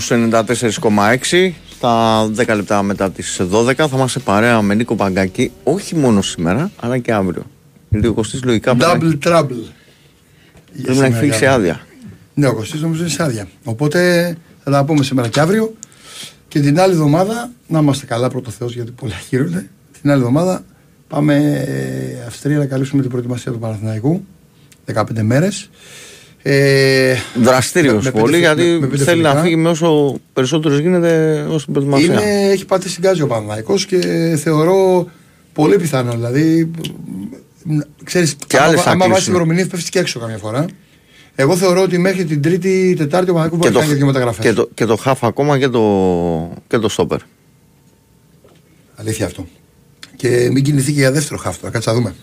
FM στου 94,6 στα 10 λεπτά μετά τις 12 θα είμαστε παρέα με Νίκο Παγκάκη όχι μόνο σήμερα αλλά και αύριο. Γιατί ο Κωστής λογικά πρέπει Double trouble. να- πρέπει να έχει φύγει σε άδεια. Ναι, ο Κωστής νομίζω είναι σε άδεια. Οπότε θα τα πούμε σήμερα και αύριο. Και την άλλη εβδομάδα, να είμαστε καλά πρώτο Θεός γιατί πολλά χείρονται. Την άλλη εβδομάδα πάμε ε, Αυστρία να καλύψουμε την προετοιμασία του Παναθηναϊκού. 15 μέρες. Ε, Δραστήριος με- με πολύ πέντε γιατί φι- με- με πέντε θέλει να φιλικά. φύγει με όσο περισσότερος γίνεται ως την προετοιμασία. είναι, έχει πατήσει στην κάζη ο Παναθηναϊκός και θεωρώ πολύ πιθανό. Δηλαδή, μ, ξέρεις, Και άμα, άλλες θα άμα βάζεις κλείσουν. ημερομηνίες πέφτεις και έξω καμιά φορά. Εγώ θεωρώ ότι μέχρι την Τρίτη, Τετάρτη ο Παναθηναϊκός μπορεί να κάνει και δύο μεταγραφές. και, το, και το χάφ ακόμα και το, και το στόπερ. Αλήθεια αυτό. Και μην κινηθεί και για δεύτερο χάφτο. Να κάτσε να δούμε.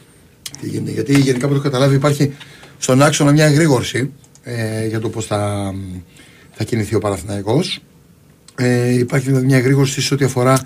Τι γίνεται. Γιατί γενικά από το έχω καταλάβει υπάρχει στον άξονα μια εγρήγορση ε, για το πώς θα, θα κινηθεί ο Παναθηναϊκός. Ε, υπάρχει δηλαδή μια εγρήγορση σε ό,τι αφορά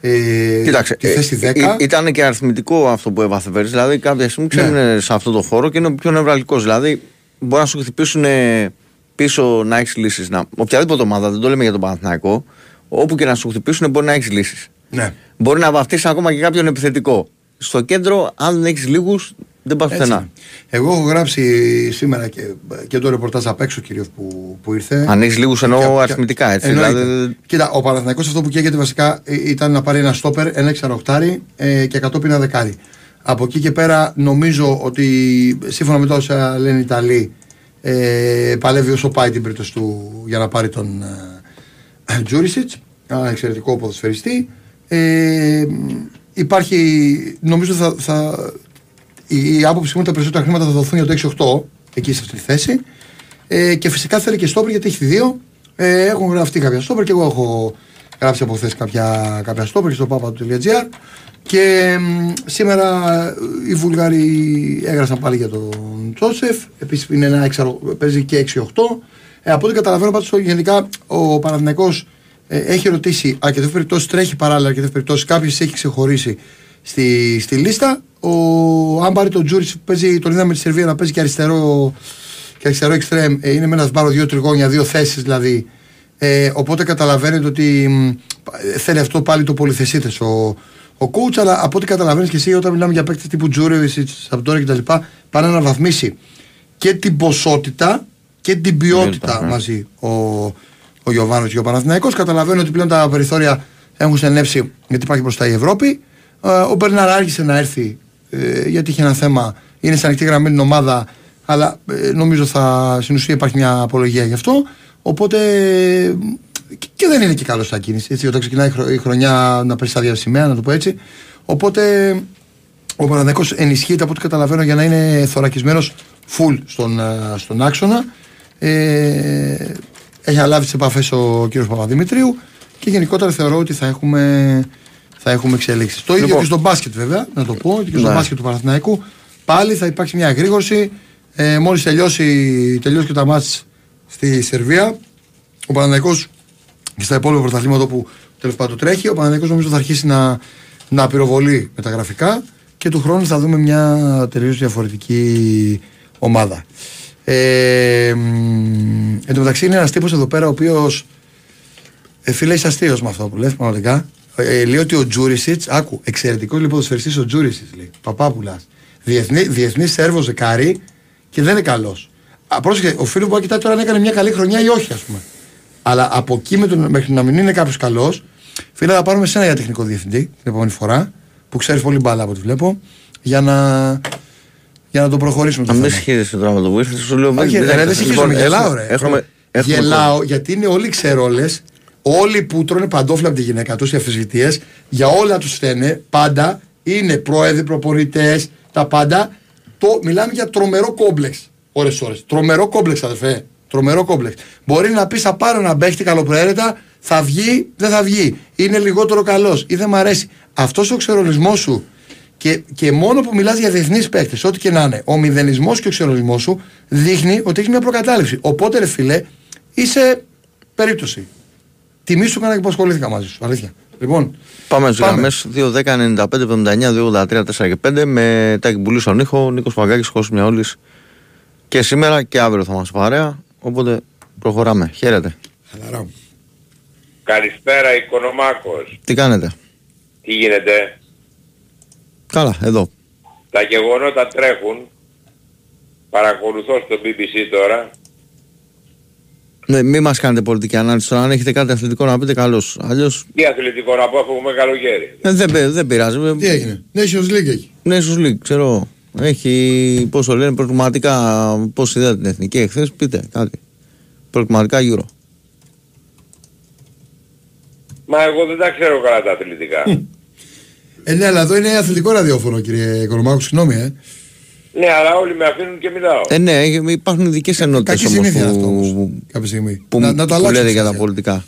ε, Κοίταξε, τη θέση 10. ε, ε, ήταν και αριθμητικό αυτό που έβαθε πέρυσι. Δηλαδή, κάποια στιγμή Ναι. ξέρουν σε αυτό το χώρο και είναι πιο νευραλικός. Δηλαδή, μπορεί να σου χτυπήσουν ε, πίσω να έχεις λύσεις. Να... Οποιαδήποτε ομάδα, δεν το λέμε για τον Παναθηναϊκό, όπου και να σου χτυπήσουν μπορεί να έχεις λύσεις. ναι. Μπορεί να βαφτίσεις ακόμα και κάποιον επιθετικό. Στο κέντρο, αν δεν έχεις λίγους, δεν πα Έτσι. πουθενά. Εγώ έχω γράψει σήμερα και, και το ρεπορτάζ απ' έξω κυρίω που, που ήρθε. Αν έχει λίγου, εννοώ Και- και- αριθμητικά έτσι. Εννοείται. Δηλαδή, Κοίτα, ο Παναθηναϊκός αυτό που καίγεται βασικά ε, ήταν να πάρει ένα στόπερ, ένα εξαροχτάρι ε, και κατόπιν ένα δεκάρι. Από εκεί και πέρα νομίζω ότι σύμφωνα με τα όσα λένε οι Ιταλοί ε, παλεύει όσο πάει την περίπτωση του για να πάρει τον ε, Τζούρισιτς, ένα εξαιρετικό ποδοσφαιριστή. Ε, υπάρχει, νομίζω θα, θα, η, η άποψη μου είναι τα περισσότερα χρήματα θα δοθούν για το 6-8 εκεί σε αυτή τη θέση. Ε, και φυσικά θέλει και στόπερ γιατί έχει δύο. Ε, έχουν γραφτεί κάποια στόπερ και εγώ έχω γράψει από χθες κάποια, κάποια στόπερ στο papa.gr. Και μ, σήμερα ε, οι Βουλγαροί έγραψαν πάλι για τον Τζόσεφ. Επίσης είναι ένα έξαρο, παίζει και 6-8. Ε, από ό,τι καταλαβαίνω πάντως γενικά ο Παναθηναϊκός ε, έχει ρωτήσει αρκετές περιπτώσεις, τρέχει παράλληλα αρκετές περιπτώσεις. Κάποιες έχει ξεχωρίσει στη, στη λίστα. Ο, αν πάρει τον Τζούρι, παίζει τον είδαμε με τη Σερβία να παίζει και αριστερό, και αριστερό εξτρέμ. Ε, είναι με ένα σμπάρο δυο τρυγόνια, δύο θέσεις δηλαδή. Ε, οπότε καταλαβαίνετε ότι μ, θέλει αυτό πάλι το πολυθεσίτες ο, ο coach, αλλά από ό,τι καταλαβαίνεις και εσύ, όταν μιλάμε για παίκτε τύπου Τζούρι, Σαπτόρη κτλ., πάνε να αναβαθμίσει και την ποσότητα και την ποιότητα Ποιότητα, ναι. μαζί ο, ο Γιωβάνος και ο Παναθηναϊκός. Καταλαβαίνω ότι πλέον τα περιθώρια έχουν στενέψει γιατί υπάρχει μπροστά η Ευρώπη. Ε, ο Μπερνάρ άρχισε να έρθει ε, γιατί είχε ένα θέμα. Είναι σε ανοιχτή γραμμή την ομάδα, αλλά ε, νομίζω θα στην ουσία υπάρχει μια απολογία γι' αυτό. Οπότε ε, και- και δεν είναι και καλός στα κίνηση. Έτσι, όταν ξεκινάει η, χρονιά, η χρονιά να πέσει άδεια σημαία, να το πω έτσι. Οπότε ο Παναδέκος ενισχύεται από ό,τι καταλαβαίνω για να είναι θωρακισμένος full στον, ε, στον άξονα. Ε, έχει αλάβει τις επαφές ο κύριος Παπαδημητρίου και γενικότερα θεωρώ ότι θα έχουμε, θα έχουμε εξελίξεις. Το ίδιο Λοιπόν. και στο μπάσκετ βέβαια, να το πω, και στο Ναι. μπάσκετ του Παναθηναϊκού. Πάλι θα υπάρξει μια εγρήγορση. Ε, μόλις τελειώσει, τελειώσει και τα μάτς στη Σερβία, ο Παναθηναϊκός και στα υπόλοιπα πρωταθλήματα που τέλος πάντων τρέχει, ο Παναθηναϊκός νομίζω θα αρχίσει να, να πυροβολεί με τα γραφικά και του χρόνου θα δούμε μια τελείως διαφορετική ομάδα. Ε, μ, εν τω μεταξύ είναι ένας τύπος εδώ πέρα ο οποίος. Ε, φίλε, είσαι αστείος με αυτό που λες, πραγματικά. Ε, λέει ότι ο Τζούρισιτς, άκου, εξαιρετικό λοιπόν ποδοσφαιριστή ο Τζούρισιτς, λέει. Παπάπουλα. Διεθνή, διεθνής Σέρβος δεκάρι και δεν είναι καλός. Πρόσεχε, ο φίλος που κοιτάει τώρα αν έκανε μια καλή χρονιά ή όχι, ας πούμε. Αλλά από εκεί με τον, μέχρι να μην είναι κάποιος καλός, φίλε, θα πάρουμε σένα για τεχνικό διευθυντή την επόμενη φορά, που ξέρεις πολύ μπάλα από ό,τι βλέπω, για να, για να το προχωρήσουμε το Αν θέμα. δεν συγχύζεσαι τώρα με το Wilson, σου λέω. Όχι, ρε, δεν- δεν συγχύζομαι, λοιπόν, γελάω, έχουμε- ρε. Έχουμε, έχουμε γελάω γιατί είναι όλοι ξερόλες. Όλοι που τρώνε παντόφλα από τη γυναίκα τους οι αφισβητίες, για όλα τους φταίνε πάντα. Είναι πρόεδροι, προπονητές, τα πάντα. Το, μιλάμε για τρομερό κόμπλεξ. Ωρε-ώρε. Τρομερό κόμπλεξ, αδερφέ. Τρομερό κόμπλεξ. Μπορεί να πεις θα πάρω ένα παίχτη καλοπροαίρετα, θα βγει, δεν θα βγει. Είναι λιγότερο καλός ή δεν μ' αρέσει. Αυτός ο ξερολισμό σου και, και μόνο που μιλάς για διεθνείς παίκτες, ό,τι και να είναι, ο μηδενισμός και ο ξερολισμό σου δείχνει ότι έχεις μια προκατάληψη. Οπότε, ρε φιλέ, είσαι περίπτωση. Τιμή σου έκανα και που ασχολήθηκα μαζί σου. Αλήθεια. Λοιπόν, Πάμε στις Πάμε. γραμμές 2-10-95-79-2-83-4 και 5 με Τάκη Μπουλή στον ήχο, Νίκος Παγκάκης, Κώσο Μιαόλης και σήμερα και αύριο θα μα παρέα. Οπότε προχωράμε. Χαίρετε. χαλαρά μου. Καλησπέρα Οικονομάκος. Τι κάνετε; Τι γίνεται; Καλά, εδώ. Τα γεγονότα τρέχουν. Παρακολουθώ στο BBC τώρα. Ναι, μην μας κάνετε πολιτική ανάλυση τώρα. Αν έχετε κάτι αθλητικό να πείτε, καλώς. Αλλιώ Τι αθλητικό να πω αφού έχουμε καλοκαίρι. δεν, παι- δεν πειράζει. Τι έγινε; Nations League έχει. Ναι, ίσω League, ξέρω. Έχει, πώς το λένε, προκριματικά. Πώς είδατε την εθνική εχθές, πείτε κάτι. Προκριματικά γύρω. Μα εγώ δεν τα ξέρω καλά τα αθλητικά. Ε, ναι, αλλά εδώ είναι αθλητικό ραδιόφωνο, κύριε Οικονομάκου, συγγνώμη, ε. Ναι, αλλά όλοι με αφήνουν και μιλάω. Ε, ναι, έχει- υπάρχουν ειδικές ενότητες Κακή όμως συνήθεια αυτό που, όμως, κάποια στιγμή. που, να, να το που αλλάξουμε. λέτε για τα συνήθεια. πολιτικά.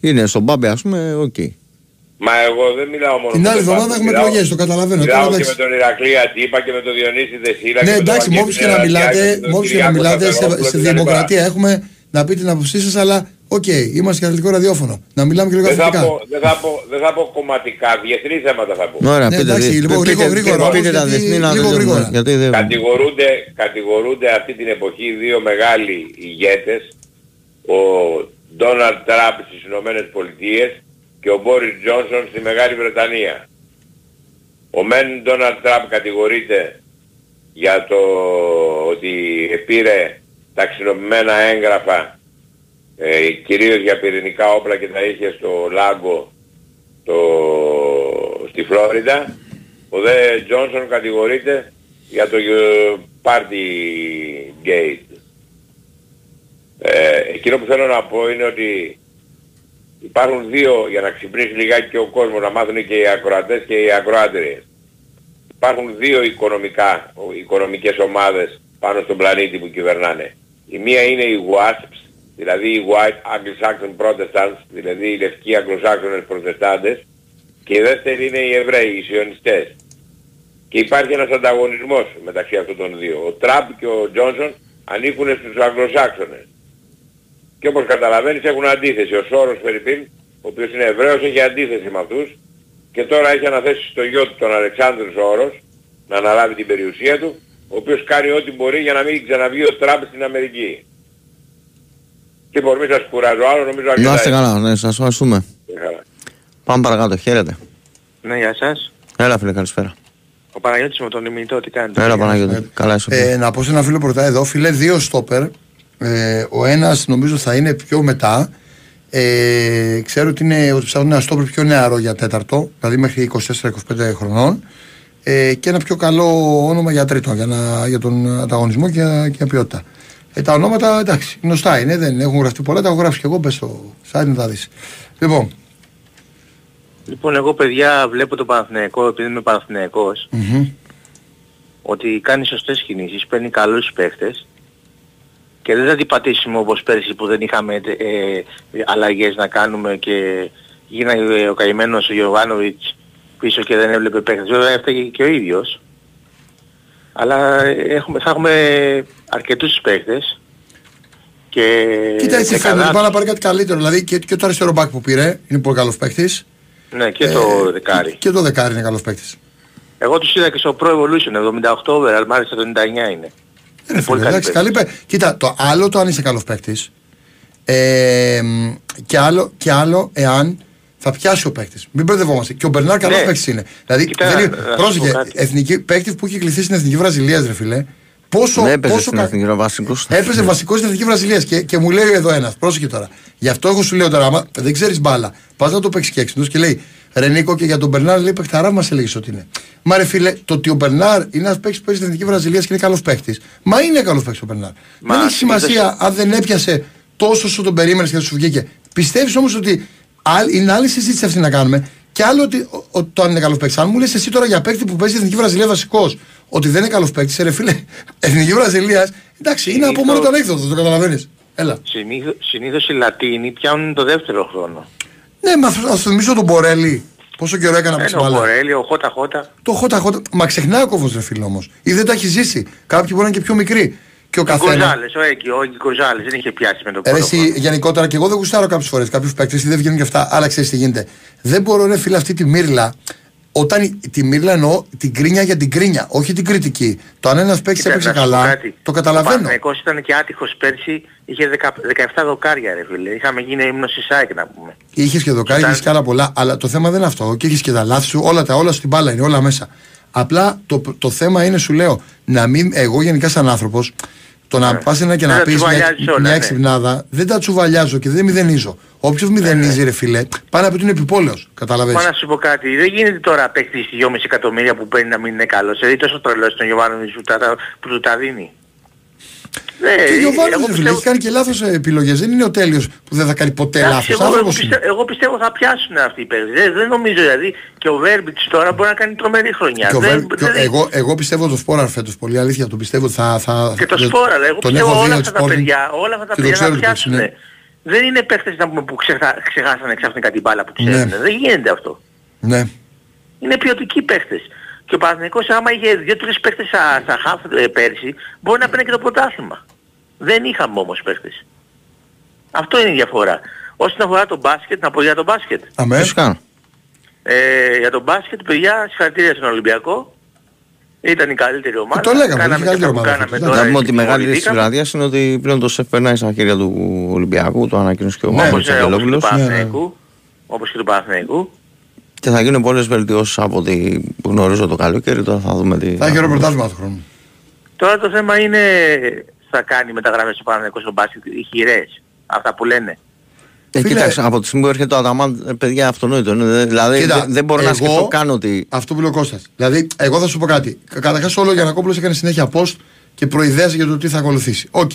Είναι στον Μπάμπε, ας πούμε, οκ. Μα εγώ δεν μιλάω μόνο Την με άλλη τον εβδομάδα Πάπα, έχουμε μιλάω- εκλογές, το καταλαβαίνω. Μιλάω Τώρα, και εντάξει. με τον Ηρακλή Αντίπα και με τον Διονύση Δεσίλα. Ναι, και με τον εντάξει, με Βαγγέλη όποιους και να Νερατιάκη μιλάτε, και τον με όποιους και να Κυριάκο μιλάτε, σε, Σταθερόπουλο σε κτλ. δημοκρατία έχουμε να πείτε την άποψή σας, αλλά οκ, είμαστε και αθλητικό ραδιόφωνο. Να μιλάμε και λίγο Δεν θα, αθλητικά. πω, δεν, θα πω, δεν θα πω κομματικά, διεθνή θέματα θα πω. Ωραία, Ναι, πείτε, εντάξει, δι- λίγο πείτε- γρήγορα, πείτε- γρήγορα, πείτε τα γιατί- διεθνή να λίγο τελειώνουμε, γρήγορα. Γιατί δεν. Κατηγορούνται, κατηγορούνται αυτή την εποχή δύο μεγάλοι ηγέτες, ο Ντόναλτ Τραμπ στις Ηνωμένες Πολιτείες και ο Μπόρις Τζόνσον στη Μεγάλη Βρετανία. Ο μεν Ντόναλτ Τραμπ κατηγορείται για το ότι πήρε ταξινομημένα έγγραφα ε, κυρίως για πυρηνικά όπλα και τα είχε στο Λάγκο το, στη Φλόριντα. Ο δε Τζόνσον κατηγορείται για το ε, Party Gate. Ε, εκείνο που θέλω να πω είναι ότι υπάρχουν δύο, για να ξυπνήσει λιγάκι και ο κόσμος, να μάθουν και οι ακροατές και οι ακροάτριες. Υπάρχουν δύο οικονομικά, ο- οικονομικές ομάδες πάνω στον πλανήτη που κυβερνάνε. Η μία είναι οι WASPs, δηλαδή οι White Anglo-Saxon Protestants, δηλαδή οι λευκοί Αγγλοσάξονες προτεστάντες, και η δεύτερη είναι οι Εβραίοι, οι Σιωνιστές. Και υπάρχει ένας ανταγωνισμός μεταξύ αυτών των δύο. Ο Τραμπ και ο Τζόνσον ανήκουν στους Αγγλοσάξονες. Και όπως καταλαβαίνεις έχουν αντίθεση. Ο Σόρος Φερρυπίν, ο οποίος είναι Εβραίος, έχει αντίθεση με αυτούς και τώρα έχει αναθέσει στο γιο του τον Αλεξάνδρου Σόρος να αναλάβει την περιουσία του, ο οποίος κάνει ό,τι μπορεί για να μην ξαναβγεί ο Τραμπ στην Αμερική. Λοιπόν, μη σας κουράζω άλλο, νομίζω αρκετά. Να είστε είναι. καλά, ναι, σας ευχαριστούμε. Μια χαρά. Πάμε παρακάτω, χαίρετε. Ναι, γεια σας. Έλα, φίλε, καλησπέρα. Ο Παναγιώτης με τον ημιτό, τι κάνετε. Έλα, παιδιά; Παναγιώτη. Καλά, είσαι. Ε, να πω σε ένα φίλο πρωτά εδώ, φίλε, δύο στόπερ Ε, ο ένας νομίζω θα είναι πιο μετά. Ε, ξέρω ότι, είναι, ότι ψάχνουν ένα στόπερ πιο νεαρό για τέταρτο, δηλαδή μέχρι 24-25 χρονών. Ε, και ένα πιο καλό όνομα για τρίτο, για, να, για τον ανταγωνισμό και για, και για ποιότητα. Ε, τα ονόματα εντάξει, γνωστά είναι, δεν έχουν γραφτεί πολλά, τα έχω γράψει και εγώ. Πες το site να τα δεις. Λοιπόν, Λοιπόν, εγώ παιδιά βλέπω το Παναθηναϊκό, επειδή είμαι Παναθηναϊκός, μμμ. ότι κάνει σωστές κινήσεις, παίρνει καλούς παίχτες και δεν θα την πατήσουμε όπως πέρσι που δεν είχαμε ε, αλλαγές να κάνουμε και γίνανε ο καημένος ο Γιωβάνοβιτς πίσω και δεν έβλεπε παίχτες. Βέβαια έφταγε και ο ίδιος. Αλλά έχουμε, θα έχουμε αρκετούς παίχτες και Κοίτα έτσι και φαίνεται καλά- ότι πάει να πάρει κάτι καλύτερο. Δηλαδή και, και το αριστερό μπακ που πήρε είναι πολύ καλός παίκτης. Ναι, και το δεκάρι. Και το δεκάρι είναι καλός παίκτης. Εγώ τους είδα και στο Pro Evolution, 78 over, αλλά μάλιστα το 99 είναι. Είναι πολύ φίλε, εντάξει, καλή καλή παίκτη. Κοίτα, το άλλο το αν είσαι καλός παίκτης. Ε, μ, και, άλλο, και άλλο εάν θα πιάσει ο παίκτης. Μην μπερδευόμαστε. Και ο Μπερνάρ καλό Ναι. παίκτης είναι. Δηλαδή, Κοίτα, δεν είναι, να σου πω πρόσεχε, κάτι. εθνική, παίκτη που έχει κληθεί στην εθνική Βραζιλίας, ρε φιλέ. Πόσο, Δεν έπαιζε πόσο στην κα- εθνική βασικός. Έπαιζε βασικός στην εθνική Βραζιλίας και, και μου λέει εδώ ένας, πρόσεχε τώρα. Γι' αυτό εγώ σου λέω τώρα, άμα δεν ξέρεις μπάλα, πας να το παίξεις και έξυπνος και λέει Ρενίκο και για τον Μπερνάρ λέει παιχταρά μα έλεγε ότι είναι. Μα ρε φίλε, το ότι ο Μπερνάρ είναι ένας παίκτης που παίζει στην εθνική Βραζιλίας και είναι καλός παίκτης. Μα είναι καλός παίκτης ο Μπερνάρ. Μα δεν έχει σημασία είδες- αν δεν έπιασε τόσο όσο τον περίμενες και δεν σου βγήκε. Πιστεύεις όμως ότι άλλ- είναι άλλη συζήτηση αυτή να κάνουμε και άλλο ότι ο- ο- το αν είναι καλός παίκτης. Αν μου λες εσύ τώρα για παίκτη που παίζεις στην εθνική Βραζιλία βασικός ότι δεν είναι καλός παίκτης, ρε φίλε, εθνική Βραζιλίας, εντάξει, είναι από μόνο το ανέκδοτο, το καταλαβαίνεις. Έλα. Συνήθως, συνήθως οι Λατίνοι πιάνουν το δεύτερο χρόνο. Ναι, μα θα σου θυμίσω τον Μπορέλη. Πόσο καιρό έκανα από Ένα ο Μπορέλη, ο Χώτα Χώτα. Το χώτα χώτα. Μα ξεχνάει ο κόβος ρε φίλο όμως. Ή δεν τα έχει ζήσει. Κάποιοι μπορεί να είναι και πιο μικροί. Και ο Ο καθένας. Γκοζάλες, ο Έκη, ο Έκη Γκοζάλες δεν είχε πιάσει με το Ρε, πρώτο εσύ, χρόνο. γενικότερα και εγώ δεν γουστάρω κάποιε φορές κάποιους παίκτες ή δεν βγαίνουν και αυτά. Αλλά ξέρεις τι γίνεται. Δεν μπορώ, ρε φίλε, αυτή τη μύρλα. Όταν η- τη μύρλα εννοώ την κρίνια για την κρίνια, όχι την κριτική. Το αν ένας παίκτης Κοίτα, έπαιξε να σου πω καλά, κάτι. το Ο καταλαβαίνω. Παναθηναϊκός ήταν και άτυχος πέρσι, είχε 10 17 δοκάρια ρε φίλε. Είχαμε γίνει ύμνος στη ΣΑΕΚ να πούμε. Είχες και δοκάρι, Ήταν- είχε και άλλα πολλά. Αλλά το θέμα δεν είναι αυτό. Και έχει και τα λάθη σου, όλα τα όλα στην μπάλα είναι, όλα μέσα. Απλά το, το θέμα είναι, σου λέω, να μην. Εγώ γενικά σαν άνθρωπος, το να Ναι. πας ένα και Δεν να τα πεις μια, τσουβαλιάζεις όλα, μια ναι. εξυπνάδα, δεν τα τσουβαλιάζω και δεν μηδενίζω. Όποιος μηδενίζει, ρε φίλε, πάει να πει ότι είναι επιπόλαιος. Καταλαβαίνεις. Μα να σου πω κάτι, δεν γίνεται τώρα παίχτης 2,5 εκατομμύρια που παίρνει να μην είναι καλός. Δηλαδή τόσο τρελός τον Γιωβάνοβιτς που, τα- που του τα δίνει. Ναι, Και ο Γιωβάνο, εγώ ρε φίλε, πιστεύω- έχει κάνει και λάθος επιλογές. Δεν είναι ο τέλειος που δεν θα κάνει ποτέ Εντάξει, λάθος. εγώ, εγώ, Άνθρωπος πιστεύω, εγώ πιστεύω θα πιάσουν αυτοί οι παίκτες. Δεν, δεν νομίζω δηλαδή και ο Βέρμπιτς τώρα μπορεί να κάνει τρομερή χρονιά. Και ο Δεν- Βέρ- και ο- δεν- εγώ, εγώ πιστεύω το Σπόραρ φέτος πολύ αλήθεια. Το πιστεύω ότι θα. θα Και το δεν- σπόρα, αλλά εγώ τον πιστεύω έχω δει όλα ο αυτά τα Sporting παιδιά, όλα αυτά τα και το παιδιά ξέρω θα ότι παίξει, πιάσουν. ναι. Δεν είναι παίχτες να πούμε, που ξεχά, ξεχάσανε ξαφνικά την μπάλα που Ναι. ξέρουν. Δεν γίνεται αυτό. Ναι. Είναι ποιοτικοί παίχτες. Και ο Παναθηναϊκός άμα είχε δύο-τρεις παίχτες στα, στα χαφ ε, πέρσι, μπορεί να παίρνει και το πρωτάθλημα. Δεν είχαμε όμως παίχτες. Αυτό είναι η διαφορά. Όσον αφορά το μπάσκετ, να πω για το μπάσκετ. Αμέ. Φυσικά. Ε, για τον μπάσκετ, παιδιά, συγχαρητήρια στον Ολυμπιακό. Ήταν η καλύτερη ομάδα. Ε, το λέγαμε, Κάναμε είχε και καλύτερη αυτά που ομάδα κάναμε φέτος. τώρα, Να πούμε ότι η μεγάλη είδηση της τιμωρηθήκαμε. βραδιάς είναι ότι πλέον το σεφ περνάει στα χέρια του Ολυμπιακού, το ανακοίνωσε και ο Ναι, Μάρκος Όπως, ε, όπως και του Αγγελόπουλος. Ναι, ναι. Παναθηναϊκού. Όπως και του Παναθηναϊκού. Και θα γίνουν πολλές βελτιώσεις από ό,τι γνωρίζω το καλοκαίρι. Τώρα θα δούμε τι. Θα έχει ωραίο πρωτάθλημα του χρόνου. Τώρα το θέμα είναι θα κάνει μεταγραφές στο Παναθηναϊκό στο μπάσκετ οι χειρές. Αυτά που λένε. Ε, Φίλε- κοίταξε, από τη στιγμή που έρχεται ο Αταμάν, ε, παιδιά, αυτονόητο είναι. δε- Δηλαδή Κοίτα, δεν- δεν μπορώ να εγώ- σκεφτώ καν ότι. Αυτό που λέει ο Κώστας. Δηλαδή, εγώ θα σου πω κάτι. Καταρχάς, όλο ο Γιανακόπουλος έκανε συνέχεια post και προϊδέασε για το τι θα ακολουθήσει. Οκ.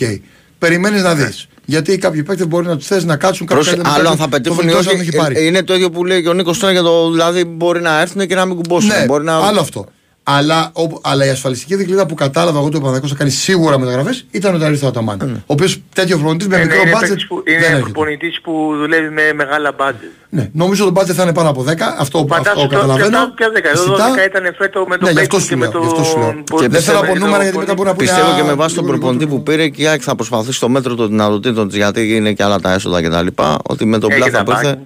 Περιμένεις να δεις. Γιατί κάποιοι παίκτες μπορεί να τους θες να κάτσουν κάποιοι Πρόσεχε, να άλλο αν κάτσουν, θα το πετύχουν ή βελτιώσει αν όχι. έχει πάρει. ε, Είναι το ίδιο που λέει και ο Νίκος τώρα για το. Δηλαδή μπορεί να έρθουν και να μην κουμπώσουν. Ναι, μπορεί να... άλλο αυτό. Αλλά, ο, αλλά η ασφαλιστική δικλίδα που κατάλαβα εγώ ότι ο Παναγιώτος θα κάνει σίγουρα μεταγραφές ήταν ότι έρθει ο Αταμάν. Ναι. Ο οποίος τέτοιο προπονητή με Είναι, μικρό είναι, budget παίκτης που, δεν είναι έρχεται. προπονητής που δουλεύει με μεγάλα budget. Ναι, νομίζω το budget θα είναι πάνω από 10. Αυτό, αυτό Φαντάσου τώρα καταλαβαίνω. ποια 10, εδώ Αισθητά. 12 ήταν φέτος με τον Ναι, γι' αυτό Μπέκον σου και με λέω, γι' αυτό σου λέω. τον... Και δεν θέλω πιστεύω- από νούμερα γιατί μετά μπορεί να πούνε. Πιστεύω «Α, και με βάση τον λίγο προπονητή λιγότερο». που πήρε και η ΑΕΚ θα προσπαθήσει στο μέτρο των δυνατοτήτων της, γιατί είναι και άλλα τα έσοδα κτλ. Ότι με τον Έχει πλάθο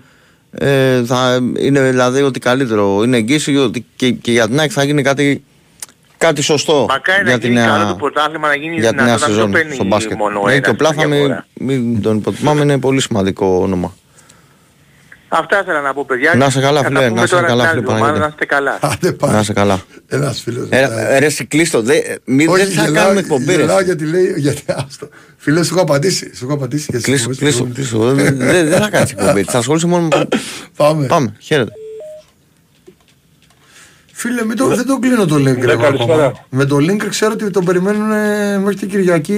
τα που ήρθε. μπάνια. Ε, θα είναι δηλαδή ότι καλύτερο είναι εγγύηση ότι και, και για την ΑΕΚ θα γίνει κάτι, κάτι σωστό Μακάρι να για τη γίνει καλό νέα, το πρωτάθλημα, να γίνει για τη νέα δυνατό, να μην το σεζόν παίρνει στο μπάσκετ. μόνο Ναι, ένας και ο Πλάθα, διαφορά. μην, μην τον υποτιμάμε, είναι πολύ σημαντικό όνομα. Αυτά ήθελα να πω παιδιά. Να είσαι καλά, Θα τα φίλε, πούμε να είσαι τώρα καλά, την άλλη φίλε εβδομάδα, Παναγιώτη. Να είστε καλά. Άντε πάει. Να είσαι καλά. Ένας φίλος. Ε, ε, ε, Ρε, σε κλείστο. Δεν μη- όχι, δεν θα γελάω- κάνουμε εκπομπή. ρε. Γελάω γιατί λέει, γιατί άστο. Φίλε, σου έχω απαντήσει. Σου έχω απαντήσει. για τις Κλείσου, εκπομπές κλείσου, που- κλείσου. Δεν δεν- δεν θα κάνεις εκπομπή. Θα ασχολείσαι μόνο με... Πάμε. Πάμε, χαίρετε. Φίλε, μην το, δεν τον κλείνω το link. Ναι, εγώ καλησπέρα. ακόμα. Με το link ξέρω ότι τον περιμένουν ε, μέχρι την Κυριακή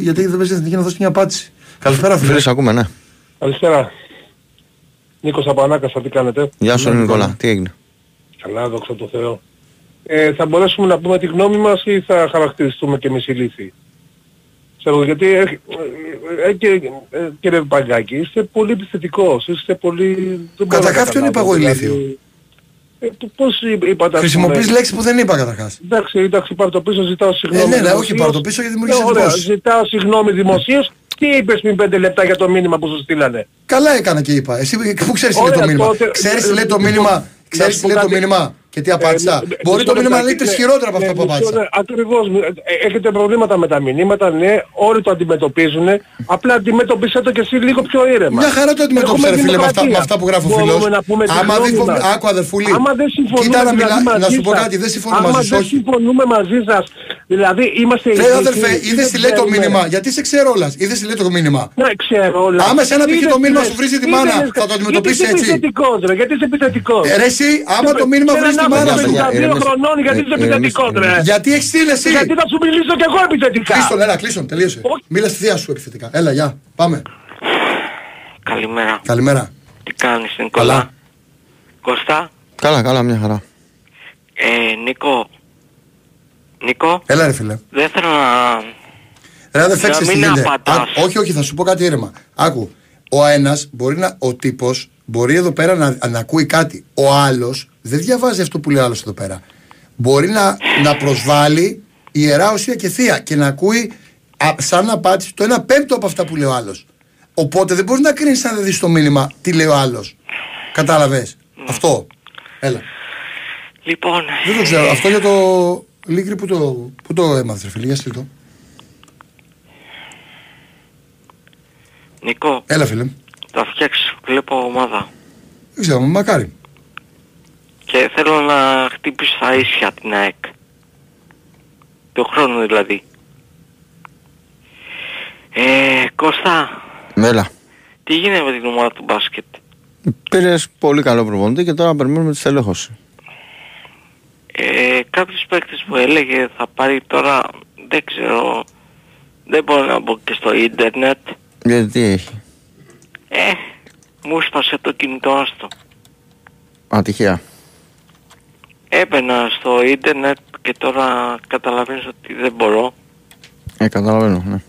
γιατί δεν παίζει εθνική να δώσει μια απάντηση. Καλησπέρα, φίλε. Φίλε, σε ακούμε, ναι. Καλησπέρα. Νίκος Απανάκασα, τι κάνετε; Γεια σου, Ναι, ρε Νικόλα. Νικόλα. Τι έγινε; Καλά, δόξα τω Θεώ. Ε, θα μπορέσουμε να πούμε τη γνώμη μας ή θα χαρακτηριστούμε και εμείς ηλίθιοι. Ξέρω, γιατί ε, ε, ε, και, ε, κύριε Παγκάκη, είστε πολύ επιθετικός, είστε πολύ... δεν μπορώ να Καταρχάς, ποιον είπα εγώ καταλάβω, ηλίθιο; δηλαδή, Ε, π- πώς είπ- είπατε ας Χρησιμοποιείς πούμε- λέξη που δεν είπα καταρχάς. Εντάξει, εντάξει, πάρ' το πίσω, ζητάω συγγνώμη. Ε, ναι, ναι, όχι, δημοσίως. πάρ' το πίσω γιατί δημιουργείς Ε, ωραία, εντυπώσεις. Ζητάω συγγνώμη δημοσίως. Τι είπες πριν πέντε λεπτά για το μήνυμα που σου στείλανε; Καλά έκανα και είπα. Εσύ πού ξέρεις τι λέει Ωραία, το μήνυμα. τότε- Ξέρεις τι ε, λέει το ε, μήνυμα. να Ξέρεις σου τι πω λέει το κάτι. μήνυμα και τι απάντησα. Ε, Μπορεί μισό το μήνυμα να λεπτάκι, λέει τρεις ναι, χειρότερα από ναι, αυτά που μισό απάντησα. λεπτό. Ακριβώς. Ε, Έχετε προβλήματα με τα μηνύματα, ναι, όλοι το αντιμετωπίζουν. Απλά αντιμετωπίσε το και εσύ λίγο πιο ήρεμα. Μια χαρά το αντιμετώπισα, Έχουμε ρε φίλε, με αυτά, δημοκρατία. με αυτά που γράφει ο Μπορούμε φίλος. να πούμε τη Άμα γνώμη δει φο- μας. Άκου αδερφούλη. Άμα δεν συμφωνούμε Κοίτα να δηλαδή μιλά, μαζί να σου πω σας, κάτι, δεν συμφωνώ άμα μαζί σου. δεν όχι. συμφωνούμε μαζί σας, δηλαδή είμαστε Ρε ηλίθιοι, αδερφέ, ή είδες δεν τι λέει το ξέρουμε. μήνυμα; Γιατί σε ξέρω όλας. Είδες τι λέει το μήνυμα; Ναι, ξέρω όλας. Άμα εσένα π.χ. Είδες το μήνυμα τι σου λες. βρίζει τη Είδες μάνα, λες. θα το αντιμετωπίσεις Γιατί έτσι. είσαι επιθετικός ρε, γιατί είσαι επιθετικός. Ε, Ρε εσύ, άμα το μήνυμα Και βρίζει τη έναν μάνα άνθρωπο σου. παιδιά, 52 ηρεμήστε. χρονών, γιατί Ε, είσαι ηρεμήστε, επιθετικός ρε. ηρεμήστε. Γιατί έχεις στείλει εσύ; Γιατί θα σου μιλήσω κι εγώ επιθετικά. Κλείστον, έλα, κλείστον, τελείωσε. Όχι. Μίλα στη θεία σου επιθετικά. Έλα, γεια. Πάμε. Καλημέρα. Καλημέρα. Τι κάνεις Νικόλα; Καλά. Κώστα; Καλά, καλά, μια χαρά. Ε, Νίκο. Νίκο; Έλα, ρε φίλε. Δεν θέλω να... Ρε αδερφέ, Να ξέρεις τι μην γίνεται. απαντάς. Α, όχι, όχι, θα σου πω κάτι ήρεμα. Άκου. Ο ένας μπορεί να. Ο τύπος μπορεί εδώ πέρα να, να ακούει κάτι. Ο άλλος δεν διαβάζει αυτό που λέει ο άλλος εδώ πέρα. Μπορεί να, να προσβάλλει ιερά ουσία και θεία και να ακούει α, σαν απάντηση το ένα πέμπτο από αυτά που λέει ο άλλος. Οπότε δεν μπορείς να κρίνεις αν δεν δεις το μήνυμα τι λέει ο άλλος. Κατάλαβες; Αυτό. Έλα. Λοιπόν, Δεν το ξέρω. Αυτό για το. Λίγκρι που το, που το έμαθε, ρε φίλε. Για στείλ' το. Νίκο, Έλα, φίλε. Θα φτιάξεις, βλέπω ομάδα. Δεν ξέρω, μακάρι. Και θέλω να χτύπεις τα ίσια την ΑΕΚ. Το χρόνο δηλαδή. Ε, Κώστα, Έλα. τι γίνεται με την ομάδα του μπάσκετ; Πήρε πολύ καλό προπονητή και τώρα περιμένουμε τη στελέχωση. Ε, κάποιος παίκτης που έλεγε θα πάρει τώρα, δεν ξέρω, δεν μπορώ να μπω και στο ίντερνετ. Γιατί τι έχει; Ε, μου σπάσε το κινητό άστο. Ατυχία. Έμπαινα στο ίντερνετ και τώρα καταλαβαίνεις ότι δεν μπορώ. Ε, καταλαβαίνω, ναι.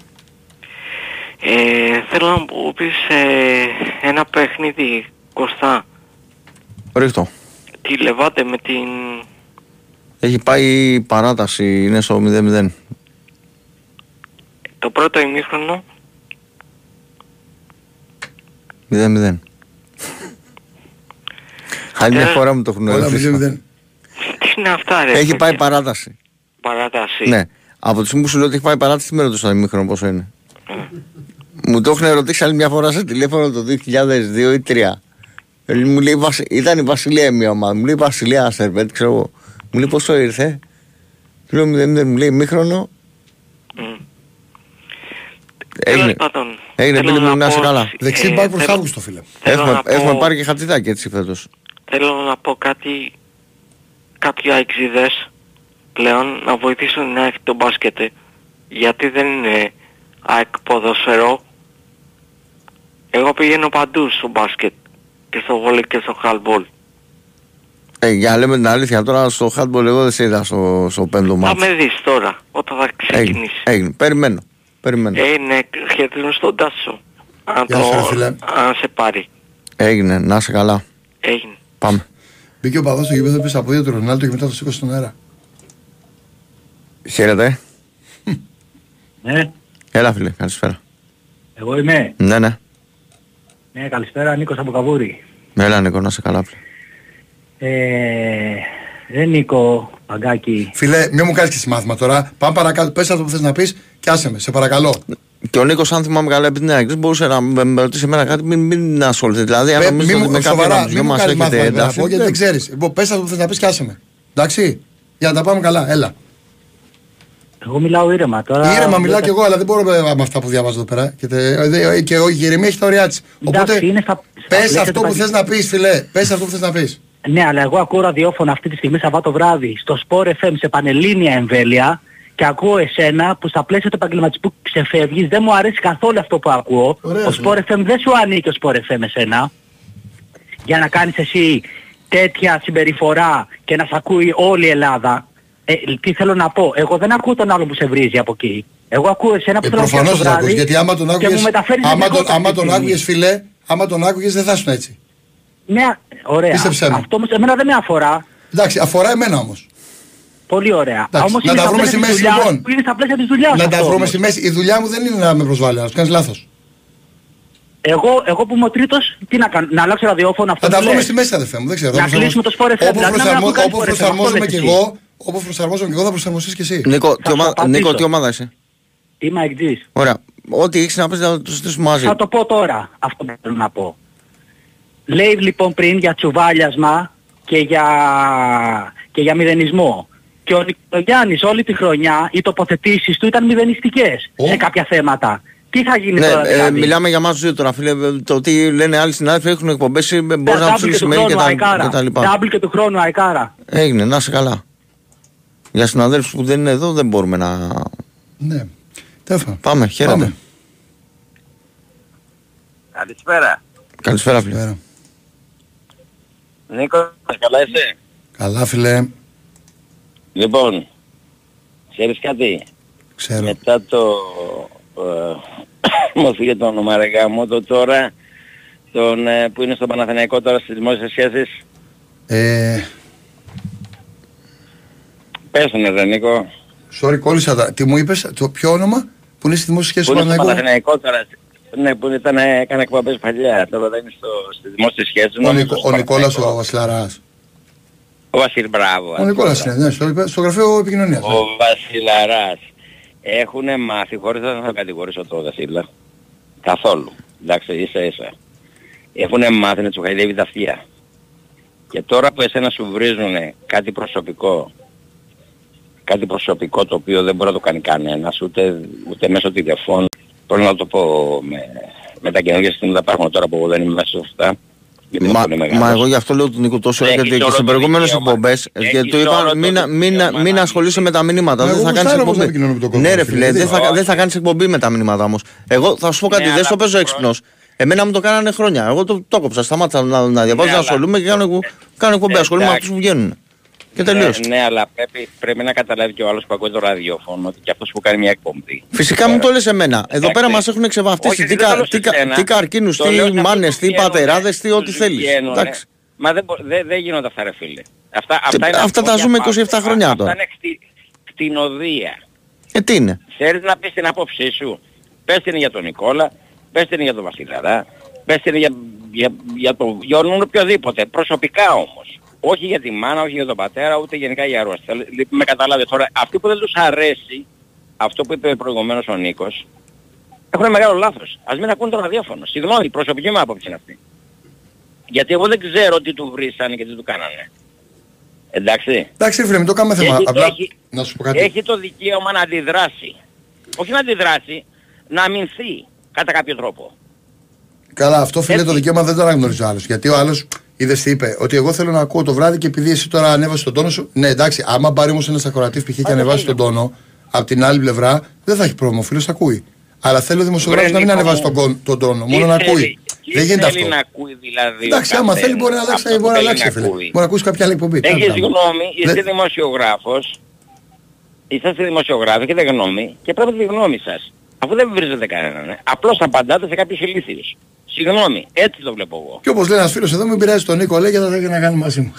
Ε, θέλω να μου πεις ε, ένα παιχνίδι, Κωστά. Ρίχτω. Τη Λεβάτε με την... Έχει πάει παράταση, είναι στο 0-0. Το πρώτο ημίχρονο 0-0. Άλλη μια Ε, φορά μου το έχουν Όλα ερωτήσει. 0-0. Τι είναι αυτά ρε Έχει παιδιά; πάει παράταση. Παράταση. Ναι. Από τη στιγμή που σου λέω ότι έχει πάει παράταση, τι με ρωτήσω το ημίχρονο πόσο είναι. Μου το έχουν ερωτήσει άλλη μια φορά σε τηλέφωνο το 2002 ή 2003. Μου λέει, «Βασι- ήταν η Βασιλεία μια ομάδα. Μου λέει Βασιλεία Σερβέτ, ξέρω εγώ. Μου λέει πόσο ήρθε; Του λέω 0-0, μου λέει ημίχρονο. Μμ. Έγινε. Τέλος πάντων, Έγινε, θέλω πήρε μου, να είσαι πω- καλά. ε, Δεξί μπακ προς θέλω- Αύγουστο, φίλε. θέλω Έχουμε, να πω- έχουμε πάρει και χαρτιδάκι έτσι φέτος. Θέλω να πω κάτι, κάποιοι αεξίδες πλέον να βοηθήσουν να έχει το μπάσκετ. ε. Γιατί δεν είναι ΑΕΚ ποδοσφαιρό. Εγώ πηγαίνω παντού στο μπάσκετ και στο βόλι και στο χαλμπόλ. Ε, για να λέμε την αλήθεια, τώρα στο handball εγώ δεν σε είδα στο, στο πέμπτο Θα μάτσο. με δεις τώρα όταν θα Έγινε, ξεκινήσει. έγινε. Περιμένω. Περιμένω. Ε, ναι, χαιρετίζουν στον Τάσο. Αν, Γεια σου, ρε το, φίλε. αν σε πάρει. Έγινε. Να είσαι καλά. Έγινε. Πάμε. Μπήκε ο παδός στο γήπεδο, πέσε από δύο του Ρονάλτο και μετά το σήκωσε στον αέρα. Χαίρετε. Ναι, Έλα φίλε, καλησπέρα. εγώ είμαι. Ναι, ναι. Ναι, καλησπέρα, Νίκος από Καβούρη. Έλα Νίκο, να είσαι καλά φίλε. Ε, ρε Νίκο, Παγκάκη, Φίλε, μην μου κάνεις και εσύ μάθημα τώρα. Πάμε παρακάτω. Πες αυτό που θες να πεις και άσε με, σε παρακαλώ. Και ο Νίκος, αν θυμάμαι καλά, επειδή είναι Αγγλής, μπορούσε να με με ρωτήσει εμένα κάτι, μην, μην ασχολείται. Δηλαδή, αν Ε, νομίζετε μη ότι μου με κάποιον σοβαρά, από τους μην δυο μου μας κάνεις έχετε μάθημα να ένταση. πω, γιατί δεν δεν- ξέρεις. Λοιπόν, πες αυτό που θες να πεις και άσε με. Εντάξει, για να τα πάμε καλά, έλα. Εγώ μιλάω ήρεμα τώρα. Ήρεμα μιλάω κι εγώ, αλλά δεν μπορώ με, με αυτά που διαβάζω εδώ πέρα. Και, τε- δε- και ο Γερεμία έχει τα ωριά της. Εντάξει, Οπότε, είναι στα- στα πες πλαίσια αυτό του που παγι- θες να πεις, φιλέ. Πες αυτό που θες να πεις. Ναι, αλλά εγώ ακούω ραδιόφωνο αυτή τη στιγμή Σαββάτο βράδυ στο Sport FM σε πανελλήνια εμβέλεια και ακούω εσένα που στα πλαίσια του επαγγελματικού ξεφεύγεις. Δεν μου αρέσει καθόλου αυτό που ακούω. Ωραία, ο φίλε. Sport FM δεν σου ανήκει ο Sport FM εσένα. Για να κάνεις εσύ τέτοια συμπεριφορά και να σ' ακούει όλη η Ελλάδα. Ε, τι θέλω να πω. Εγώ δεν ακούω τον άλλο που σε βρίζει από εκεί. Εγώ ακούω εσένα που Ε, θέλω να προφανώς πιάσω δεν ακούς, βράδυ γιατί άμα τον και άκουγες, μου μεταφέρεις άμα εγώ τον, αυτή άμα τη τον στιγμή. άκουγες φιλέ, άμα τον άκουγες δεν θα ήσουν έτσι. Ναι, ωραία. Πίστεψέ με. Αυτό όμως εμένα δεν με αφορά. Εντάξει, αφορά εμένα όμως. Πολύ ωραία. Εντάξει, Όμως να είναι τα στα βρούμε πλαίσια στη της μέση, δουλειάς, λοιπόν. που Είναι στα πλαίσια της δουλειάς Να τα αυτό βρούμε όμως. στη μέση. Η δουλειά μου δεν είναι να με προσβάλλει, αλλά κάνεις λάθος. Εγώ, εγώ που είμαι ο τρίτος, τι να κάνω, να αλλάξω ραδιόφωνο αυτό Θα τα που βρούμε λες. στη μέση, αδερφέ μου. Δεν ξέρω. Να θα προσαρμόσω- κλείσουμε το Sport FM, Όπως δηλαδή να προσαρμο- μην ακούς όπως Sport FM, προσαρμόζομαι αυτό κι λες εγώ, όπως προσαρμόζομαι κι εγώ θα προσαρμοστείς κι εσύ. Νίκο, τι σου ομάδα- απαντήσω. Νίκο, τι ομάδα είσαι; Είμαι εκτζής. Ωραία. Ό,τι έχεις να πεις να το συζητήσουμε μαζί. Θα το πω τώρα, αυτό που θέλω να πω. Λέει λοιπόν πριν για τσουβάλιασμα και για, και για μηδενισμό. Και ο Νικογιάννης όλη τη χρονιά οι τοποθετήσεις του ήταν μηδενιστικές Ω. σε κάποια θέματα. Τι θα γίνει Ναι, τώρα ε, δηλαδή; μιλάμε για μας δύο τώρα, φίλε. ε, Το τι λένε άλλοι συνάδελφοι έχουν εκπομπές, ε, μπορείς να τους Double στείλεις και του email και χρόνου τα, Αϊκάρα. και τα λοιπά. Double και του χρόνου Αϊκάρα. Έγινε, να είσαι καλά. Για συναδέλφους που δεν είναι εδώ δεν μπορούμε να... Ναι. Τέλος πάντων. Πάμε, χαίρετε. Πάμε. Καλησπέρα. Καλησπέρα, φίλε. Καλησπέρα. Νίκο, καλά είσαι; Καλά φίλε, Λοιπόν, ξέρεις κάτι; ξέρω. Μετά το... Ε, μου φύγε το όνομα ρε γάμο, το τώρα, τον, ε, που είναι στο Παναθηναϊκό τώρα στις δημόσιες σχέσεις. Ε, Πες τον ρε Νίκο. sorry, κόλλησα τα. Τι μου είπες, το ποιο όνομα που είναι στη δημόσια σχέση Που του είναι στο Παναγικού. Παναθηναϊκό τώρα. Ναι, που ήταν, ε, έκανε εκπομπές παλιά. Τώρα δεν είναι στο, στις δημόσιες σχέσεις. Ο, νομίζω Νικο, στο ο Νικόλας ο Παναθηναϊκό. Βασιλαράς. Ο Βασίλ, μπράβο. Ο Νικόλας είναι, ναι, στο, στο γραφείο επικοινωνίας. ναι. Ο Βασιλαράς. Έχουνε μάθει, χωρίς να θα κατηγορήσω το Βασίλα, καθόλου. Εντάξει, ίσα ίσα. Έχουνε μάθει να του χαϊδεύει τα αυτιά. Και τώρα που εσένα σου βρίζουνε κάτι προσωπικό, κάτι προσωπικό το οποίο δεν μπορεί να το κάνει κανένας, ούτε, ούτε μέσω τηλεφώνου, πρέπει να το πω με, με τα καινούργια συστήματα που υπάρχουν τώρα που εγώ δεν είμαι μέσα σε αυτά. γιατί Μα, δεν είμαι μεγάλος. μα εγώ γι' αυτό λέω του Νίκο τόσο Έχεις γιατί και όλο σε το προηγούμενες δικαίωμα. εκπομπές Έχεις γιατί του όλο είπα το μην, μην, δικαίωμα μην να ασχολείσαι με τα μηνύματα. Μα Δεν εγώ θα κάνεις γουστάρω όμως να εκπομπή. επικοινωνώ με τον κόσμο, Ναι ρε φίλε, φίλε, γιατί- δεν θα, Όχι. δεν θα κάνεις εκπομπή με τα μηνύματα όμως. Εγώ θα σου πω κάτι, Ναι, δεν στο αλλά παίζω προ- έξυπνος. Εμένα μου το κάνανε χρόνια. Εγώ το, το κόψα. Σταμάτησα να, να διαβάζω, Ναι, να αλλά- ασχολούμαι και κάνω, κάνω εκπομπή. Ε, Ασχολούμαι με εντάξει. αυτούς που βγαίνουν. Και τελείωσε. Ναι, ναι, αλλά πρέπει, πρέπει να καταλάβει και ο άλλος που ακούει το ραδιόφωνο ότι και αυτός που κάνει μια εκπομπή. Φυσικά μου το λες εμένα. Εδώ Εντάξει. πέρα μας έχουν ξεβαφτίσει Όχι, τι, δεν το κα, λέω τι, σε κα- σένα. τι καρκίνους, Το λέω σε τι αυτούς μάνες, που τι βγαίνουνε, πατεράδες, τι ό,τι τους θέλεις. βγαίνουνε. Εντάξει. Μα δεν, μπο- δεν, δεν γίνονται αυτά ρε φίλε. Αυτά, αυτά, είναι αυτά τα αγχώδια ζούμε πάντα. 27 χρόνια Αυτά τώρα. είναι χτι, κτηνοδία. Ε, τι είναι; Θέλεις να πεις την άποψή σου. Πες την για τον Νικόλα, πες την για τον Βασιλαρά, πες την για, για, για, το, για τον οποιοδήποτε. Προσωπικά όμως. Όχι για τη μάνα, όχι για τον πατέρα, ούτε γενικά για αρρώστια. Λ- Με καταλάβει τώρα. Αυτοί που δεν τους αρέσει, αυτό που είπε προηγουμένως ο Νίκος, έχουν μεγάλο λάθος. Ας μην ακούν το ραδιόφωνο. Συγγνώμη, η προσωπική μου άποψη είναι αυτή. Γιατί εγώ δεν ξέρω τι του βρίσανε και τι του κάνανε. Εντάξει. Εντάξει, ρε φίλε, μην το κάνουμε θέμα. Έχει- Απλά έχει- να σου πω κάτι. Έχει το δικαίωμα να αντιδράσει. Όχι να αντιδράσει, να αμυνθεί κατά κάποιο τρόπο. Καλά, αυτό φίλε Έτσι. το δικαίωμα δεν το αναγνωρίζει ο άλλος. Γιατί ο άλλος είδες τι είπε, ότι εγώ θέλω να ακούω το βράδυ και επειδή εσύ τώρα ανέβασες τον τόνο σου. Ναι, εντάξει, άμα πάρει όμως ένα ακροατή π.χ. και δεν ανεβάσεις είναι. τον τόνο, από την άλλη πλευρά δεν θα έχει πρόβλημα. Ο φίλος ακούει. Αλλά θέλω ο δημοσιογράφος Βρε, να μην Νίκο ανεβάσει μου. τον, κον- τον τόνο, Τι μόνο να θέλει- ακούει. τι Δεν γίνεται θέλει αυτό. να ακούει δηλαδή. ο Εντάξει, άμα καθένας; θέλει μπορεί να αλλάξει, Αυτό που μπορεί να θέλει αλλάξει, φίλε. ακούει. Μπορεί να ακούσει κάποια άλλη εκπομπή. Έχεις Κάνε πράγμα. γνώμη, είσαι Δεν- δημοσιογράφος, είσαστε δημοσιογράφοι και δεν γνώμη και πρέπει τη γνώμη σας. Αφού δεν βρίζετε κανέναν. ε. Απλώς απαντάτε σε κάποιους ηλίθιους. Συγγνώμη, έτσι το βλέπω εγώ. Και όπως λέει ένας φίλος εδώ, μην πειράζει τον Νίκο, λέει και θα έχει να κάνει μαζί μου.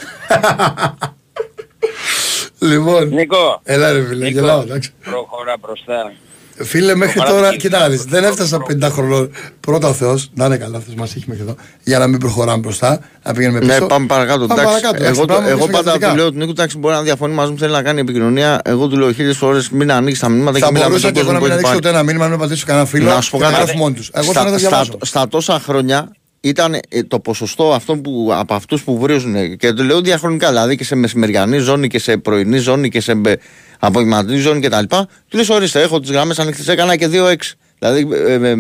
λοιπόν, Νίκο, έλα ρε φίλε, Νίκο, γελάω, εντάξει. προχώρα μπροστά. Φίλε, μέχρι Το τώρα, παράδειγμα κοίτα να δεις, είναι δεν το- έφτασα 50 χρονών. Πρώτα ο Θεός, να είναι καλά, αυτό μας έχει μέχρι εδώ. Για να μην προχωράμε μπροστά, να πηγαίνουμε πίσω. Ναι, πάμε παρακάτω. Πάμε εντάξει. παρακάτω. εγώ, εντάξει, πάμε εγώ πίσω πάντα θετικά. του λέω του Νίκου, εντάξει, μπορεί να διαφωνεί μαζί μου, θέλει να κάνει επικοινωνία. Εγώ του λέω χίλιες φορές μην ανοίξεις τα μηνύματα Θα και μιλάμε με μπορούσα τον και εγώ κόσμο να που μην έχει ανοίξω πάρει. ούτε ένα μήνυμα, να μην πατήσω κανένα φίλο. Να σου πω και κάτι. γράφω μόνοι τους. Εγώ στα, θέλω να στα, διαβάσω. στα τόσα χρόνια ήταν ε, το ποσοστό αυτό που, από αυτούς που βρίζουν και το λέω διαχρονικά, δηλαδή και σε μεσημεριανή ζώνη και σε πρωινή ζώνη και σε ε, απογευματινή ζώνη κτλ. Του λες, ορίστε, έχω τις γραμμές ανοιχτές, έκανα και 2-6. Δηλαδή ε, ε, ε,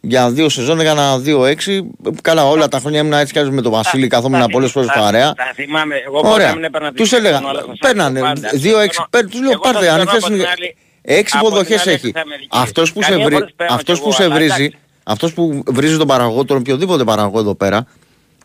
για δύο σεζόν έκανα 2-6. Καλά, όλα τα χρόνια ήμουν έτσι κι αλλιώς με τον Βασίλη, καθόμουν πολλές φορές Θα- παρέα. Θα θυμάμαι, εγώ Ωραία. ποτέ μην έπαιρνα Τους τη έλεγα, τηλέφωνο, αλλά θα σας παίρνανε πω πάντα. 2-6. παίρνουν, Τους λέω, Εγώ πάρτε, σας λέω ανοιχτέ από την είναι. άλλη- Έξι από την υποδοχέ άλλη έχει. της Αμερικής. Αυτός που, σε Καμία βρει, φορές παίρνω αυτός κι που εγώ, σε αλλά βρίζει, εντάξει. αυτός που βρίζει τον παραγωγό, τον οποιοδήποτε παραγωγό εδώ πέρα,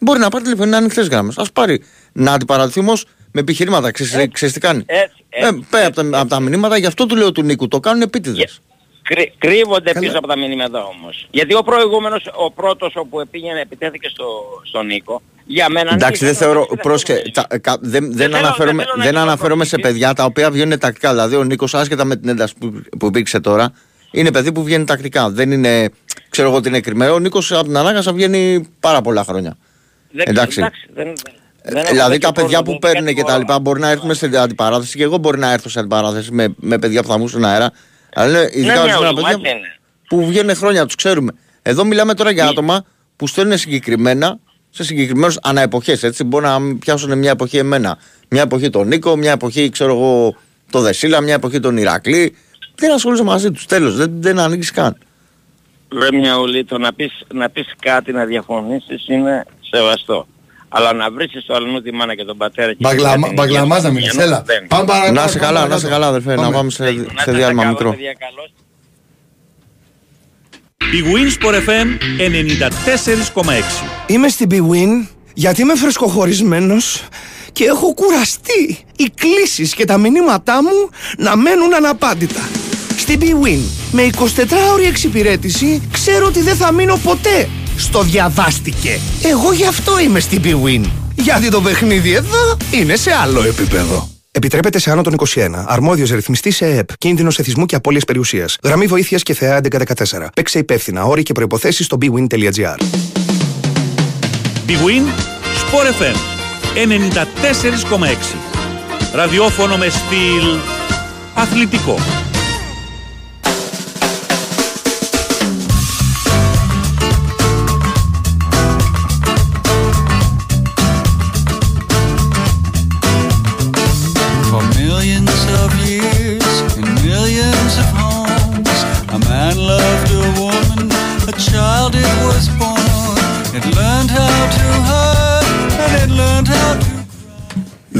μπορεί να πάρει τηλέφωνο, είναι ανοιχτές γράμμε. Α πάρει να αντιπαρατηθεί όμω με επιχειρήματα. Ξέρεις τι κάνει. Έτσι, Ε, έτσι, πέρα από τα, από τα μηνύματα, γι' αυτό του λέω του Νίκου. Το κάνουν επίτηδες. Κρύ- κρύβονται Καλά. πίσω από τα μηνύματα όμως. Γιατί ο προηγούμενος, ο πρώτος όπου επήγαινε, επιτέθηκε στο, στον Νίκο, για μένα... Εντάξει, ναι, δεν θεωρώ. δεν Πρόσεχε, θέλω- τα- κα- δεν, δεν, θέλω- αναφέρομαι, δεν θέλω να δεν γίνω αναφέρομαι σε προπονητής. παιδιά τα οποία βγαίνουν τακτικά. Δηλαδή, ο Νίκος, άσχετα με την ένταση που, που υπήρξε τώρα, είναι παιδί που βγαίνει τακτικά. Δεν είναι, ξέρω εγώ, ότι είναι κρυμμένο. Ο Νίκος από την ανάγκασα βγαίνει πάρα πολλά χρόνια. Δεν- εντάξει. δεν, Ε, δεν έχω δηλαδή τέτοιο τα παιδιά πρόβλημα. που παίρνουν Κάτι και τα άλλο. λοιπά μπορεί να έρθουν σε αντιπαράθεση και εγώ μπορεί να έρθω σε αντιπαράθεση με, με παιδιά που θα μου στον αέρα. Αλλά είναι ειδικά Ναι, ορισμένα μια παιδιά ουλουμάτια είναι. που βγαίνουν χρόνια, τους ξέρουμε. Εδώ μιλάμε τώρα για άτομα που στέλνουν συγκεκριμένα σε συγκεκριμένους αναεποχές. Έτσι, μπορεί να πιάσουν μια εποχή εμένα, μια εποχή τον Νίκο, μια εποχή, ξέρω εγώ, το Δεσίλα, μια εποχή τον Ηρακλή. Δεν ασχολείσαι μαζί τους. Τέλος. Δεν, δεν ανοίγει καν. Ρε μια ουλή, το να πεις, να πεις κάτι να διαφωνήσεις είναι σεβαστό. Αλλά να βρίσκεις το αλλού τη μάνα και τον πατέρα και Μπαγλαμα- την Μπαγλαμάς να οικογένεια, μιλήσει. Έλα. δεν. Πάμε παρακάτω. Να είσαι πάμε καλά, να παρακάτω. είσαι καλά, αδερφέ. Να πάμε σε, Να σε είστε διάλειμμα καλά, μικρό. παιδιά, καλώς. Η Winsport FM 94,6. Είμαι στην BWIN γιατί είμαι φρεσκοχωρισμένος και έχω κουραστεί οι κλήσεις και τα μηνύματά μου να μένουν αναπάντητα. Στην BWIN με 24ωρη εξυπηρέτηση ξέρω ότι δεν θα μείνω ποτέ στο διαβάστηκε. Εγώ γι' αυτό είμαι στην BWIN. Γιατί το παιχνίδι εδώ είναι σε άλλο επίπεδο. Επιτρέπεται σε άνω των 21. Αρμόδιος ρυθμιστής σε ΕΕΠ. Κίνδυνος εθισμού και απώλειας περιουσίας. Γραμμή βοήθειας και ΘΕΑ 1114. Παίξε υπεύθυνα. Όροι και προϋποθέσεις στο bwin.gr. Η Win Sport FM 94,6. Ραδιόφωνο με στυλ αθλητικό.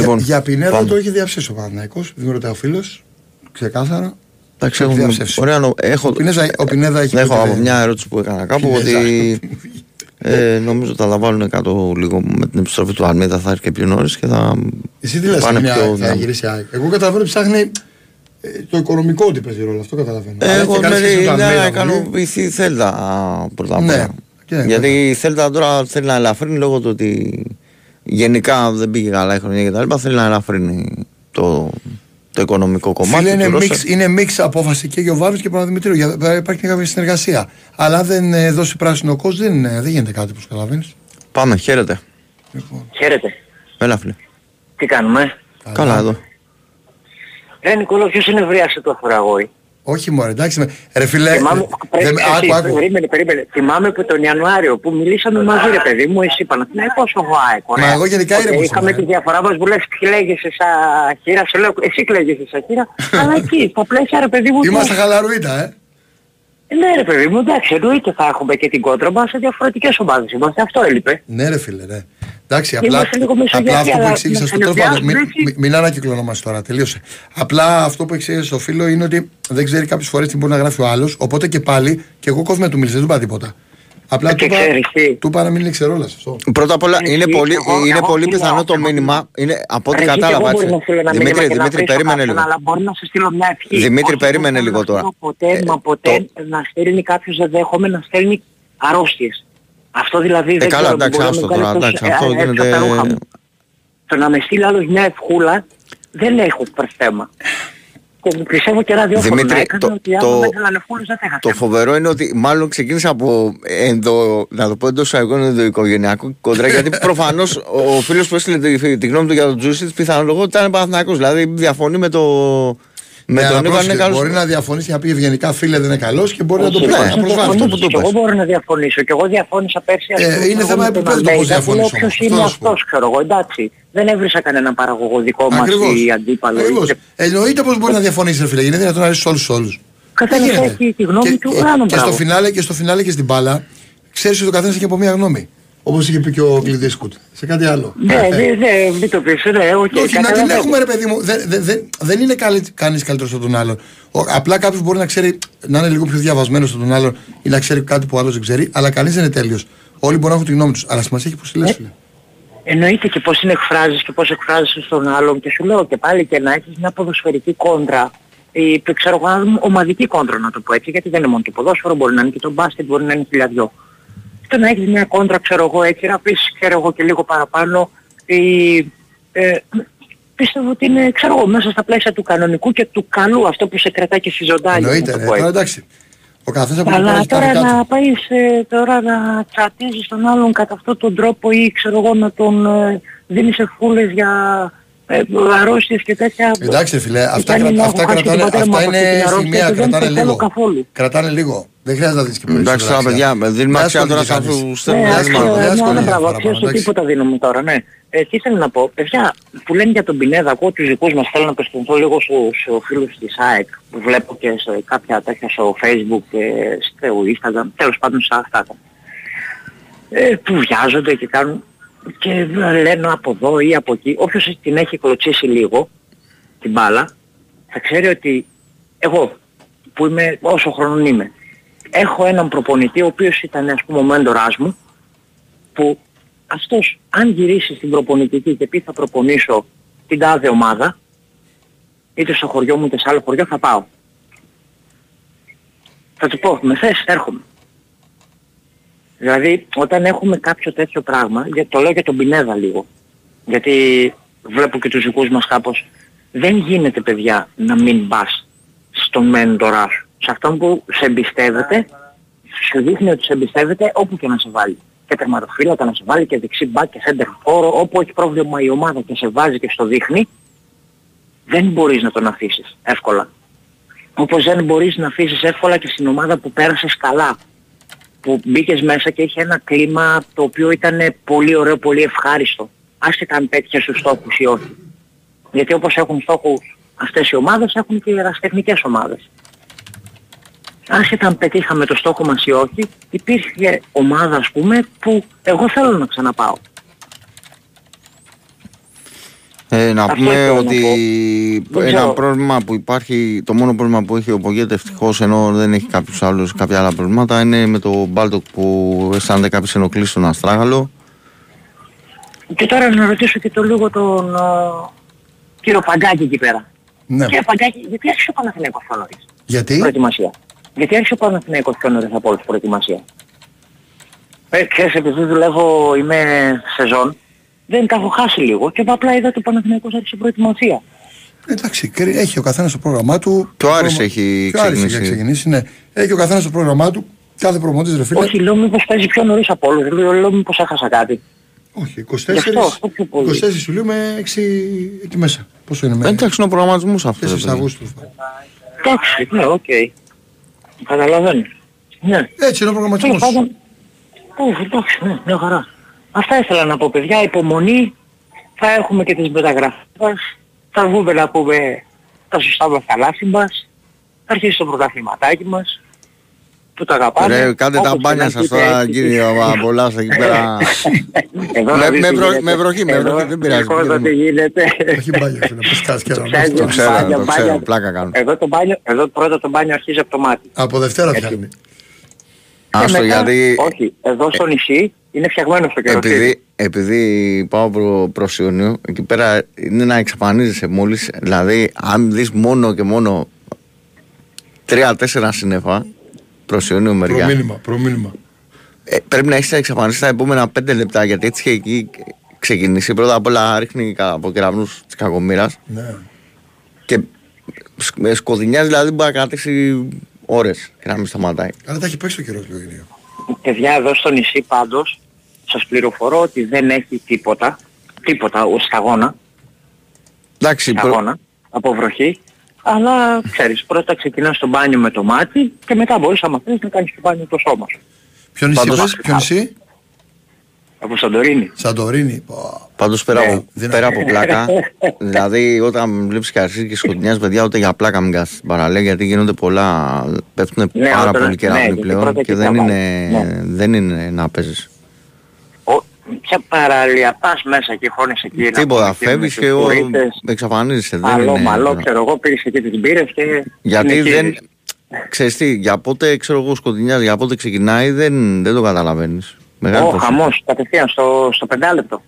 Λοιπόν, για, για Πινέδα πάμε. το έχει διαψεύσει ο Παναθηναϊκός, δεν ρωτάει ο φίλος. Ξεκάθαρα. Εντάξει, Το έχει έχω, διαψεύσει. ωραία, νο- έχω, Ο Πινέδα, ο Πινέδα έχει. έχω πει από ότι- μια ερώτηση που έκανα κάπου Πινέδα. ότι ε, νομίζω ότι θα τα βάλουν κάτω λίγο με την επιστροφή του Αλμίδα θα έρθει και πιο νωρίς και θα Εσύ τι λες, πάνε μια, πιο θα δυνατά. γυρίσει η ΑΕΚ. Εγώ καταλαβαίνω ότι ψάχνει ε, το οικονομικό ότι παίζει ρόλο. Αυτό καταλαβαίνω. Αλλά Εγώ έχει κάνει ναι, σχέση με το είναι Αλμέιδα να πολύ. ικανοποιηθεί η Θέλτα πρώτα απ' Ναι. όλα. Και- Γιατί η Θέλτα τώρα θέλει να ελαφρύνει λόγω του ότι γενικά δεν πήγε καλά η χρονιά και τα λοιπά. Θέλει να ελαφρύνει το, το οικονομικό κομμάτι. Φίλε, είναι του μίξ, ρόστερ. είναι μίξ απόφαση και για ο Βάρος και Παπαδημητρίου. Για, υπάρχει και κάποια συνεργασία. Αλλά αν δεν ε, δώσει πράσινο κόστ δεν, ε, δεν γίνεται κάτι που καταλαβαίνεις. Πάμε, χαίρετε. Λοιπόν, Χαίρετε. Έλα φίλε. Τι κάνουμε; Καλά εδώ. Ρε Νικόλο, ποιος είναι βρίασε το φοραγόη. Όχι μωρέ, εντάξει. με- Ρε φίλε, Θυμάμαι, Ε, δεν- εσύ, άκου, άκου. περίμενε, περίμενε. Θυμάμαι που τον Ιανουάριο που μιλήσαμε μαζί ρε παιδί μου, εσύ Παναθηναϊκός ο ΑΕΚ. ωραία. Μα εγώ γενικά Οκ, ήρεμος Είχαμε είμαι. τη διαφορά μας, μου λες κλαίγεσαι σαν χήρα, σου λέω εσύ κλαίγεσαι σαν χήρα, αλλά εκεί, στα πλαίσια ρε παιδί μου. Είμαστε του- χαλαρουίτα, ε. Ε, Ναι ρε παιδί μου, εντάξει, εννοείται θα έχουμε και την κόντρα μας σε διαφορετικές ομάδες είμαστε, αυτό έλειπε. Ναι, ρε φίλε, ναι. Εντάξει, απλά, Είμαστε λίγο απλά μεσογειακοί, αυτό που αλλά εξήγησα με στο τέλος ενδιαφέρον, πάντων, μην, έτσι. μην, μην ανακυκλωνόμαστε τώρα, τελείωσε. Απλά αυτό που εξήγησε στο φίλο είναι ότι δεν ξέρει κάποιες φορές τι μπορεί να γράφει ο άλλος, οπότε και πάλι, και εγώ κόβουμε του μίλησε, δεν του είπα τίποτα. Απλά Ε, του και είπα, ξέρεις τι. του είπα να μην είναι ξερόλας αυτό. Πρώτα απ' όλα Εσύ, είναι πολύ, εγώ- είναι εγώ πολύ φίλε, πιθανό το εγώ- μήνυμα. Είναι, από ό,τι Ρε, εσύ, κατάλαβα. εγώ έτσι. μπορεί να στείλω ένα Δημήτρη, μήνυμα και να Δημήτρη, βρίσω περίμενε κάποιον, λίγο. Αλλά μπορεί να σε στείλω μια ευχή. Δημήτρη, Όχι, περίμενε δεν λίγο θέλω να τώρα. στείλω Ποτέ, Ε, μα ποτέ το- να στέλνει κάποιος δεν δέχομαι να στέλνει αρρώστιες. Αυτό δηλαδή δεν Ε, καλά, ξέρω, εντάξει, μπορεί να άστο με κάνει τώρα, τόσο- εντάξει, ε, αυτό ε, έξω γίνεται- από τα ρούχα μου. Το να με στείλει άλλος μια ευχούλα δεν έχω θέμα. Και πιστεύω και ραδιόφωνο Δημήτρη, να έκανε το- ότι άμα το- δεν θέλανε φούλους δεν θα είχα Το θέμα. φοβερό είναι ότι μάλλον ξεκίνησε από ενδο, να το πω εντός εισαγωγικών ενδοοικογενειακό κόντρα. γιατί προφανώς ο φίλος που έστειλε τη, τη γνώμη του για τον Τζούσιτς πιθανολογώ ήταν Παναθυνακό. Δηλαδή διαφωνεί με, το, με Ναι, τον αλλά Νίκο αν είναι πρόσεχε, καλός. Μπορεί να διαφωνήσει να πει ευγενικά φίλε δεν είναι καλός και μπορεί να το πει. Όχι, ναι, να να προσβάλλει. αυτό διαφωνήσω. που το Και εγώ πες. μπορώ να διαφωνήσω. Και εγώ διαφώνησα πέρσι. ας Ε, πούμε, είναι εγώ θέμα με τον επίπεδου το πώς Αλμέιδα, που διαφωνείς λέω, όμως. Ποιος Αυτό είναι να σου πω. αυτός, ξέρω εγώ. Εντάξει. Δεν έβρισα κανέναν παραγωγό δικό μας Ακριβώς. ή αντίπαλο. Ακριβώς. είτε- Εννοείται πως μπορεί να διαφωνήσεις, ρε φίλε. Είναι δυνατόν να ρίξει όλους του όλου. Καθένας έχει τη γνώμη του. Άλλο και, στο μπράβο. φινάλε, και στο φινάλε και στην μπάλα, ξέρεις ότι ο καθένας έχει από μία γνώμη. Όπως είχε πει και ο Κλιντ Ίστγουντ. Σε κάτι άλλο. Ναι, Ε, δεν δε, μην το πεις, ναι, οκ, όχι, να την καταλαβαίνω. έχουμε ρε παιδί μου. Δεν, δεν, δεν, δεν είναι κανείς καλύτερος από τον άλλον. Ο, απλά κάποιος μπορεί να ξέρει να είναι λίγο πιο διαβασμένος από τον άλλον ή να ξέρει κάτι που ο άλλος δεν ξέρει, αλλά κανείς δεν είναι τέλειος. Όλοι μπορούν να έχουν τη γνώμη τους. Αλλά σημασία έχει πώς τη λες, Ε, φίλε. Εννοείται και πώς είναι εκφράζεις και πώς εκφράζεις στον άλλον και σου λέω και πάλι και να έχεις μια ποδοσφαιρική κόντρα ή ξέρω εγώ ένα ομαδική κόντρα να το πω έτσι γιατί δεν είναι μόνο το ποδόσφαιρο μπορεί να είναι και το μπάσκετ μπορεί να είναι χιλιαδιό. Το να έχεις μια κόντρα ξέρω εγώ έτσι να πεις ξέρω εγώ και λίγο παραπάνω ή, ε, πιστεύω ότι είναι ξέρω εγώ μέσα στα πλαίσια του κανονικού και του καλού αυτό που σε κρατάει και στη ζωντάνια. να Εννοείται, το ρε. πω έτσι. Τώρα εντάξει. Ο καθένας από Αλλά τον τώρα κάνει να κάτι. πάει τώρα να τσατίζεις τον άλλον κατά αυτόν τον τρόπο ή ξέρω εγώ να τον ε, δίνεις ευχούλες για ε, αρρώστιες και τέτοια. Εντάξει, ρε φίλε, αυτά, Ήταν κρα- να αυτά έχω χάσει κρατάνε, τον πατέρα μου αυτά από αυτή την είναι αρρώστια σημεία, και δεν κρατάνε το θέλω λίγο. καθόλου. Κρατάνε λίγο. Δεν χρειάζεται να δεις και περισσότερα. Εντάξει τώρα, παιδιά, δίνουμε αξία τώρα σε αυτού που Ναι, στέλνουν δεν αυτό, ασχολείται, δεν ναι, ασχολείται ναι, μπράβο, παραπάνω, αξία στο εντάξει. τίποτα δίνουμε τώρα, ναι. Ε, τι ήθελα να πω, παιδιά που λένε για τον Πινέδα, ακούω τους δικούς μας, θέλω να απευθυνθώ λίγο στους στους φίλους της ΑΕΚ που βλέπω και σε κάποια τέτοια στο Facebook και στο Instagram, τέλος πάντων σε αυτά. Ε, που βιάζονται και κάνουν και λένε από εδώ ή από εκεί. Όποιος την έχει κλωτσίσει λίγο, την μπάλα, θα ξέρει ότι εγώ που είμαι όσο χρονών είμαι, έχω έναν προπονητή ο οποίος ήταν ας πούμε ο μέντοράς μου που αυτός αν γυρίσει στην προπονητική και πει θα προπονήσω την τάδε ομάδα είτε στο χωριό μου είτε σε άλλο χωριό θα πάω. Θα του πω, με θες έρχομαι. Δηλαδή όταν έχουμε κάποιο τέτοιο πράγμα, για, το λέω για τον Πινέδα λίγο, γιατί βλέπω και τους δικούς μας κάπως, δεν γίνεται παιδιά να μην πας στον μέντορά σου. Σε αυτόν που σε εμπιστεύεται, σου δείχνει ότι σε εμπιστεύεται όπου και να σε βάλει. Και τερματοφύλακα να σε βάλει και δεξί μπακ και center φόρο, όπου έχει πρόβλημα η ομάδα και σε βάζει και στο δείχνει, δεν μπορείς να τον αφήσεις εύκολα. Όπως δεν μπορείς να αφήσεις εύκολα και στην ομάδα που πέρασες καλά. Που μπήκες μέσα και είχε ένα κλίμα το οποίο ήταν πολύ ωραίο, πολύ ευχάριστο. Άσχετα αν πέτυχες τους στόχους ή όχι. Γιατί όπως έχουν στόχους αυτές οι ομάδες έχουν και οι ερασιτεχνικές ομάδες. Άσχετα αν πετύχαμε το στόχο μας ή όχι, υπήρχε ομάδα ας πούμε που εγώ θέλω να ξαναπάω. Ε, να Αυτό πούμε ήθελα να ότι πω. Δεν ένα ξέρω. πρόβλημα που υπάρχει, το μόνο πρόβλημα που έχει ο Πογέτε ευτυχώς ενώ δεν έχει κάποιους άλλους, κάποια άλλα προβλήματα είναι με το Μπάλτοκ που αισθάνεται κάποιες ενοχλήσεις στον Αστράγαλο. Και τώρα να ρωτήσω και το λίγο τον ε, κύριο Παγκάκη εκεί πέρα. Ναι. Κύριε Παγκάκη, γιατί άρχισε ο Παναθηναϊκός πιο νωρίς Γιατί; προετοιμασία. Γιατί άρχισε ο Παναθηναϊκός πιο νωρίς από όλους προετοιμασία. Ε, ξέρεις, επειδή δουλεύω, είμαι σεζόν, δεν τα έχω χάσει λίγο και απλά είδα ότι ο Παναθηναϊκός άρχισε προετοιμασία. Εντάξει, κρι- έχει ο καθένας το πρόγραμμά του. Και ο Άρης Πρόγραμμα- έχει και ο Άρης ξεκινήσει. έχει ξεκινήσει, ναι. Έχει ο καθένας το πρόγραμμά του. Κάθε προπονητής ρε φίλε. Όχι, λέω μήπως παίζει πιο νωρίς από όλους, λέω, λέω μήπως έχασα κάτι. Όχι, 24, Γι' αυτό, αυτό πιο πολύ. 24 Ιουλίου με 6 εκεί μέσα. Πόσο είναι με Εντάξει, είναι ο προγραμματισμός αυτός. 4 ρε παιδί. Αυγούστου. Εντάξει, ναι, οκ. Καταλαβαίνω. Ναι. Έτσι είναι ο Τέλος προγραμματισμός. πάντων, όχι, εντάξει, ναι, μια χαρά. Αυτά ήθελα να πω, παιδιά, υπομονή, θα έχουμε και τις μεταγραφές μας, θα βγούμε να πούμε τα σωστά μας καλάθη μας, θα αρχίσει το πρωταθληματάκι μας, που τα αγαπάμε. Ρε, κάντε τα Όπως μπάνια και σας να τώρα πείτε, κύριε Απολάς εκεί πέρα. Εδώ Με- να δεις με τι βρω- γίνεται. με βροχή, με Εδώ, βροχή, δεν πειράζει, λοιπόν, κύριε εδώ τι μου. γίνεται. Όχι μπάγια φίλε, πώς κάτσε και να Ξέρεις, Το μας- ξέρω, μπάνια, το ξέρω, μπάνια. πλάκα κάνω. Εδώ το μπάνιο, εδώ πρώτα το μπάνιο αρχίζει από το μάτι. Από Δευτέρα Έτσι. πιάνει. Και Άστο μετά- γιατί Όχι, εδώ στο νησί είναι φτιαγμένο στο καιρό. επειδή, επειδή πάω προ, προς Ιωνίου, εκεί πέρα είναι να εξαφανίζεσαι μόλις, δηλαδή αν δεις μόνο και μόνο τρία-τέσσερα σύννεφα προς Ιωνίου μεριά, Προμήνυμα, προμήνυμα. ε, πρέπει να έχεις εξαφανίσει τα επόμενα πέντε λεπτά γιατί έτσι έχει εκεί ξεκινήσει. Πρώτα απ' όλα ρίχνει κα- από κεραυνούς της κακομήρας Ναι. και σκ- σκοτεινιάς δηλαδή μπορεί να κρατήσει ώρες και να μην σταματάει. Αλλά τα έχει παίξει το καιρό του Ειρήνιο. Παιδιά εδώ στο νησί πάντως σας πληροφορώ ότι δεν έχει τίποτα, τίποτα ο σταγόνα, Εντάξει, προ- σταγόνα από βροχή. Αλλά ξέρεις, πρώτα ξεκινάς στο μπάνιο με το μάτι και μετά μπορείς άμα θέλεις να κάνεις το μπάνιο το σώμα σου. Ποιο νησί Πάντως- πες, ποιο νησί. Από Σαντορίνη. Σαντορίνη. Πω. Πάντως πέρα, Ναι. από, Δεν- πέρα από πλάκα, δηλαδή όταν βλέπεις και αρχίζεις και σκοτεινιάς παιδιά ούτε για πλάκα μην κάθεσαι στην παραλία γιατί γίνονται πολλά, πέφτουν Ναι, πάρα όταν- πολύ ναι, κεραυνοί γιατί πλέον πρώτα και εκεί δεν θα είναι, βάλεις. Ναι. δεν είναι να παίζεις. Ο, ποια παραλία, πας μέσα και χώνεις εκεί. να Τίποτα, πούμε, με φεύγεις τους και εγώ τουρίστες. εξαφανίζεσαι. Δεν Άλλο, είναι, μαλό, ξέρω εγώ, πήρες εκεί τις μπύρες και... γιατί είναι εκεί. δεν, ξέρεις τι, για πότε ξέρω εγώ σκοτεινιάζει, για πότε ξεκινάει δεν, δεν το καταλαβαίνεις. Μεγάλη Ω, προσοχή. χαμός, κατευθείαν στο, στο πεντάλεπτο.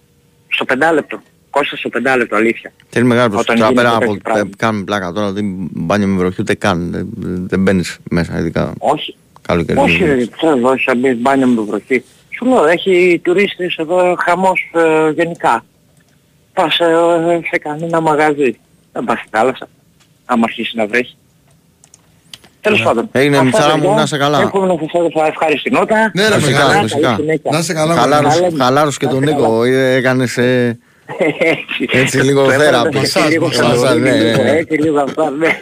Στο πεντάλεπτο. Κόστα στο πεντάλεπτο, αλήθεια. Θέλει μεγάλη προσοχή. Όταν Τώρα πέρα γίνεται από τέτοιο πράγμα. ε, κάνουμε πλάκα τώρα, δεν μπάνιο με βροχή ούτε καν. Δεν, δεν μπαίνεις μέσα, ειδικά Όχι, καλοκαίρι. όχι ρε, ξέρω, όχι, θα μπεις μπάνιο με βροχή. Σου λέω, έχει τουρίστες εδώ χαμός ε, γενικά. Πας ε, σε κανένα μαγαζί. Δεν πας στη θάλασσα, άμα αρχίσεις να βρέχεις. Τέλος πάντων. Έγινε, Αυτά, Μιτσάρα μου, παιδιά. να είσαι καλά. Εύχομαι να σας έδωσα ευχάριστη νότα. Ναι, ρε, Φυσικά, μεγάλη. Καλή φυσικά. συνέχεια. Να είσαι καλά, Χαλάρωσε, Καλά, λέμε. χαλάρωσε και Να τον είστε Νίκο. ε, Έκανες ε, Έτσι. Έτσι, λίγο Το έβαλα θέραπη. και Μασάζ, λίγο μασάζ, χαλαρή, ναι, ναι, λίγο ναι. Έτσι, λίγο αυτά, ναι.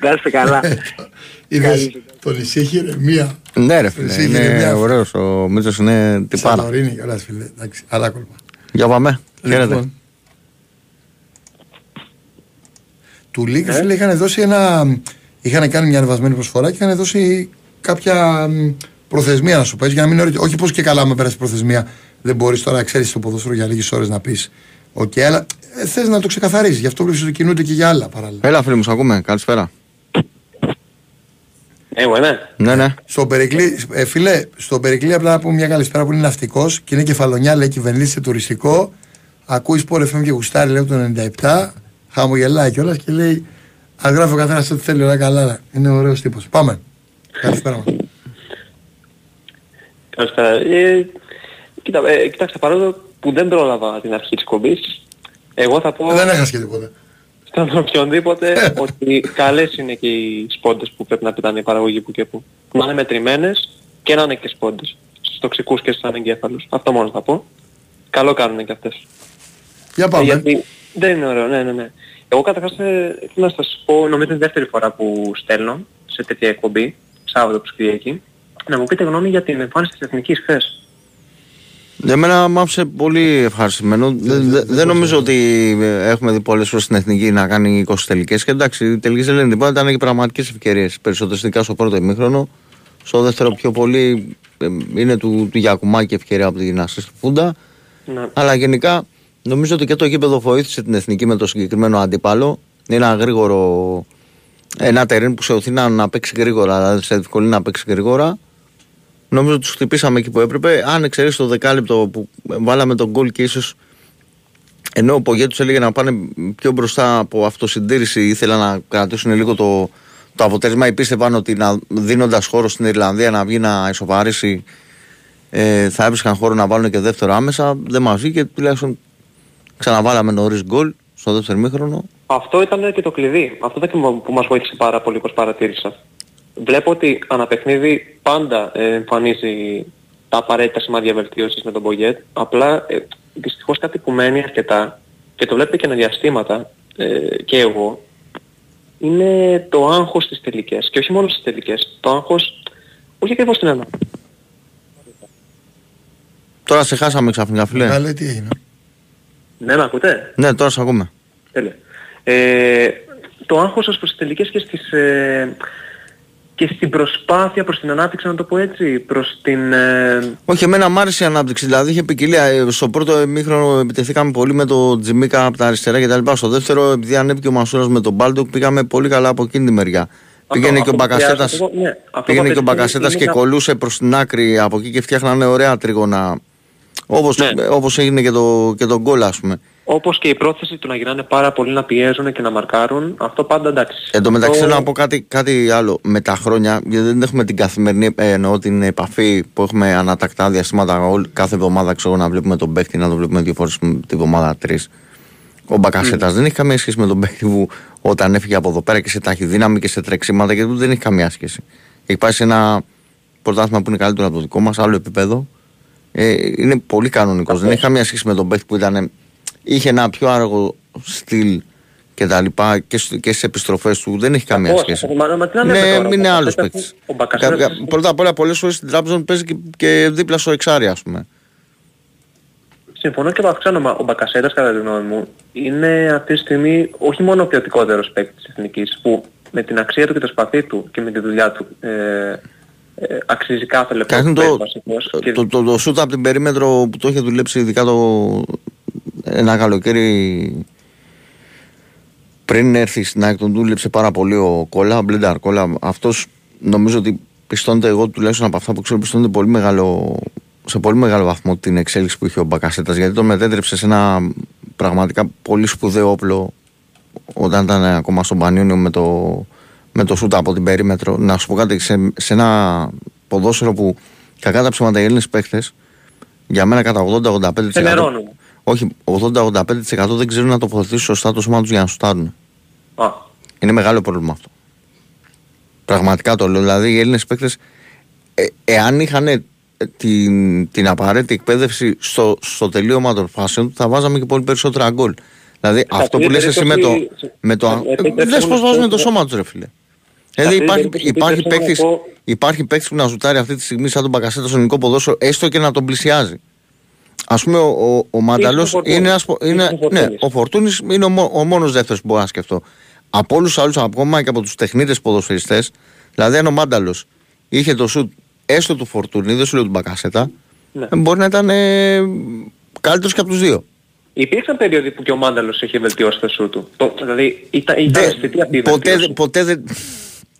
Να είστε καλά. Είδες, το νησί έχει ηρεμία. Ναι ρε φίλε, Εσύ, κύριε είναι Μιάφ. ωραίος. Ο Μίτσος είναι τυπάρα. Σαντορίνη, καλά φίλε. Εντάξει, άλλα κόλπα. Για πάμε. Χαίρετε. Λοιπόν, Του Λίγκ φίλε είχαν δώσει ένα. Είχαν κάνει μια ανεβασμένη προσφορά και είχαν δώσει κάποια μ, προθεσμία να σου πει για να μην είναι ωραίο. Όχι πως και καλά με πέρασε προθεσμία. Δεν μπορείς τώρα να ξέρεις το ποδόσφαιρο για λίγες ώρες να πεις. Οκ, αλλά ε, θες να το ξεκαθαρίσει. Γι' αυτό βλέπεις ότι κινούνται και για άλλα παράλληλα. Έλα φίλε μου, σ' ακούμε. Καλησπέρα. Εγώ ναι. Ναι, ναι. Στον Περικλή, ε, φίλε, στον Περικλή απλά να πούμε μια καλησπέρα που είναι ναυτικός και είναι κεφαλονιά, λέει κυβερνήτης σε τουριστικό. Ακούει Sport FM και γουστάρει, λέει από το 97. Χαμογελάει κιόλας και λέει Α γράφει ο καθένας ό,τι θέλει, ωραία καλά. Είναι ωραίος τύπος. Πάμε. Καλησπέρα μας. Καλησπέρα. Ε, κοίτα, ε, κοιτάξτε, παρόλο που δεν πρόλαβα την αρχή της κομπής, εγώ θα πω Δεν έχασε και τίποτα. στον οποιονδήποτε ότι καλές είναι και οι σπόντες που πρέπει να πετάνε η παραγωγή που και που. Να είναι μετρημένες και να είναι και σπόντες. Στους τοξικούς και στους ανεγκέφαλους. Αυτό μόνο θα πω. Καλό κάνουν και αυτές. Για Ε, πάμε. γιατί δεν είναι ωραίο, ναι, ναι, ναι. Εγώ καταρχάς ε, θέλω να σας πω, νομίζω είναι η δεύτερη φορά που στέλνω σε τέτοια εκπομπή, Σάββατο προς Κυριακή, να μου πείτε γνώμη για την εμφάνιση της Εθνικής χθες. Για μένα μ' άφησε πολύ ευχαριστημένο. Δεν- δεν- Δεν νομίζω ότι ε, έχουμε δει πολλές φορές στην εθνική να κάνει 20 τελικές. Και εντάξει, οι τελικές δεν λένε τίποτα, ήταν και πραγματικές ευκαιρίες. Περισσότερες ειδικά στο πρώτο ημίχρονο. Στο δεύτερο πιο πολύ ε, είναι του, του Γιακουμάκη ευκαιρία από την Ασίστη Φούντα. Ναι. Αλλά γενικά νομίζω ότι και το γήπεδο βοήθησε την εθνική με το συγκεκριμένο αντίπαλο. Είναι ένα γρήγορο. Ένα τερέν που σε οθεί να, να παίξει γρήγορα, δηλαδή σε ευκολύνει να παίξει γρήγορα. Νομίζω ότι τους χτυπήσαμε εκεί που έπρεπε. Αν εξαιρέσει το δεκάλεπτο που βάλαμε τον γκολ και ίσως ενώ ο Πογέτου έλεγε να πάνε πιο μπροστά από αυτοσυντήρηση, ήθελα να κρατήσουν λίγο το, το αποτέλεσμα. Ή πίστευαν ότι δίνοντας χώρο στην Ιρλανδία να βγει να ισοπαρίσει, ε, θα έβρισκαν χώρο να βάλουν και δεύτερο άμεσα. Δεν μας βγήκε, τουλάχιστον ξαναβάλαμε νωρίς γκολ στο δεύτερο μήχρονο. Αυτό ήταν και το κλειδί. Αυτό ήταν και μου- που μας βοήθησε πάρα πολύ όπως παρατήρησα. Βλέπω ότι ανά παιχνίδι πάντα ε, εμφανίζει τα απαραίτητα σημάδια βελτίωσης με τον Μπογκέτ. Απλά ε, δυστυχώς κάτι που μένει αρκετά και το βλέπετε και με διαστήματα ε, και εγώ είναι το άγχος στις τελικές. Και όχι μόνο στις τελικές. Το άγχος όχι ακριβώς στην ανάγκη. Τώρα σε χάσαμε ξαφνικά, φίλε. Καλέ, τι έγινε. Ναι, με ακούτε; Ναι, τώρα σε ακούμε. Τέλεια. Ε, το άγχος ως προς τις τελικές και στις, ε, και στην προσπάθεια προς την ανάπτυξη, να το πω έτσι, προς την... Ε, Όχι, εμένα μου άρεσε η ανάπτυξη. Δηλαδή είχε ποικιλία. Ε, Στο πρώτο ημίχρονο επιτεθήκαμε πολύ με το Τζιμίκα από τα αριστερά κτλ. Στο δεύτερο, επειδή ανέβηκε ο Μασούρας με τον Μπάλτοκ, πήγαμε πολύ καλά από εκείνη τη μεριά. Πήγαινε και ο αυτό που Μπακασέτα. χρειάζεται, εγώ- ναι, αυτό Πήγαινε που και ο απαιτεί Μπακασέτας είναι και να- κολούσε προς την άκρη από εκεί και φτιάχνανε ωραία τρίγωνα. Όπως, Ναι. όπως έγινε και το, και το γκολ, ας πούμε. Όπως και η πρόθεση του να γυρνάνε πάρα πολύ να πιέζουν και να μαρκάρουν, αυτό πάντα εντάξει. Εν τω μεταξύ Αυτό- θέλω να πω κάτι, κάτι άλλο. Με τα χρόνια, γιατί δεν έχουμε την καθημερινή ε, εννοώ την επαφή που έχουμε ανατακτά διαστήματα όλη- κάθε εβδομάδα ξέρω, να βλέπουμε τον παίχτη, να τον βλέπουμε δύο φορές την εβδομάδα τρεις. Ο Μπακασέτας δεν έχει καμία σχέση με τον παίκτη που όταν έφυγε από εδώ πέρα και σε ταχυδύναμη και σε τρεξίματα και του δεν έχει καμία σχέση. Έχει πάει σε ένα πρωτάθλημα που είναι καλύτερο από το δικό μας, άλλο επίπεδο. Ε, είναι πολύ κανονικός. Δεν έχει καμία σχέση με τον παίκτη που ήταν, είχε ένα πιο άργο στυλ και τα λοιπά και, σ- και στις επιστροφές του. Δεν έχει καμία Πώς, σχέση. μα- μα τι να λέμε Ναι, τώρα, είναι ο άλλος Μπακασέτας- παίκτης. ο Μπακασέτας- Πρώτα απ' όλα, πολλές φορές στην τράπεζα παίζει και, και δίπλα στο εξάρι, ας πούμε. Συμφωνώ και αυξάνω, μα ο Μπακασέτας κατά τη γνώμη μου είναι αυτή τη στιγμή όχι μόνο ο ποιοτικότερος παίκτης της Εθνικής που με την αξία του και το σπαθί του και με τη δουλειά του ε, ε, αξίζει κάθε λεπτό Κάνει που το, παίζει βασικός και το, το, το, σούτ από την περίμετρο που το είχε δουλέψει ειδικά το, ένα καλοκαίρι πριν έρθει στην ΑΕΚ τον δούλεψε πάρα πολύ ο Κόλλα, Μπλενταρ Κόλλα. Αυτός νομίζω ότι πιστώνεται εγώ τουλάχιστον από αυτά που ξέρω πιστώνεται πολύ μεγάλο, σε πολύ μεγάλο βαθμό την εξέλιξη που είχε ο Μπακασέτας γιατί τον μετέτρεψε σε ένα πραγματικά πολύ σπουδαίο όπλο όταν ήταν ακόμα στον Πανιόνιο με το, με το σούτα από την περίμετρο. Να σου πω κάτι, σε, σε ένα ποδόσφαιρο που κακά τα ψέματα οι Έλληνες παίχτες για μένα κατά 80-85% ξενερώνουν. Όχι, 80-85% δεν ξέρουν να τοποθετήσουν σωστά το σώμα τους για να σουτάρουν. Α, Είναι μεγάλο πρόβλημα αυτό. Πραγματικά το λέω. Δηλαδή οι Έλληνες παίκτες ε, εάν είχαν ε, την, την απαραίτητη εκπαίδευση στο, στο τελείωμα των φάσεων θα βάζαμε και πολύ περισσότερα γκολ. Δηλαδή Σε αυτό αυτή που την λες εσύ με το, περίπτωση, με το ε, επιτρέψτε δες μου πως να βάζουν πω- το σώμα τους ρε φίλε. Σε Δηλαδή αυτή την υπάρχει, περίπτωση υπάρχει, επιτρέψτε μου να παίκτης, πω- υπάρχει παίκτης που να ζουτάρει αυτή τη στιγμή σαν τον Μπακασέτα στο ελληνικό ποδόσφαιρο έστω και να τον πλησιάζει. Α πούμε, ο, ο, ο Μανταλό ο Φορτούνης. είναι ένας, πο- είναι, Ίσως ο ναι, Φορτούνης. ο Φορτούνης είναι ο, μό- ο μόνος δεύτερος που μπορώ να σκεφτώ. Από όλους τους άλλους, ακόμα και από τους τεχνίτες ποδοσφαιριστές, δηλαδή αν ο Μάνταλος είχε το σουτ έστω του Φορτούνη, δεν σου λέω του Μπακασέτα, Ναι. ε, μπορεί να ήταν ε, καλύτερος και από τους δύο. Υπήρξαν περίοδοι που και ο Μάνταλος είχε βελτιώσει το σου του. Το, δηλαδή ήταν, ήταν Δεν- αισθητή αυτή η ποτέ, βελτίωση. ποτέ δεν,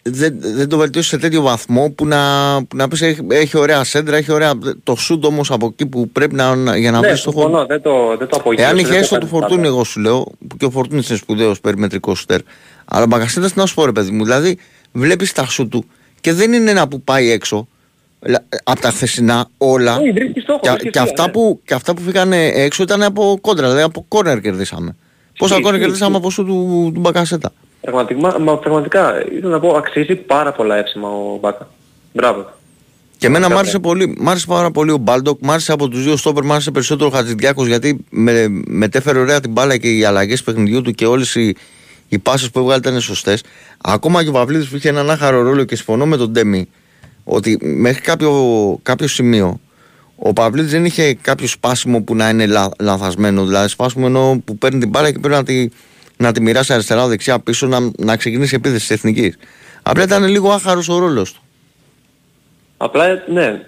δεν, δεν το βελτίωσε σε τέτοιο βαθμό που να, που να πεις έχει, έχει ωραία σέντρα, έχει ωραία. Το σουτ όμως από εκεί που πρέπει να, να- για να ναι, βρεις το χώρο. συμφωνώ, δεν το, δεν το απογείωσε. Εάν είχε δεν το έστω έκανε του Φορτούνη, πάντα. εγώ σου λέω, που και ο Φορτούνης είναι σπουδαίος περιμετρικός σουτέρ. Αλλά ο Μπακασέτας τι να σου πω, ρε παιδί μου, δηλαδή βλέπεις τα σουτ του και δεν είναι ένα που πάει έξω από τα χθεσινά όλα. Όχι, βρίσκεις στόχο, Και, βρίσκεις και, ευθεία, αυτά ναι. που, και αυτά που φύγανε έξω ήταν από κόντρα, δηλαδή από κόρνερ κερδίσαμε. Πόσα Ισχύει, κόρνερ ισχύει, κερδίσαμε ισχύει. από σουτ του, του Μπακασέτα. Πραγματικά, μα, πραγματικά, ήθελα να πω, αξίζει πάρα πολλά εύσημα ο Μπάκα. Μπράβο. Και εμένα μ' Πραγματικά. άρεσε, πολύ, μ' άρεσε πάρα πολύ ο Μπάλντοκ, μ' άρεσε από τους δύο στόπερ, μ' άρεσε περισσότερο ο Χατζηδιάκος γιατί με, μετέφερε ωραία την μπάλα και οι αλλαγές παιχνιδιού του και όλες οι, οι πάσει που έβγαλε ήταν σωστές. Ακόμα και ο Παυλίδης που είχε έναν άχαρο ρόλο και συμφωνώ με τον Ντέμι ότι μέχρι κάποιο, κάποιο σημείο ο Παυλίδης δεν είχε κάποιο σπάσιμο που να είναι λα, λαθασμένο. Δηλαδή, σπάσιμο εννοώ που παίρνει την μπάλα και πρέπει να τη, να τη μοιράσει αριστερά-δεξιά πίσω να, να ξεκινήσει η επίθεση της εθνικής. Απλά ήταν λίγο άχαρος ο ρόλος του. Απλά, ναι,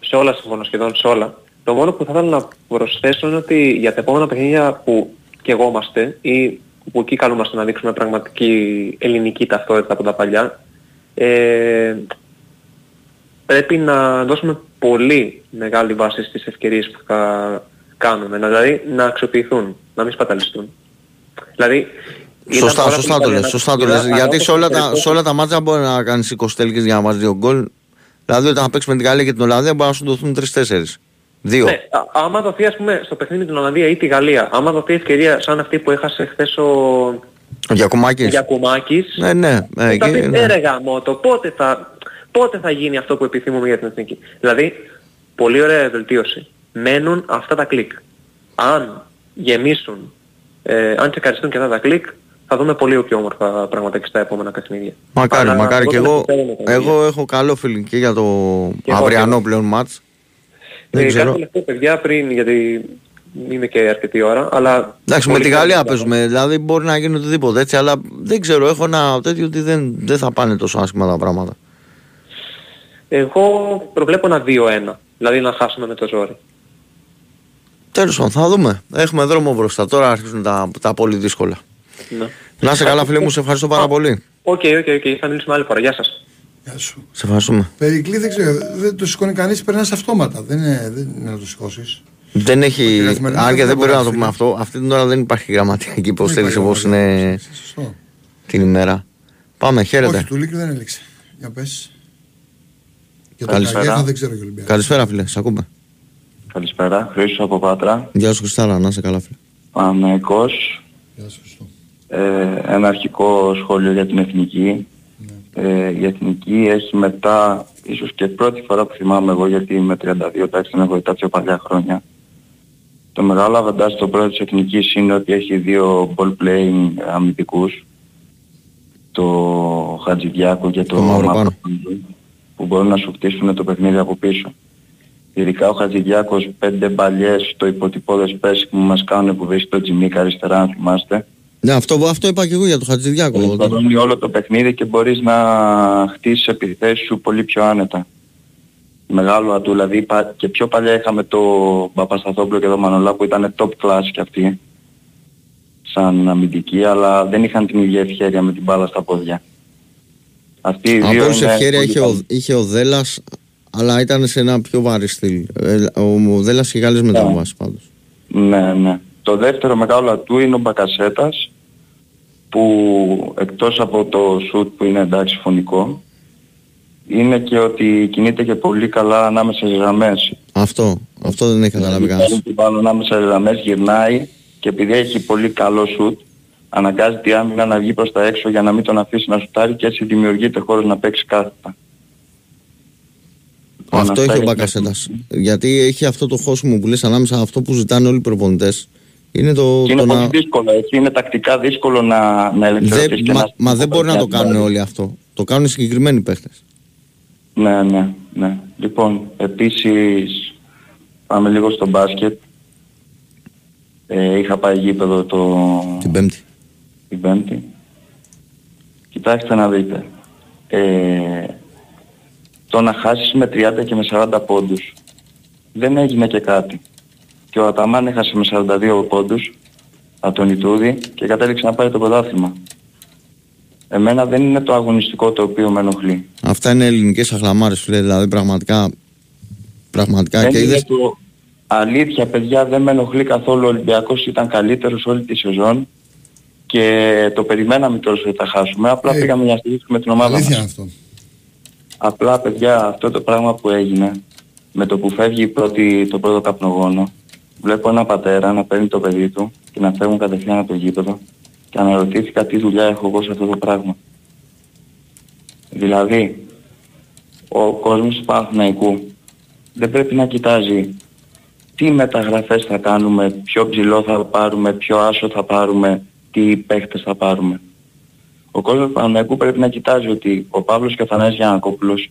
σε όλα συμφωνώ σχεδόν σε όλα. Το μόνο που θα ήθελα να προσθέσω είναι ότι για τα επόμενα παιχνίδια που και εγώ είμαστε ή που εκεί καλούμαστε να δείξουμε πραγματική ελληνική ταυτότητα από τα παλιά, ε, πρέπει να δώσουμε πολύ μεγάλη βάση στις ευκαιρίες που θα κάνουμε. Να- Δηλαδή να αξιοποιηθούν, να μην σπαταλιστούν. Δηλαδή, ήταν Σωστά, πάρα σωστά πολύ το καλή λες, σωστά το αναπτύξια, λες. αλλά Γιατί όπως σε όλα, τα, περιπτώσεις- σε όλα τα μάτια μπορεί να κάνεις 20 τέλικες για να βάζεις δύο γκολ. Δηλαδή όταν θα παίξεις με την Γαλλία και την Ολλανδία μπορεί να σου δοθούν 3-4. Δύο. Ναι, α- άμα δοθεί ας πούμε στο παιχνίδι με την Ολλανδία ή τη Γαλλία, άμα δοθεί ευκαιρία σαν αυτή που έχασε χθες ο Ο Γιακουμάκης. Γιακουμάκης, Ναι, ναι. ε, θα και- πεις ναι. «Ε, ρε γαμώτο, πότε θα, πότε θα γίνει αυτό που επιθυμούμε για την εθνική. Δηλαδή, πολύ ωραία βελτίωση. Μένουν αυτά τα κλικ. Αν γεμίσουν, ε, αν τσεκαριστούν και αυτά τα κλικ, θα δούμε πολύ πιο όμορφα πράγματα και στα επόμενα παιχνίδια. Μακάρι, Αλλά μακάρι και δεν εγώ. πιστεύω με τα Εγώ έχω καλό feeling και για το Και εγώ, αυριανό και πλέον ματς. Δεν Ε, ξέρω. Κάτι τελευταίο παιδιά πριν, γιατί είναι και αρκετή ώρα, αλλά... Εντάξει, με πολύ τη καλή Γαλλία δουλειά. παίζουμε. Δηλαδή μπορεί να γίνει οτιδήποτε έτσι, αλλά δεν ξέρω. Έχω ένα τέτοιο ότι δεν, δεν θα πάνε τόσο άσχημα τα πράγματα. Εγώ προβλέπω ένα 2-1. Δηλαδή να χάσουμε με το ζόρι. Τέλος πάντων, θα δούμε. Έχουμε δρόμο μπροστά. Τώρα αρχίζουν τα, τα πολύ δύσκολα. Ναι. Να είσαι καλά, φίλε μου, σε ευχαριστώ πάρα πολύ. OK, OK, OK. Θα μιλήσουμε άλλη φορά. Γεια σας. Γεια σου. Σε ευχαριστούμε. Περικλή δεν ξέρω, δεν το σηκώνει κανείς, περνάς αυτόματα. Δεν είναι, δεν είναι να το σηκώσεις. Δεν έχει. Όχι, καθημερινά Αν και δεν δεν μπορεί πρέπει να να το πούμε φύγει. αυτό, αυτή την ώρα δεν υπάρχει γραμματική υποστήριξη υπάρχει όπως είναι γραμματική Σωστό. την ημέρα. Πάμε, χαίρετε. Όχι, του Λίκρου δεν έλεξε. Για πες. Και το Καλησπέρα. Καγιάχα δεν ξέρω και Ολυμπιακό. Καλησπέρα, φίλε, σε ακούμε. Καλησπέρα, Χρήστος από Πάτρα. Γεια σου, Χριστάρα, να είσαι καλά, φίλε. Παναθηναϊκός. Ε, ένα αρχικό σχόλιο για την Εθνική. Ε, η Εθνική έχει μετά, ίσως και πρώτη φορά που θυμάμαι εγώ γιατί είμαι 32, εντάξει δεν έχω δει τα πιο παλιά χρόνια. Το μεγάλο αβαντάζ στο πρώτο της Εθνικής είναι ότι έχει δύο ball playing αμυντικούς. Το Χατζηδιάκο και το, Το Μαυροπάνο. που μπορούν να σου χτίσουν το παιχνίδι από πίσω. Ειδικά ο Χατζηδιάκος πέντε μπαλιές στο υποτυπώδες πέσει που μας κάνουν που βρίσκει το Τζιμίκα αριστερά αν θυμάστε. Ναι, αυτό, αυτό είπα και εγώ για τον Χατζηδιάκο. Ολοκληρώνει όλο το παιχνίδι και μπορείς να χτίσεις επιθέσεις σου πολύ πιο άνετα. Μεγάλο ατού, δηλαδή πα- και πιο παλιά είχαμε το Παπασταθόπουλο και το Μανολά που ήταν top class και αυτοί σαν αμυντικοί, αλλά δεν είχαν την ίδια ευχαίρεια με την μπάλα στα πόδια. Αυτοί οι δύο Από όλους είναι ευχαίρεια πολύ είχε ο, καλοί. είχε ο Δέλλας, αλλά ήταν σε ένα πιο βαρύ στυλ. Ε, ο, ο Δέλλας είχε καλές μεταβάσεις πάντως. Ναι, ναι. Το δεύτερο μεγάλο ατού είναι ο Μπακασέτας που εκτός από το σουτ που είναι εντάξει φωνικό είναι και ότι κινείται και πολύ καλά ανάμεσα στις γραμμές. Αυτό, αυτό δεν έχει καταλάβει Δηλαδή, κανένας. την πάνω ανάμεσα στις γραμμές γυρνάει και επειδή έχει πολύ καλό σουτ αναγκάζει τη άμυνα να βγει προς τα έξω για να μην τον αφήσει να σουτάρει και έτσι δημιουργείται χώρος να παίξει κάθετα. Λοιπόν, Αυτό αυτά έχει ο για την Μπακασέτας. Γιατί έχει αυτό το χώσιμο που λες ανάμεσα αυτό που ζητάνε όλοι οι προπονητές. Είναι το, Και είναι το πολύ να... δύσκολο, έτσι. Είναι τακτικά δύσκολο να, να ελευθερωθείς Δεν, και μα, να... μα δεν μπορεί να το κάνουν Δηλαδή. όλοι αυτό. Το κάνουν οι συγκεκριμένοι παίχτες. Ναι, ναι, ναι. Λοιπόν, επίσης πάμε λίγο στο μπάσκετ. Ε, είχα πάει γήπεδο το... Την Πέμπτη. την Πέμπτη. Κοιτάξτε να δείτε. Ε, το να χάσεις με 30 και με 40 πόντους δεν έγινε και κάτι. Και ο Αταμάν έχασε με 42 πόντους από τον Ιτούδη και κατέληξε να πάρει το πρωτάθλημα. Εμένα δεν είναι το αγωνιστικό το οποίο με ενοχλεί. Αυτά είναι ελληνικές αχλαμάρες φίλε. Δηλαδή πραγματικά... Πραγματικά Δεν και είναι είδες... το... Αλήθεια παιδιά δεν με ενοχλεί καθόλου. Ο Ολυμπιακός ήταν καλύτερος όλη τη σεζόν και το περιμέναμε τώρα ότι θα χάσουμε. Απλά Ε, πήγαμε για να στηρίξουμε την ομάδα Αλήθεια μας. είναι αυτό. Απλά παιδιά αυτό το πράγμα που έγινε με το που φεύγει η πρώτη, το πρώτο καπνογόνο βλέπω ένα πατέρα να παίρνει το παιδί του και να φεύγουν κατευθείαν από το γήπεδο και αναρωτήθηκα τι δουλειά έχω εγώ σε αυτό το πράγμα. Δηλαδή ο κόσμος του Παναθηναϊκού δεν πρέπει να κοιτάζει τι μεταγραφές θα κάνουμε, ποιο ψηλό θα πάρουμε, ποιο άσο θα πάρουμε, τι παίχτες θα πάρουμε. Ο κόσμος του Παναθηναϊκού πρέπει να κοιτάζει ότι ο Παύλος και ο Θανάσης Γιανακόπουλος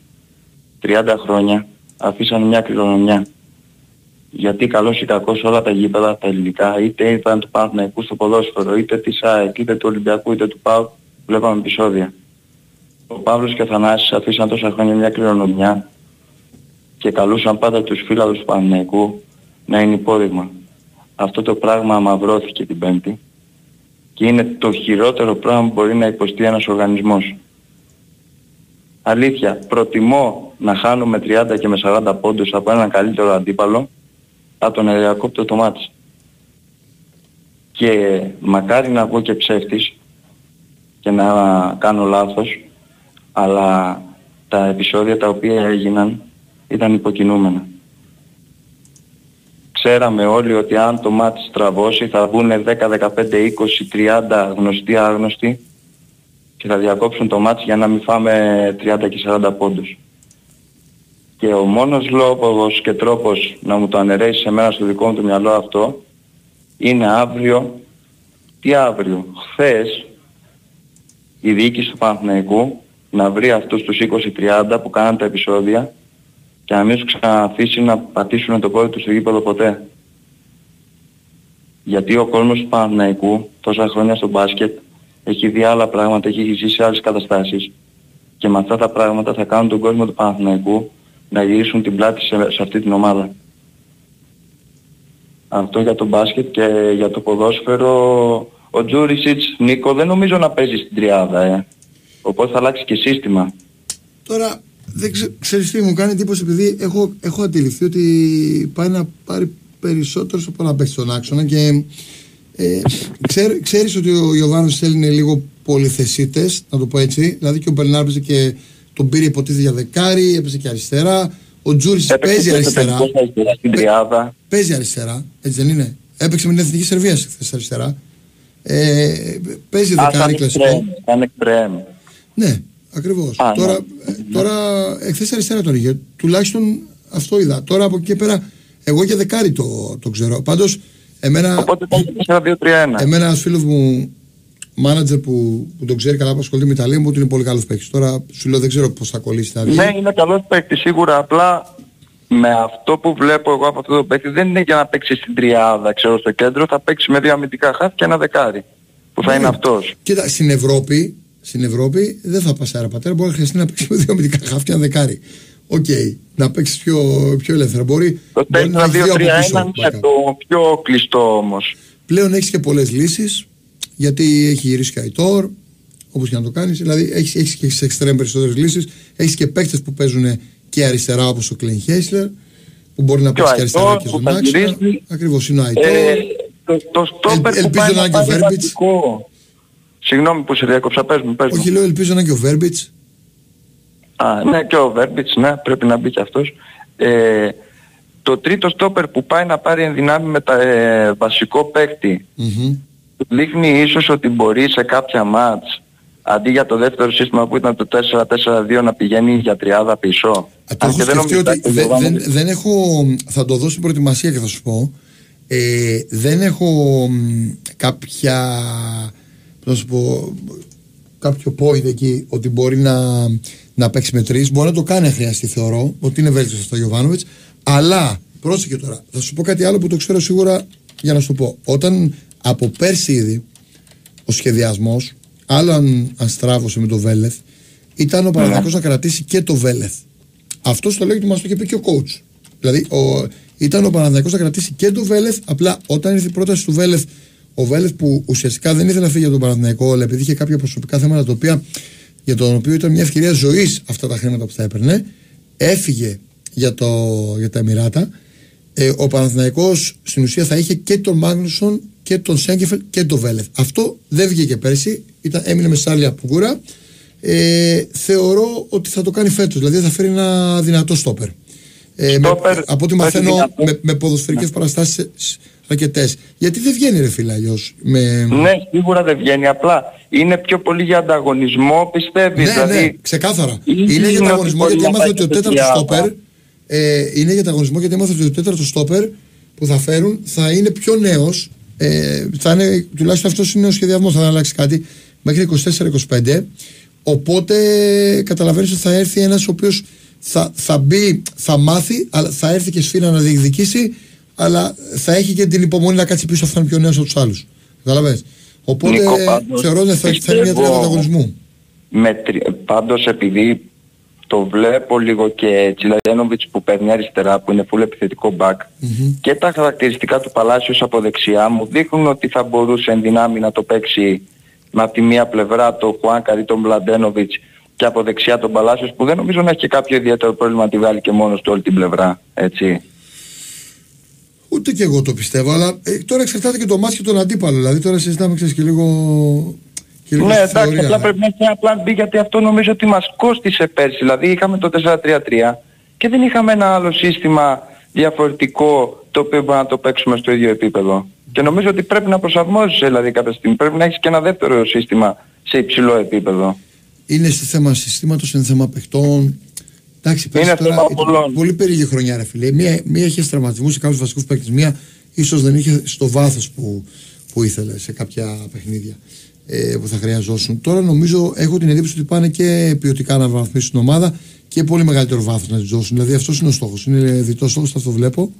30 χρόνια αφήσαν μια κληρονομιά. Γιατί καλός ή κακός όλα τα γήπεδα, τα ελληνικά, είτε ήταν του Παναθηναϊκού στο ποδόσφαιρο, είτε της ΑΕΚ, είτε του Ολυμπιακού, είτε του ΠΑΟ, βλέπαμε επεισόδια. Ο Παύλος και ο Θανάσης αφήσαν τόσα χρόνια μια κληρονομιά και καλούσαν πάντα τους φίλους του Παναθηναϊκού να είναι υπόδειγμα. Αυτό το πράγμα αμαυρώθηκε την Πέμπτη και είναι το χειρότερο πράγμα που μπορεί να υποστεί ένας οργανισμός. Αλήθεια, προτιμώ να χάνουμε 30 και με 40 πόντους από έναν καλύτερο αντίπαλο από τον να διακόπτω το μάτς. Και μακάρι να βγω και ψεύτης και να κάνω λάθος, αλλά τα επεισόδια τα οποία έγιναν ήταν υποκινούμενα. Ξέραμε όλοι ότι αν το μάτς τραβώσει θα βγουν 10, 15, 20, 30 γνωστοί άγνωστοι και θα διακόψουν το μάτς για να μην φάμε 30 και 40 πόντους. Και ο μόνος λόγος και τρόπος να μου το αναιρέσει σε μένα στο δικό μου το μυαλό αυτό είναι αύριο, τι αύριο, χθες η διοίκηση του Παναθηναϊκού να βρει αυτούς τους 20-30 που κάναν τα επεισόδια και να μην τους ξαναφήσει να πατήσουν το πόδι τους στο γήπεδο ποτέ. Γιατί ο κόσμος του Παναθηναϊκού τόσα χρόνια στο μπάσκετ έχει δει άλλα πράγματα, έχει ζήσει άλλες καταστάσεις και με αυτά τα πράγματα θα κάνουν τον κόσμο του Παναθηναϊκού να γυρίσουν την πλάτη σε, σε αυτή την ομάδα. Αυτό για το μπάσκετ και για το ποδόσφαιρο ο Τζούρισιτς Νίκο δεν νομίζω να παίζει στην τριάδα ε. Οπότε θα αλλάξει και σύστημα. Τώρα δεν ξε, ξέρεις τι μου κάνει εντύπωση επειδή έχω, έχω αντιληφθεί ότι πάει να πάρει περισσότερος από να παίξει τον άξονα και ε, ξέρ, ξέρεις ότι ο Ιωβάνος θέλει λίγο πολυθεσίτες, να το πω έτσι. Δηλαδή και ο Μπερνάρ έπαιζε και τον πήρε υποτίθεται για δεκάρι, έπαιζε και αριστερά. Ο Τζούρις Έπαιξε παίζει και αριστερά. στο τελικό αριστερά στην τριάδα. Παίζει αριστερά, έτσι δεν είναι; Έπαιξε με την Εθνική Σερβίας χθες αριστερά. Ε, παίζει Α, σαν δεκάρι κλασικό. εξτρέμ, σαν εξτρέμ. Ναι, ακριβώς. Α, ναι. τώρα, ε, τώρα εχθές αριστερά τον είχε. Τουλάχιστον αυτό είδα. Τώρα από εκεί και πέρα, εγώ και δεκάρι το, το ξέρω. Πάντως, εμένα, Οπότε πάει 4-2-3-1. εμένα ένας φίλος μου, μάνατζερ που, που τον ξέρει καλά που ασχολείται με Ιταλία μου, ότι είναι πολύ καλός παίκτης. Τώρα σου λέω δεν ξέρω πώς θα κολλήσει τα βγει. Ναι, είναι καλός παίκτης σίγουρα, απλά με αυτό που βλέπω εγώ από αυτό το παίκτη δεν είναι για να παίξει στην τριάδα, ξέρω, στο κέντρο, θα παίξει με δύο αμυντικά χαφ και ένα δεκάρι, που θα Ναι. είναι αυτός. Κοίτα, στην Ευρώπη, στην Ευρώπη δεν θα πας άρα πατέρα, μπορεί να χρειαστεί να παίξει με δύο αμυντικά χαφ και ένα δεκάρι. Οκ, να παίξεις πιο, πιο ελεύθερα. Μπορεί, Το μπορεί να έχεις δύο από 4-2-3-1 πίσω. είναι backup. το πιο κλειστό όμως. Πλέον έχεις και πολλές λύσεις γιατί έχει γυρίσει και Αϊτόρ, όπως και να το κάνεις. Δηλαδή έχεις έχεις και σε εξτρέμ περισσότερες λύσεις. Έχεις και παίκτες που παίζουν και αριστερά όπως ο Κλέιν Χέισλερ, που μπορεί να Και ο παίξει και αριστερά Αϊτόρ και που στον θα άξονα. γυρίζει. Ακριβώς είναι ο Αϊτόρ. Ε, το, το στόπερ Ελ- που ελπίζω πάει να να είναι και ο πάρει Βέρμπιτς. βασικό. Συγγνώμη που σε διακόψα, πες μου, πες μου. Όχι, λέω, ελπίζω να είναι και ο Βέρμπιτς. Α, ναι, και ο Βέρμπιτς, ναι, πρέπει να μπει και αυτός. Ε, το τρίτο στόπερ που πάει να πάρει ενδυνάμει με τα ε, βασικό παίκτη δείχνει ίσως ότι μπορεί σε κάποια μάτς αντί για το δεύτερο σύστημα που ήταν το 4-4-2 να πηγαίνει για τριάδα πίσω. Το Αν έχω και δεν σκεφτεί νομίζω ότι ότι δεν, ο δεν, Γιωβάνοβιτς- δεν έχω. Θα το δώσω στην προετοιμασία και θα σου πω. Ε, δεν έχω μ, κάποια. Πώς Να σου πω. Κάποιο point εκεί ότι μπορεί να, να παίξει με τρεις. Μπορεί να το κάνει αν χρειαστεί, θεωρώ. Ότι είναι βέλτιστος αυτό ο Γιωβάνοβιτ. Αλλά πρόσεχε τώρα. Θα σου πω κάτι άλλο που το ξέρω σίγουρα για να σου το πω. Όταν από πέρσι ήδη ο σχεδιασμός, άλλο αν, αν στράβωσε με το Βέλεθ, ήταν ο Παναγιακός να κρατήσει και το Βέλεθ. Αυτό το λέει ότι μας το είχε πει και ο coach. Δηλαδή, ο, ήταν ο Παναθηναϊκός να κρατήσει και το Βέλεθ. Απλά όταν ήρθε η πρόταση του Βέλεθ, ο Βέλεθ που ουσιαστικά δεν ήθελε να φύγει από τον Παναθηναϊκό, αλλά επειδή είχε κάποια προσωπικά θέματα τα οποία, για τον οποίο ήταν μια ευκαιρία ζωής αυτά τα χρήματα που θα έπαιρνε, έφυγε για, το, για τα Εμμυράτα. Ε, ο Παναθηναϊκός στην ουσία θα είχε και τον Μάγνουσον και τον Σέγκεφελ και τον Βέλεθ. Αυτό δεν βγήκε πέρσι, ήταν, έμεινε με σάλια πουγκούρα. Ε, θεωρώ ότι θα το κάνει φέτος, δηλαδή θα φέρει ένα δυνατό στόπερ. Ε, με, Στόπερ, από ό,τι όχι μαθαίνω δυνατό. με, με ποδοσφαιρικές παραστάσεις αρκετές. Γιατί δεν βγαίνει ρε φίλε αλλιώς. Με... Ναι, σίγουρα δεν βγαίνει. Απλά είναι πιο πολύ για ανταγωνισμό, πιστεύεις. Ναι, δηλαδή, ναι, ξεκάθαρα. είναι Είναι για ότι ανταγωνισμό μπορεί γιατί να έμαθε πάει ότι ο και τέταρτος τριάδα. στόπερ. Ε, είναι για ανταγωνισμό γιατί έμαθε ότι ο τέταρτος στόπερ που θα φέρουν θα είναι πιο νέος. Ε, θα είναι, τουλάχιστον αυτός είναι ο σχεδιασμός, θα δεν αλλάξει κάτι μέχρι 24-25. Οπότε καταλαβαίνεις ότι θα έρθει ένας ο οποίος θα, θα μπει, θα μάθει, αλλά θα έρθει και σφύρα να διεκδικήσει, αλλά θα έχει και την υπομονή να κάτσει πίσω, θα είναι πιο νέο από τους άλλους. Καταλαβαίνεις. Οπότε Νίκο, πάντως, θεωρώ ότι θα, θα είναι μια πιστεύω- τριάδα ανταγωνισμού. με, τρι- πάντως επειδή το βλέπω λίγο και Τσιλαγένοβιτς που παίρνει αριστερά που είναι full επιθετικό back και τα χαρακτηριστικά του Παλάσιος από δεξιά μου δείχνουν ότι θα μπορούσε εν δυνάμει να το παίξει με από τη μία πλευρά το Χουάνκαρ ή τον Μπλαντένοβιτς και από δεξιά τον Παλάσιος που δεν νομίζω να έχει και κάποιο ιδιαίτερο πρόβλημα να τη βγάλει και μόνος του όλη την πλευρά. Έτσι. Ούτε και εγώ το πιστεύω, αλλά ε, τώρα εξαρτάται και το μάτς και τον αντίπαλο. Δηλαδή τώρα συζητάμε ξέρεις, και λίγο. Και λίγο Ναι, στη εντάξει, θεωρία. απλά πρέπει να έχει ένα plan B γιατί αυτό νομίζω ότι μας κόστισε πέρσι. Δηλαδή είχαμε το 4-3-3 και δεν είχαμε ένα άλλο σύστημα διαφορετικό το οποίο μπορεί να το παίξουμε στο ίδιο επίπεδο. Και νομίζω ότι πρέπει να προσαρμόζεσαι δηλαδή κάποια στιγμή. Πρέπει να έχεις και ένα δεύτερο σύστημα σε υψηλό επίπεδο. Είναι στο θέμα συστήματος, είναι θέμα παιχτών. Εντάξει, πέρσι Είναι τώρα θέμα ήταν πολλών. πολύ περίεργη χρονιά, ρε φίλε. Μία, μία είχε τραυματισμούς σε κάποιους βασικούς παίκτες. Μία ίσως δεν είχε στο βάθος που, που ήθελε σε κάποια παιχνίδια ε, που θα χρειαζόσουν. Τώρα νομίζω έχω την εντύπωση ότι πάνε και ποιοτικά να βαθμίσουν την ομάδα και πολύ μεγαλύτερο βάθος να τη δώσουν. Δηλαδή αυτός είναι ο στόχος. Είναι διτός στόχος, αυτό βλέπω.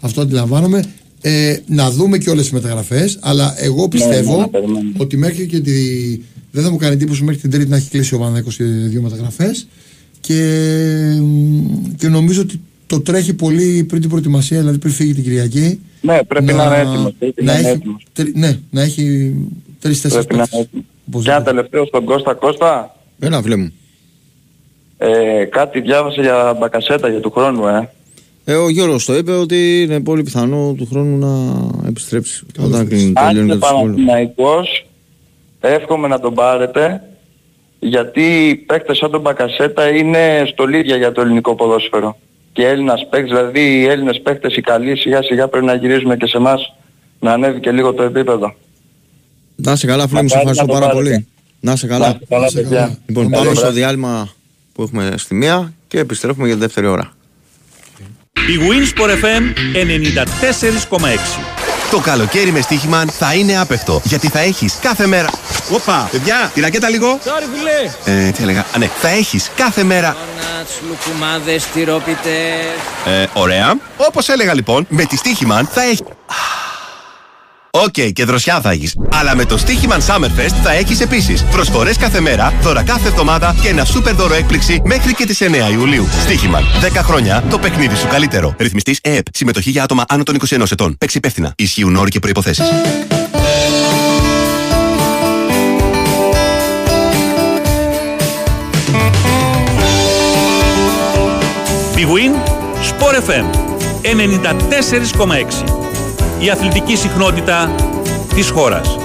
Αυτό αντιλαμβάνομαι. Ε, να δούμε και όλες τις μεταγραφές. Αλλά εγώ πιστεύω ναι, να περιμένουμε. ότι μέχρι και τη. Δεν θα μου κάνει εντύπωση μέχρι την Τρίτη να έχει κλείσει ο Παναθηναϊκός και δύο μεταγραφές. Και, και νομίζω ότι το τρέχει πολύ πριν την προετοιμασία, δηλαδή πριν φύγει την Κυριακή. Ναι, πρέπει να, είναι έτοιμος. Πρέπει να να είναι έχει, έτοιμος. τρι- ναι, να έχει τρει-τέσσερι Πρέπει να είναι έτοιμος. Και ένα τελευταίο στον Κώστα Κώστα. Ένα βλέπω. Ε, κάτι διάβασε για μπακασέτα για του χρόνου, ε. Ε, ο Γιώργος το είπε ότι είναι πολύ πιθανό του χρόνου να επιστρέψει όταν κλείνει Αν τελειώνει είναι και το σχόλιο. Παναθηναϊκός, εύχομαι να τον πάρετε, γιατί οι παίκτες σαν τον Μπακασέτα είναι στολίδια για το ελληνικό ποδόσφαιρο. Και Έλληνας παίκτες, δηλαδή οι Έλληνες παίκτες οι καλοί σιγά σιγά πρέπει να γυρίζουν και σε εμάς να ανέβει και λίγο το επίπεδο. Να σε καλά, φίλε μου, σε Μακάρι ευχαριστώ να το πάρα πάρετε. πολύ. Να σε Να καλά. είστε καλά, παιδιά. Λοιπόν, Καλό πάμε στο βράδυ. διάλειμμα που έχουμε στη μία και επιστρέφουμε για τη δεύτερη ώρα. Η Winsport FM 94,6. Το καλοκαίρι με στοίχημα θα είναι άπαιχτο. Γιατί θα έχεις κάθε μέρα. Όπα, παιδιά, τη ρακέτα λίγο. Sorry φίλε. Ε, τι έλεγα; Α, ναι, θα έχεις κάθε μέρα. Nuts, λουκουμάδες, τυρόπιτες. Ε, ωραία. Όπως έλεγα λοιπόν, με τη Stoiximan θα έχει. Οκ, και δροσιά θα έχεις. Αλλά με το Stoiximan Summerfest θα έχεις επίσης προσφορές κάθε μέρα, δώρα κάθε εβδομάδα και ένα σούπερ δώρο έκπληξη μέχρι και τις 9 Ιουλίου. Stoiximan. 10 χρόνια το παιχνίδι σου καλύτερο. Ρυθμιστής ΕΕΠ. Συμμετοχή για άτομα άνω των 21 ετών. Παίξε υπεύθυνα. Ισχύουν όροι και προϋποθέσεις. Big Win Sport FM 94,6. Η αθλητική συχνότητα της χώρας.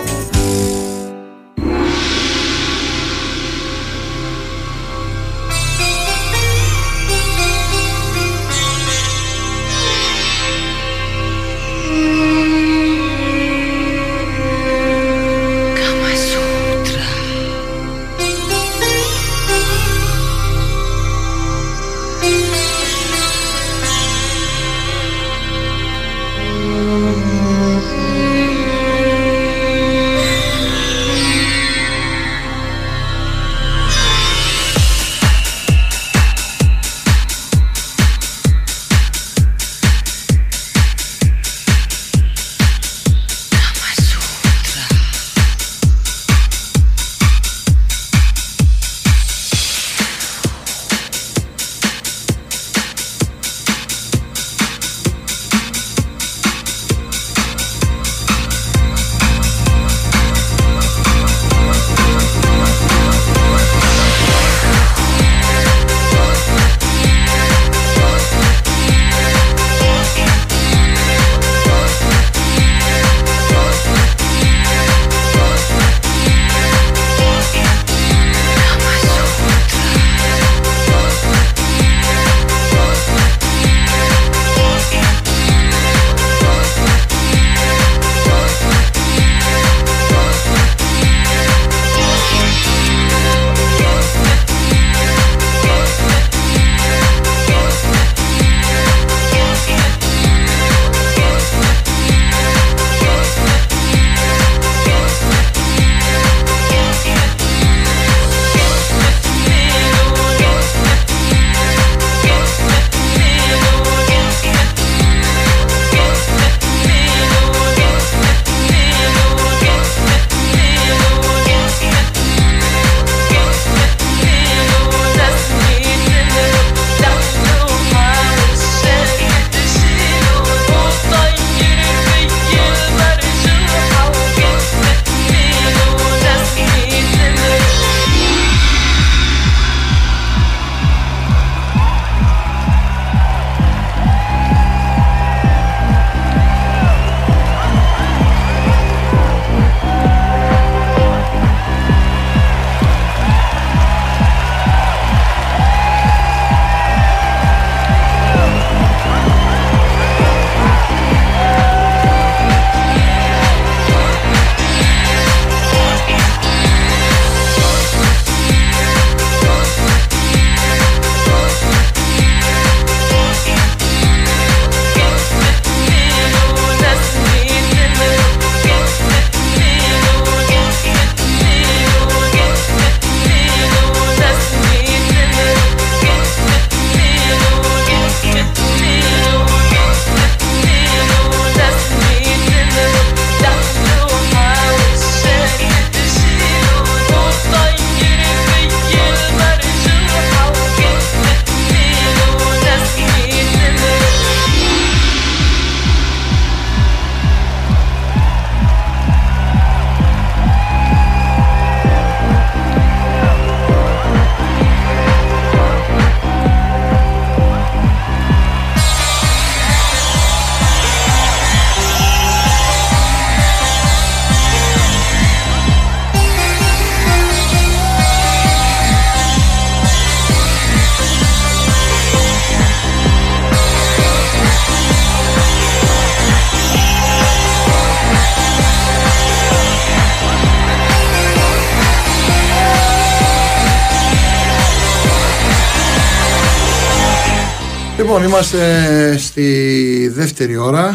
Είμαστε στη δεύτερη ώρα.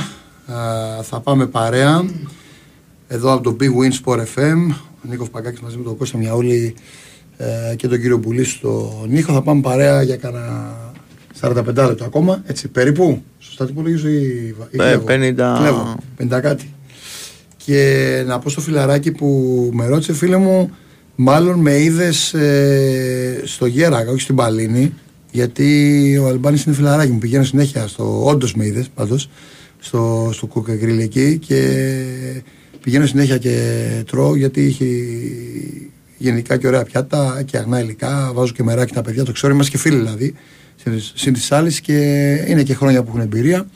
Α, θα πάμε παρέα. Εδώ από το Big Win Sport FM. Ο Νίκος Παγκάκης μαζί με τον Κώστα Μιαούλη ε, και τον κύριο Μπουλή στο Νίκο. Θα πάμε παρέα για κανένα 45 λεπτά ακόμα. Έτσι, περίπου. Σωστά τυπολογίζω ή, ή Ε, κλέβω; 50. Κλέβω. 50 κάτι. Και να πω στο φιλαράκι που με ρώτησε φίλε μου, μάλλον με είδες στο Γέρακα, όχι στην Παλίνη, γιατί ο Αλμπάνης είναι φιλαράκι μου. Πηγαίνω συνέχεια στο. Όντως με είδες πάντως, στο, στο Κούκα Γκριλ εκεί και πηγαίνω συνέχεια και τρώω γιατί έχει γενικά και ωραία πιάτα και αγνά υλικά. Βάζω και μεράκι τα παιδιά, το ξέρω, είμαστε και φίλοι δηλαδή. Συν της άλλης και είναι και χρόνια που έχουν εμπειρία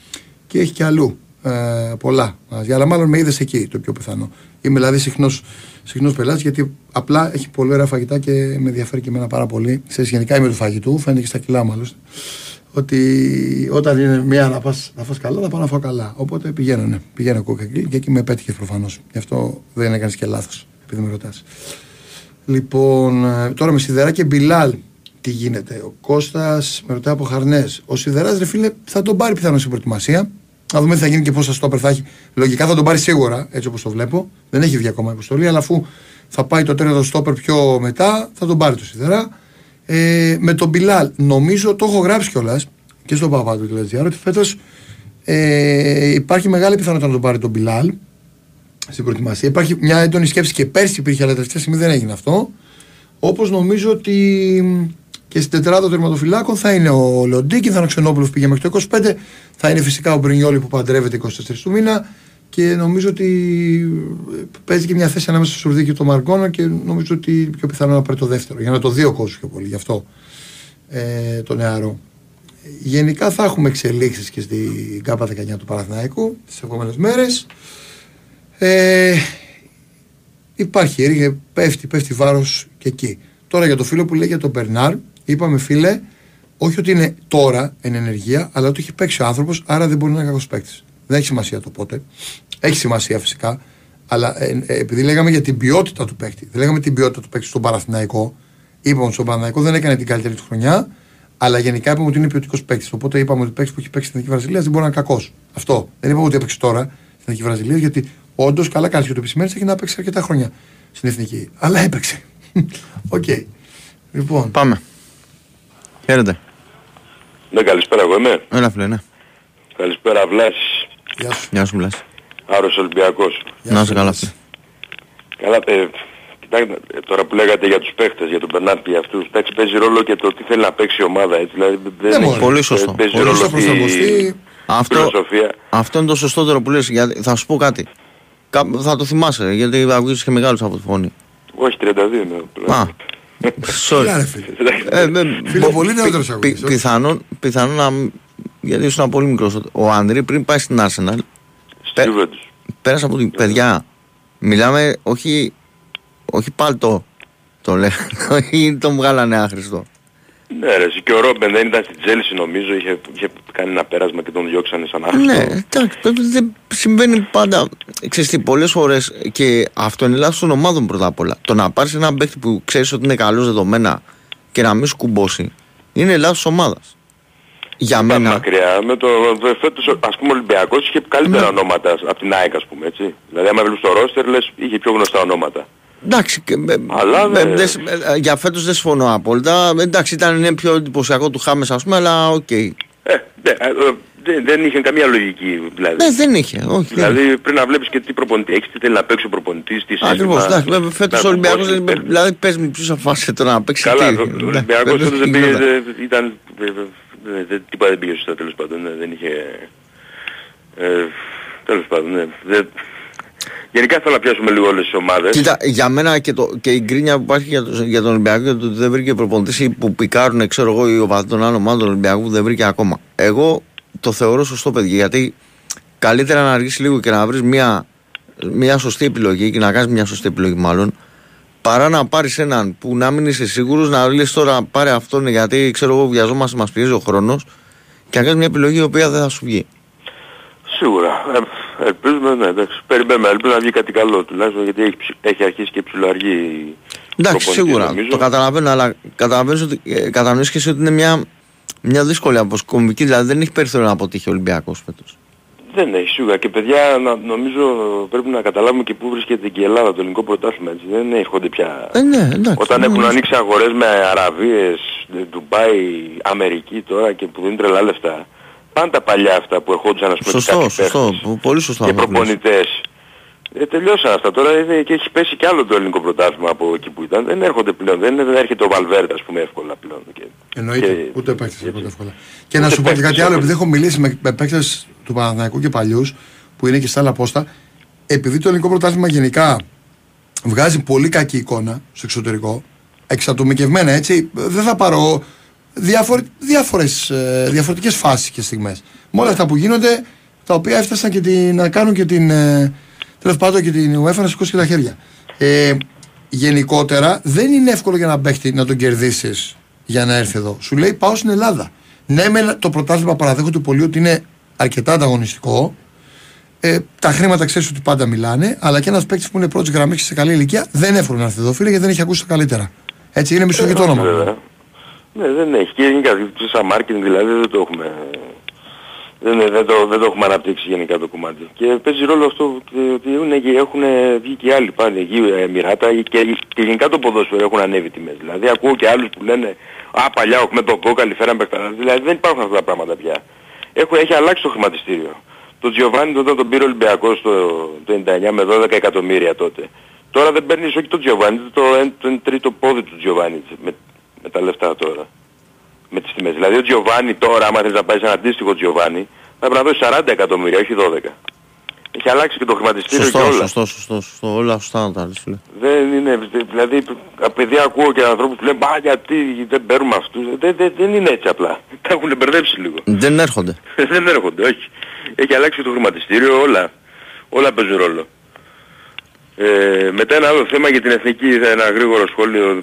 και έχει και αλλού ε, πολλά μαζί. Αλλά μάλλον με είδες εκεί το πιο πιθανό. Είμαι δηλαδή συχνός συχνός πελάτης γιατί απλά έχει πολύ ωραία φαγητά και με ενδιαφέρει και εμένα πάρα πολύ. Ξέρεις, γενικά είμαι του φαγητού, φαίνεται και στα κιλά μου άλλωστε. Ότι όταν είναι μία να πας, να φας καλά, θα πάω να φάω καλά. Οπότε πηγαίνω, ναι. Πηγαίνω κόκα εκεί και εκεί με πέτυχες προφανώς. Γι' αυτό δεν έκανες και λάθος, επειδή με ρωτάς. Λοιπόν, ε, τώρα με Σιδερά και Μπιλάλ τι γίνεται. Ο Κώστας με ρωτάει από Χαρνές. Ο Σιδεράς, ρε φίλε, θα τον πάρει πιθανώς στην προετοιμασία. Να δούμε τι θα γίνει και πόσα στόπερ θα έχει. Λογικά θα τον πάρει σίγουρα, έτσι όπως το βλέπω. Δεν έχει βγει ακόμα υποστολή, αλλά αφού θα πάει το τέταρτο στόπερ πιο μετά, θα τον πάρει το Σιδερά. Ε, με τον Μπιλάλ, νομίζω το έχω γράψει κιόλας και στο παπάδο.gr ότι φέτο ε, υπάρχει μεγάλη πιθανότητα να τον πάρει τον Μπιλάλ στην προετοιμασία. Υπάρχει μια έντονη σκέψη και πέρσι υπήρχε, αλλά τελευταία στιγμή δεν έγινε αυτό. Όπω νομίζω ότι και στην τετράδα των τερματοφυλάκων θα είναι ο Λοντίκη, θα είναι ο Ξενόπουλος που πήγε μέχρι το 25, θα είναι φυσικά ο Μπρινιόλη που παντρεύεται 24 του μήνα και νομίζω ότι παίζει και μια θέση ανάμεσα στο Σουρδί και το Μαργκόνα και νομίζω ότι πιο πιθανό να πάρει το δεύτερο. Για να το δει ο κόσμος πιο πολύ, γι' αυτό ε, το νεαρό. Γενικά θα έχουμε εξελίξεις και στην ΚΑΠΑ 19 του Παναθηναϊκού τις επόμενες μέρες. Ε, υπάρχει, ε, πέφτει, πέφτει βάρος και εκεί. Τώρα για το φίλο που λέει για τον Μπερνάρ, είπαμε φίλε, όχι ότι είναι τώρα εν ενεργεία, αλλά ότι έχει παίξει ο άνθρωπος, άρα δεν μπορεί να είναι κακός παίκτης. Δεν έχει σημασία το πότε. Έχει σημασία φυσικά, αλλά ε, ε, επειδή λέγαμε για την ποιότητα του παίκτη, δεν λέγαμε την ποιότητα του παίκτη στον Παναθηναϊκό, είπαμε ότι στον Παναθηναϊκό δεν έκανε την καλύτερη του χρονιά, αλλά γενικά είπαμε ότι είναι ποιοτικός παίκτης. Οπότε είπαμε ότι παίκτης που έχει παίξει στην Εθνική Βραζιλίας δεν μπορεί να είναι κακός. Αυτό. Δεν είπαμε ότι έπαιξε τώρα στην Εθνική Βραζιλίας, γιατί όντως καλά κάνει και το επισημαίνει έχει να παίξει αρκετά χρόνια στην Εθνική. Αλλά έπαιξε. Οκ. Λοιπόν. Πάμε. Χαίρετε. Ναι, καλησπέρα, εγώ είμαι. Έλα φίλε, ναι. Καλησπέρα, Βλάσης. Γεια σου. Γεια σου, Βλάση. Άρρωστος Ολυμπιακός. Να είσαι καλά φίλε. Καλά, ε, κοιτάξτε, ε, τώρα που λέγατε για τους παίχτες, για τον Μπερνάρ για αυτούς τους παίχτες, παίζει ρόλο και το τι θέλει να παίξει η ομάδα, έτσι, δηλαδή δεν Ναι, έχει- πολύ ε, σωστό. Παίζει Πολύ ρόλο σωστό η προσαρμοστεί. Αυτό, φιλοσοφία. αυτό είναι το σωστότερο που λες. Γιατί, θα σου πω κάτι. Κα- Θα το θυμάσαι, γιατί ακούγεις και μεγάλους από τη φωνή. Όχι, 32 είμαι. Α, sorry. Φίλε, ρε, φίλε. Ε, ε, Φίλε, μπο- πολύ πι- νεότερος πι- αγωνιστής, όχι. Πιθανόν, πιθανόν να. μ- Γιατί ήσουν πολύ μικρός. Ο Άντρη πριν πάει στην Arsenal. πέ- πέρασε από την παιδιά. Μιλάμε όχι, όχι παλτό. Το λέγανε. Όχι τον βγάλανε άχρηστο. Ναι, ρε, εσύ και ο Ρόμπεν δεν ήταν στην Τζέλση νομίζω, είχε, είχε κάνει ένα πέρασμα και τον διώξανε σαν άχρηστο. Ναι, εντάξει, τότε δεν συμβαίνει πάντα. Ξέρεις τι, πολλές φορές και αυτό είναι λάθος των ομάδων πρώτα απ' όλα. Το να πάρεις έναν παίκτη που ξέρεις ότι είναι καλός δεδομένα και να μην σου κουμπώσει, είναι λάθος της ομάδας. Για Δεν μένα, μακριά. Με το, φέτος, ας πούμε, ο Ολυμπιακός είχε καλύτερα Ναι. ονόματα από την ΑΕΚ, ας πούμε, έτσι. Δηλαδή, άμα βλέπεις το ρόστερ, λες, είχε πιο γνωστά ονόματα. Εντάξει, και, με- Αλλά με- δεν- δεν σ- ε, για φέτος δεν συμφωνώ απόλυτα. Εντάξει, ήταν είναι πιο εντυπωσιακό του Χάμες ας πούμε, αλλά οκ. Ε, ναι, ε, ε, δεν, δεν είχε καμία λογική, δηλαδή. Ναι, δεν είχε, όχι. δεν Δηλαδή πρέπει να βλέπεις και τι προπονητή έχεις, τι θέλει να παίξει ο προπονητής, τι σύστημα. Ακριβώς, εντάξει, βέβαια, φέτος ο να Ολυμπιακός, κουμπώσει, δεν- δηλαδή πες μου ποιος αφάσαι τώρα να παίξει Καλά, τι. ο Ναι, Ολυμπιακός δεν- φέτος δεν δεν πήγε, γινόταν. δεν- ήταν, ε, ε, ε, δεν- τίποτα δεν πήγε σωστά τέλος πάντων, ναι, δεν είχε, ε, τέλος πάντων, ναι, δεν- Γενικά θέλω να πιάσουμε λίγο όλες τις ομάδες. Κοίτα, για μένα και, το, και η γκρίνια που υπάρχει για, το, για τον Ολυμπιακό και το ότι δεν βρήκε προπονητή ή που πικάρουν, ξέρω εγώ, οι οπαδοί των άλλων ομάδων του Ολυμπιακού που δεν βρήκε ακόμα. Εγώ το θεωρώ σωστό, παιδί, γιατί καλύτερα να αργήσει λίγο και να βρεις μια, μια σωστή επιλογή και να κάνεις μια σωστή επιλογή, μάλλον, παρά να πάρεις έναν που να μην είσαι σίγουρος να λες τώρα πάρε αυτόν γιατί ξέρω εγώ βιαζόμαστε, μας πιέζει ο χρόνος και να κάνεις μια επιλογή η οποία δεν θα σου βγει. Σίγουρα. Ε, ελπίζουμε, ναι, εντάξει. Περιμένουμε, ελπίζουμε να βγει κάτι καλό τουλάχιστον γιατί έχει, ψ- έχει αρχίσει και ψηλοαργεί η Εντάξει, προπονητής, σίγουρα. νομίζω. Το καταλαβαίνω, αλλά καταλαβαίνεις ότι, ε, κατανοείς και εσύ ότι είναι μια Μια δύσκολη αποσκομική, δηλαδή δεν έχει περιθώριο να αποτύχει ο Ολυμπιακός φέτος. Δεν έχει σίγουρα. Και παιδιά να, νομίζω πρέπει να καταλάβουμε και πού βρίσκεται και η Ελλάδα, το ελληνικό πρωτάθλημα. Έτσι. Δεν έρχονται πια. Ε, ναι, εντάξει. Όταν ναι, έχουν ναι. ανοίξει αγορές με Αραβίες, Ντουμπάι, Αμερική τώρα και που δίνουν τρελά λεφτά. Πάντα παλιά αυτά που ερχόντουσαν ας πούμε Σωστό, κάποιοι σωστό. παίχτες Πο- Πολύ σωστό. και αυτό που λες. προπονητές. Ε, τελειώσαν αυτά. Τώρα είναι, και έχει πέσει κι άλλο το ελληνικό πρωτάθλημα από εκεί που ήταν. Δεν έρχονται πλέον. Δεν, δεν έρχεται ο Βαλβέρτα ας πούμε εύκολα πλέον. Και, Εννοείται. και- Ούτε παίκτες έρχονται εύκολα. Και να σου πω και κάτι άλλο, επειδή έχω μιλήσει με, με παίκτες του Παναθηναϊκού και παλιούς, που είναι και στα άλλα πόστα, επειδή το ελληνικό πρωτάθλημα γενικά βγάζει πολύ κακή εικόνα στο εξωτερικό, εξατομικευμένα έτσι, δεν θα πάρω διάφορε, διάφορες, ε, διαφορετικές φάσεις και στιγμές. Με όλα αυτά που γίνονται, τα οποία έφτασαν και την, να κάνουν και την, ε, τέλος πάντων και την UEFA να σηκώσει και τα χέρια. Ε, γενικότερα δεν είναι εύκολο για να παίχτη να τον κερδίσεις για να έρθει εδώ. Σου λέει πάω στην Ελλάδα. Ναι, μεν το πρωτάθλημα παραδέχονται πολύ ότι είναι αρκετά ανταγωνιστικό. Ε, τα χρήματα ξέρεις ότι πάντα μιλάνε, αλλά και ένας παίκτης που είναι πρώτης γραμμής και σε καλή ηλικία δεν είναι εύκολο να έρθει εδώ, φίλε, γιατί δεν έχει ακούσει τα καλύτερα. Έτσι είναι μισθό το όνομα. Βέβαια. Ναι, δεν έχει. Και γενικά σαν marketing δηλαδή δεν το έχουμε. Δεν, δεν, το, δεν το έχουμε αναπτύξει γενικά το κομμάτι. Και παίζει ρόλο αυτό ε, ότι είναι, και έχουν βγει και άλλοι πάνε εκεί, ε, Εμμυράτα και, και γενικά το ποδόσφαιρο έχουν ανέβει τιμές. Δηλαδή ακούω και άλλους που λένε Α, παλιά έχουμε τον κόκαλη, φέραμε παιχταρά. Δηλαδή δεν υπάρχουν αυτά τα πράγματα πια. Έχω, έχει αλλάξει το χρηματιστήριο. Το Τζιοβάνι τότε τον πήρε ο Ολυμπιακός το, το 99 με 12 εκατομμύρια τότε. Τώρα δεν παίρνεις όχι το Τζιοβάνι, το, εν- το, εν τρίτο πόδι του Τζιοβάνι με, με τα λεφτά τώρα. Με τις τιμές. Δηλαδή ο Τζιοβάνι τώρα, άμα θες να πάει σε ένα αντίστοιχο Τζιοβάνι, θα πρέπει να δώσει 40 εκατομμύρια, όχι 12. Έχει αλλάξει και το χρηματιστήριο Σωστό, και όλα. σωστό, σωστό, σωστό. Όλα σωστά να τα λες, φίλε. Δεν είναι, δηλαδή, α, παιδιά ακούω και ανθρώπους που λένε «Μπα, γιατί δεν παίρνουμε αυτούς». Δεν, δεν, δεν είναι έτσι απλά. Τα έχουν μπερδέψει λίγο. Δεν έρχονται. δεν έρχονται, όχι. Έχει αλλάξει το χρηματιστήριο, όλα. Όλα παίζουν ρόλο. Ε, μετά ένα άλλο θέμα για την εθνική, ένα γρήγορο σχόλιο.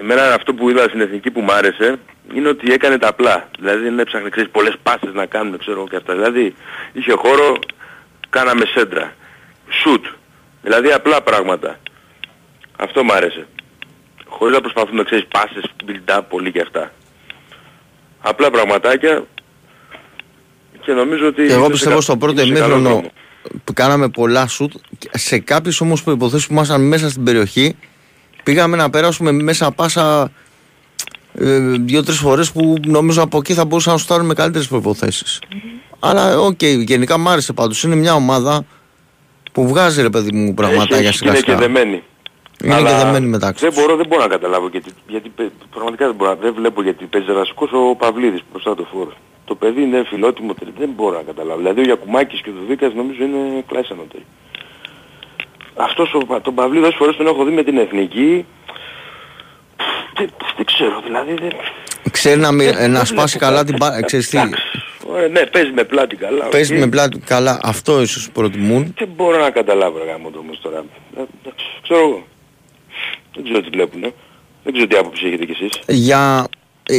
Εμένα αυτό που είδα στην εθνική που μ' άρεσε είναι ότι έκανε τα απλά. Δηλαδή δεν έψαχνε ξέρεις, πολλές πάσες να κάνουν, ξέρω εγώ και αυτά. Δηλαδή είχε χώρο, κάναμε σέντρα. Σουτ. Δηλαδή απλά πράγματα. Αυτό μ' άρεσε. Χωρίς να προσπαθούμε, ξέρεις, πάσες, build-up, πολύ και αυτά. Απλά πραγματάκια και νομίζω ότι... Και εγώ είναι πιστεύω σε στο κα- πρώτο είναι σε καλό ημίχρονο δρόμο. που κάναμε πολλά σουτ. Σε κάποιες όμως προϋποθέσεις που ήμασταν μέσα στην περιοχή πήγαμε να περάσουμε μέσα πάσα ε, δύο-τρεις φορές που νομίζω από εκεί θα μπορούσαν να σουτάρουν με καλύτερες προϋποθέσεις. Αλλά οκ, γενικά μ' άρεσε πάντως. Είναι μια ομάδα που βγάζει ρε παιδί μου πραγματάκια Έχει- σιγά Είναι και σιγά. δεμένη. Είναι και δεμένη μεταξύ Δεν μπορώ, δεν μπορώ να καταλάβω γιατί, γιατί παι- πραγματικά δεν, μπορώ, δεν βλέπω γιατί παίζει βασικός ο Παυλίδης μπροστά το φορ. Το παιδί είναι φιλότιμο, τε- δεν μπορώ να καταλάβω. Δηλαδή ο Γιακουμάκης και ο Δουβίκας νομίζω είναι κλάση ανώτεροι. Αυτός ο, Πα- τον Παυλίδη όσες φορές τον έχω δει με την εθνική, δεν, δεν ξέρω, δηλαδή δεν... Ξέρει να, μοι- ε, να δεν σπάσει βλέπω καλά κάτι. την μπάλα. Ξέρεις τι, Ωραία, ναι, παίζει με πλάτη καλά. παίζει οκ. με πλάτη καλά. Αυτό ίσως προτιμούν. Δεν μπορώ να καταλάβω ρε γαμώτο όμως τώρα. Ε, ε, Ξέρω εγώ. Δεν ξέρω τι βλέπουνε. Δεν ξέρω τι άποψη έχετε κι εσείς. Για, ε,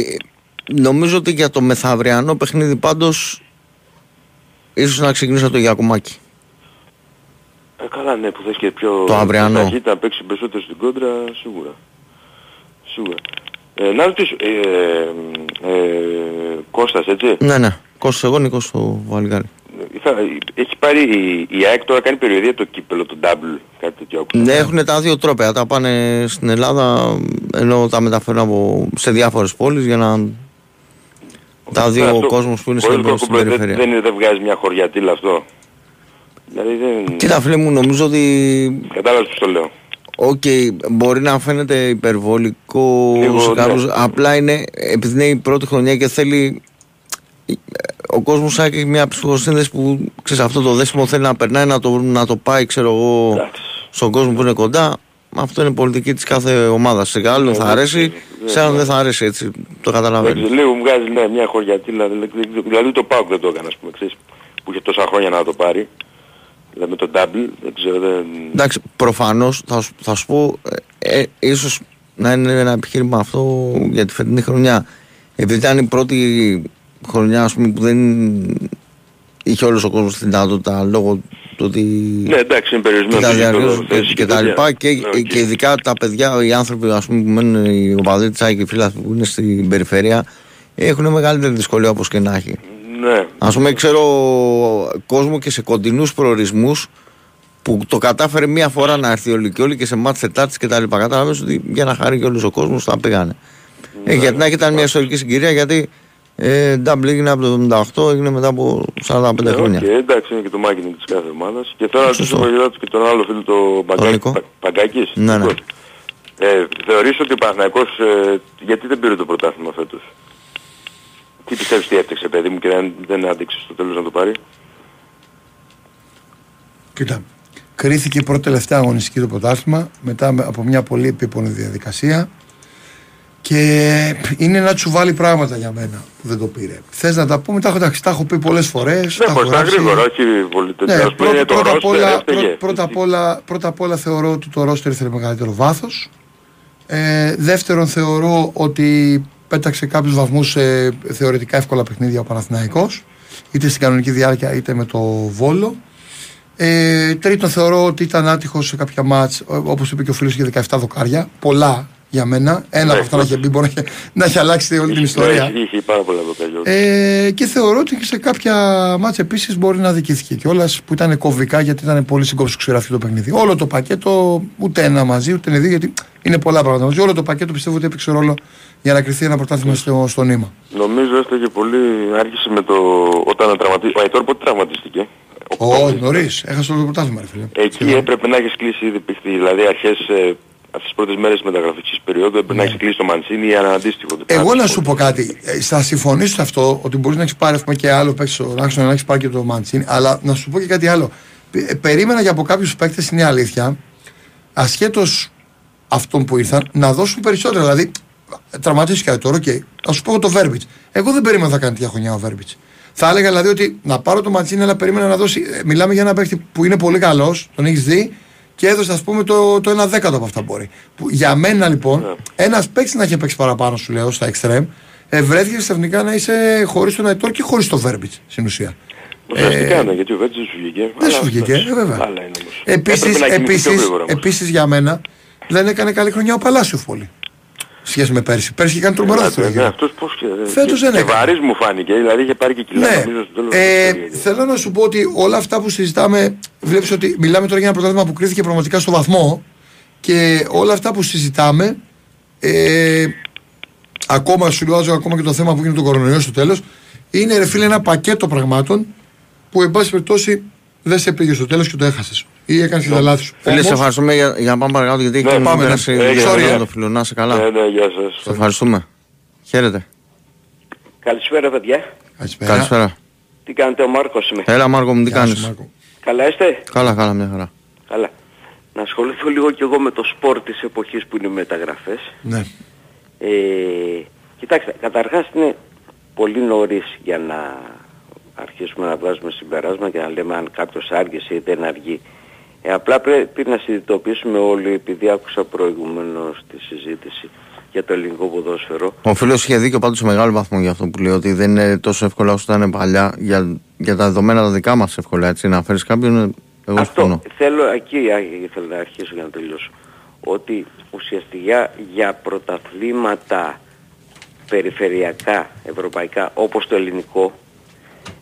νομίζω ότι για το μεθαυριανό παιχνίδι πάντως ίσως να ξεκινήσω το Γιακουμάκη. Ε, καλά ναι που θες και πιο Το αυριανό. ταχύτητα να παίξεις περισσότερο στην κόντρα σίγουρα. Σίγουρα. Ε, να ρωτήσω, ε, ε, ε, Κώστας έτσι; Ναι, ναι. Κώστας εγώ, Νίκος το Βαλγάρι. Θα, έχει πάρει η, η ΑΕΚ τώρα κάνει περιοδία το κύπελο, το double, κάτι τέτοιο άκουσα. Ναι, έχουν τα δύο τρόπια. Τα πάνε στην Ελλάδα ενώ τα μεταφέρουν από, σε διάφορες πόλεις για να... Τα δύο Αυτό, κόσμος που είναι χωρίς στην, στην κόκκοπρο, δεν- περιφέρεια. Δεν, είναι- δεν βγάζει μια χωριατήλα αυτό; Δηλαδή δεν... Κοίτα φίλε μου, νομίζω ότι Κατάλαβες πώς το λέω. Οκ, μπορεί να φαίνεται υπερβολικό Λίγο, σε ναι. κάποιους, απλά είναι επειδή είναι η πρώτη χρονιά και θέλει ο κόσμος σαν έχει μια ψυχοσύνδεση που ξέρεις αυτό το δέσιμο θέλει να περνάει να το, να το πάει ξέρω εγώ στον κόσμο που είναι κοντά αυτό είναι πολιτική της κάθε ομάδας σε άλλον θα Ναι, αρέσει ναι, σε άλλον ναι. δεν θα αρέσει έτσι το Δεν καταλαβαίνεις ξέρω, Λίγο μου βγάζει ναι, μια χωριατήλα, δηλαδή, δηλαδή το ΠΑΟΚ δεν το έκανε, ας πούμε, ξέρεις, που είχε τόσα χρόνια να το πάρει. Δηλαδή με το double, δεν ξέρω, δεν... Εντάξει, προφανώς θα, σου- θα σου πω ε, ε, ίσως να είναι ένα επιχείρημα αυτό για τη φετινή χρονιά. Επειδή ήταν η πρώτη χρονιά ας πούμε, που δεν είχε όλος ο κόσμος την δυνατότητα λόγω του ότι Ναι, εντάξει, είναι περιορισμένος τα το γήπεδο, διαρκώς θέσεις και, και τα παιδιά. λοιπά και, Ναι, οκ. και ειδικά τα παιδιά, οι άνθρωποι ας πούμε, που μένουν οι οπαδοί της ΑΕΚ και οι φίλοι που είναι στην περιφέρεια έχουν μεγαλύτερη δυσκολία όπως και να έχει. Ναι. Ας πούμε, ξέρω κόσμο και σε κοντινούς προορισμούς που το κατάφερε μία φορά να έρθει όλοι και όλοι και σε μάτς Τετάρτη και τα λοιπά. Κατάλαβες ότι για να χαρεί και όλος ο κόσμος θα πήγανε. Ε, γιατί να έχει ήταν μια ιστορική συγκυρία γιατί ε, double έγινε από το 78, έγινε μετά από 45 Ναι, χρόνια. οκ, εντάξει, είναι και το μάρκετινγκ της κάθε ομάδας. Και τώρα ρωτήσω Παγιδάτου και τον άλλο φίλο, το Παγκάκη. Νίκο. Πα- Παγκάκης. Ναι, ναι. Λοιπόν, Ε, θεωρείς ότι ο Παναθηναϊκός ε, γιατί δεν πήρε το πρωτάθλημα φέτος; Τι πιστεύεις τι έφτιαξε παιδί μου και δεν, δεν άντεξε στο τέλος να το πάρει; Κοίτα, κρίθηκε η πρώτη τελευταία αγωνιστική το πρωτάθλημα μετά με- από μια πολύ επίπονη διαδικασία και είναι να τσουβάλει πράγματα για μένα που δεν το πήρε. Θες να τα πούμε, τα έχω, εντάξει, τα έχω πει πολλές φορές. Ναι, πως τα γρήγορα, όχι πολύ τέτοια. Ναι, Ας πούμε, πρώτα, το πρώτα, απ' roster όλα, έφταιγε. πρω- πρώτα, απ' όλα, πρώτα απ' όλα θεωρώ ότι το ρόστερ ήθελε μεγαλύτερο βάθος. Ε, δεύτερον, θεωρώ ότι πέταξε κάποιους βαθμούς σε θεωρητικά εύκολα παιχνίδια ο Παναθηναϊκός είτε στην κανονική διάρκεια είτε με το Βόλο. Ε, τρίτον, θεωρώ ότι ήταν άτυχος σε κάποια μάτς όπως είπε και ο φίλος για 17 δοκάρια. Πολλά για μένα. Ένα Ναι, από αυτά να είχε μπει μπορεί να έχει, να έχει αλλάξει όλη την ιστορία. Ναι, είχε πάρα πολλά δοκαλιό. Ε, και θεωρώ ότι και σε κάποια μάτια επίσης μπορεί να δικήθηκε κιόλας που ήταν κομβικά γιατί ήταν πολύ συγκόψη ξηράφι το παιχνίδι. Όλο το πακέτο, ούτε ένα μαζί, ούτε είναι δύο, γιατί είναι πολλά πράγματα μαζί. Όλο το πακέτο πιστεύω ότι έπαιξε ρόλο για να κρυθεί ένα πρωτάθλημα στο, στο νήμα. Νομίζω έφταγε πολύ, άρχισε με το... όταν τραυματίστηκε. Ο Αϊτόρ πότε τραυματίστηκε; Ω, νωρίς, έχασε όλο το πρωτάθλημα, ρε φίλε. Εκεί έπρεπε να έχεις κλείσει ήδη πηχτή. Δηλαδή αρχές, ε, αυτές τις πρώτες μέρες της μεταγραφικής περίοδου έπρεπε να έχεις κλείσει το Μαντσίνη ή ένα αντίστοιχο. Ναι. Εγώ να σου πω κάτι. Ε, Θα συμφωνήσω σε αυτό ότι μπορείς να έχεις πάρει ας πούμε, και άλλο παίξει ο Ράξον, να έχεις πάρει και το Μαντσίνη. Αλλά να σου πω και κάτι άλλο. Ε, Περίμενα και από κάποιους παίκτες, είναι η αλήθεια, ασχέτως αυτών που ήρθαν, να δώσουν περισσότερα. Δηλαδή, τραυματίστηκε τώρα, οκ. Θα σου πω εγώ το Βέρμπιτς. Εγώ δεν περίμενα θα κάνει τέτοια χρονιά ο Βέρμπιτς. Θα έλεγα δηλαδή ότι να πάρω το Μαντσίνη, αλλά περίμενα να δώσει. ε, Μιλάμε για ένα παίκτη που είναι πολύ καλός, τον έχεις δει και έδωσε, ας πούμε, το, το 1 δέκατο από αυτά μπορεί. Που, για μένα λοιπόν, ένας παίκτης να έχει παίξει παραπάνω, σου λέω, στα εξτρέμ, ε, βρέθηκε ξαφνικά να είσαι χωρίς τον Αϊτόρ και χωρίς το Βέρμπιτς στην ουσία. Ουσιαστικά ναι, γιατί ο Βέτζης δεν σου βγήκε. Ε, Δεν Αλλά σου βγήκε, εντάξει, ε, βέβαια. Άλλα είναι όμως. Επίσης, Έπρεπε να κινηθεί πιο επίσης, γρήγορα όμως. επίσης για μένα δεν έκανε καλή χρονιά ο Παλάσιο πολύ. Σχέση με πέρσι. Πέρσι είχε κάνει τρομερό Ναι, δεύτερο ναι, γύρο. αυτός πώς και... Φέτος και- δεν και έκανε. βαρύς μου φάνηκε, δηλαδή είχε πάρει και κιλά Ναι. νομίζω στο τέλος. Ε, της ιστορίας. θέλω να σου πω ότι όλα αυτά που συζητάμε, βλέπεις ότι μιλάμε τώρα για ένα πρωτάθλημα που κρίθηκε πραγματικά στο βαθμό και όλα αυτά που συζητάμε, ε, ακόμα σου λέω ακόμα και το θέμα που γίνεται το κορονοϊός στο τέλος, είναι ρε φίλε ένα πακέτο πραγμάτων που εν πάση περιπτώσει δεν σε πήγε στο τέλος και το έχασες ή έκανες και τα λάθη σου. Φίλε, σε Όμως, ευχαριστούμε για, για να πάμε παρακάτω γιατί Ναι, έχει πάμε, ναι. πέρασει Ε, για sorry, ε. το φίλο. Να είσαι καλά. Ναι, ναι, γεια σας. Σε ευχαριστούμε. Χαίρετε. Καλησπέρα παιδιά. Καλησπέρα. Τι κάνετε ο Μάρκος είμαι. Έλα Μάρκο μου, τι κάνεις; Καλά είστε; Καλά, καλά, μια χαρά. Καλά. Να ασχοληθώ λίγο κι εγώ με το σπορ της εποχής που είναι οι μεταγραφές. Ναι. Ε, κοιτάξτε, καταρχάς είναι πολύ νωρίς για να αρχίσουμε να βγάζουμε συμπεράσμα και να λέμε αν κάποιος άργησε ή δεν αργεί. Ε, απλά πρέπει να συνειδητοποιήσουμε όλοι, επειδή άκουσα προηγουμένως τη συζήτηση για το ελληνικό ποδόσφαιρο, Ο φίλος είχε δίκιο πάντως σε μεγάλο βαθμό για αυτό που λέει ότι δεν είναι τόσο εύκολα όσο ήταν παλιά για, για τα δεδομένα τα δικά μας εύκολα έτσι. Να φέρεις κάποιον, ε, εγώ συμφωνώ. Θέλω, εκεί α, ήθελα να αρχίσω για να τελειώσω. Ότι ουσιαστικά για πρωταθλήματα περιφερειακά, ευρωπαϊκά, όπως το ελληνικό,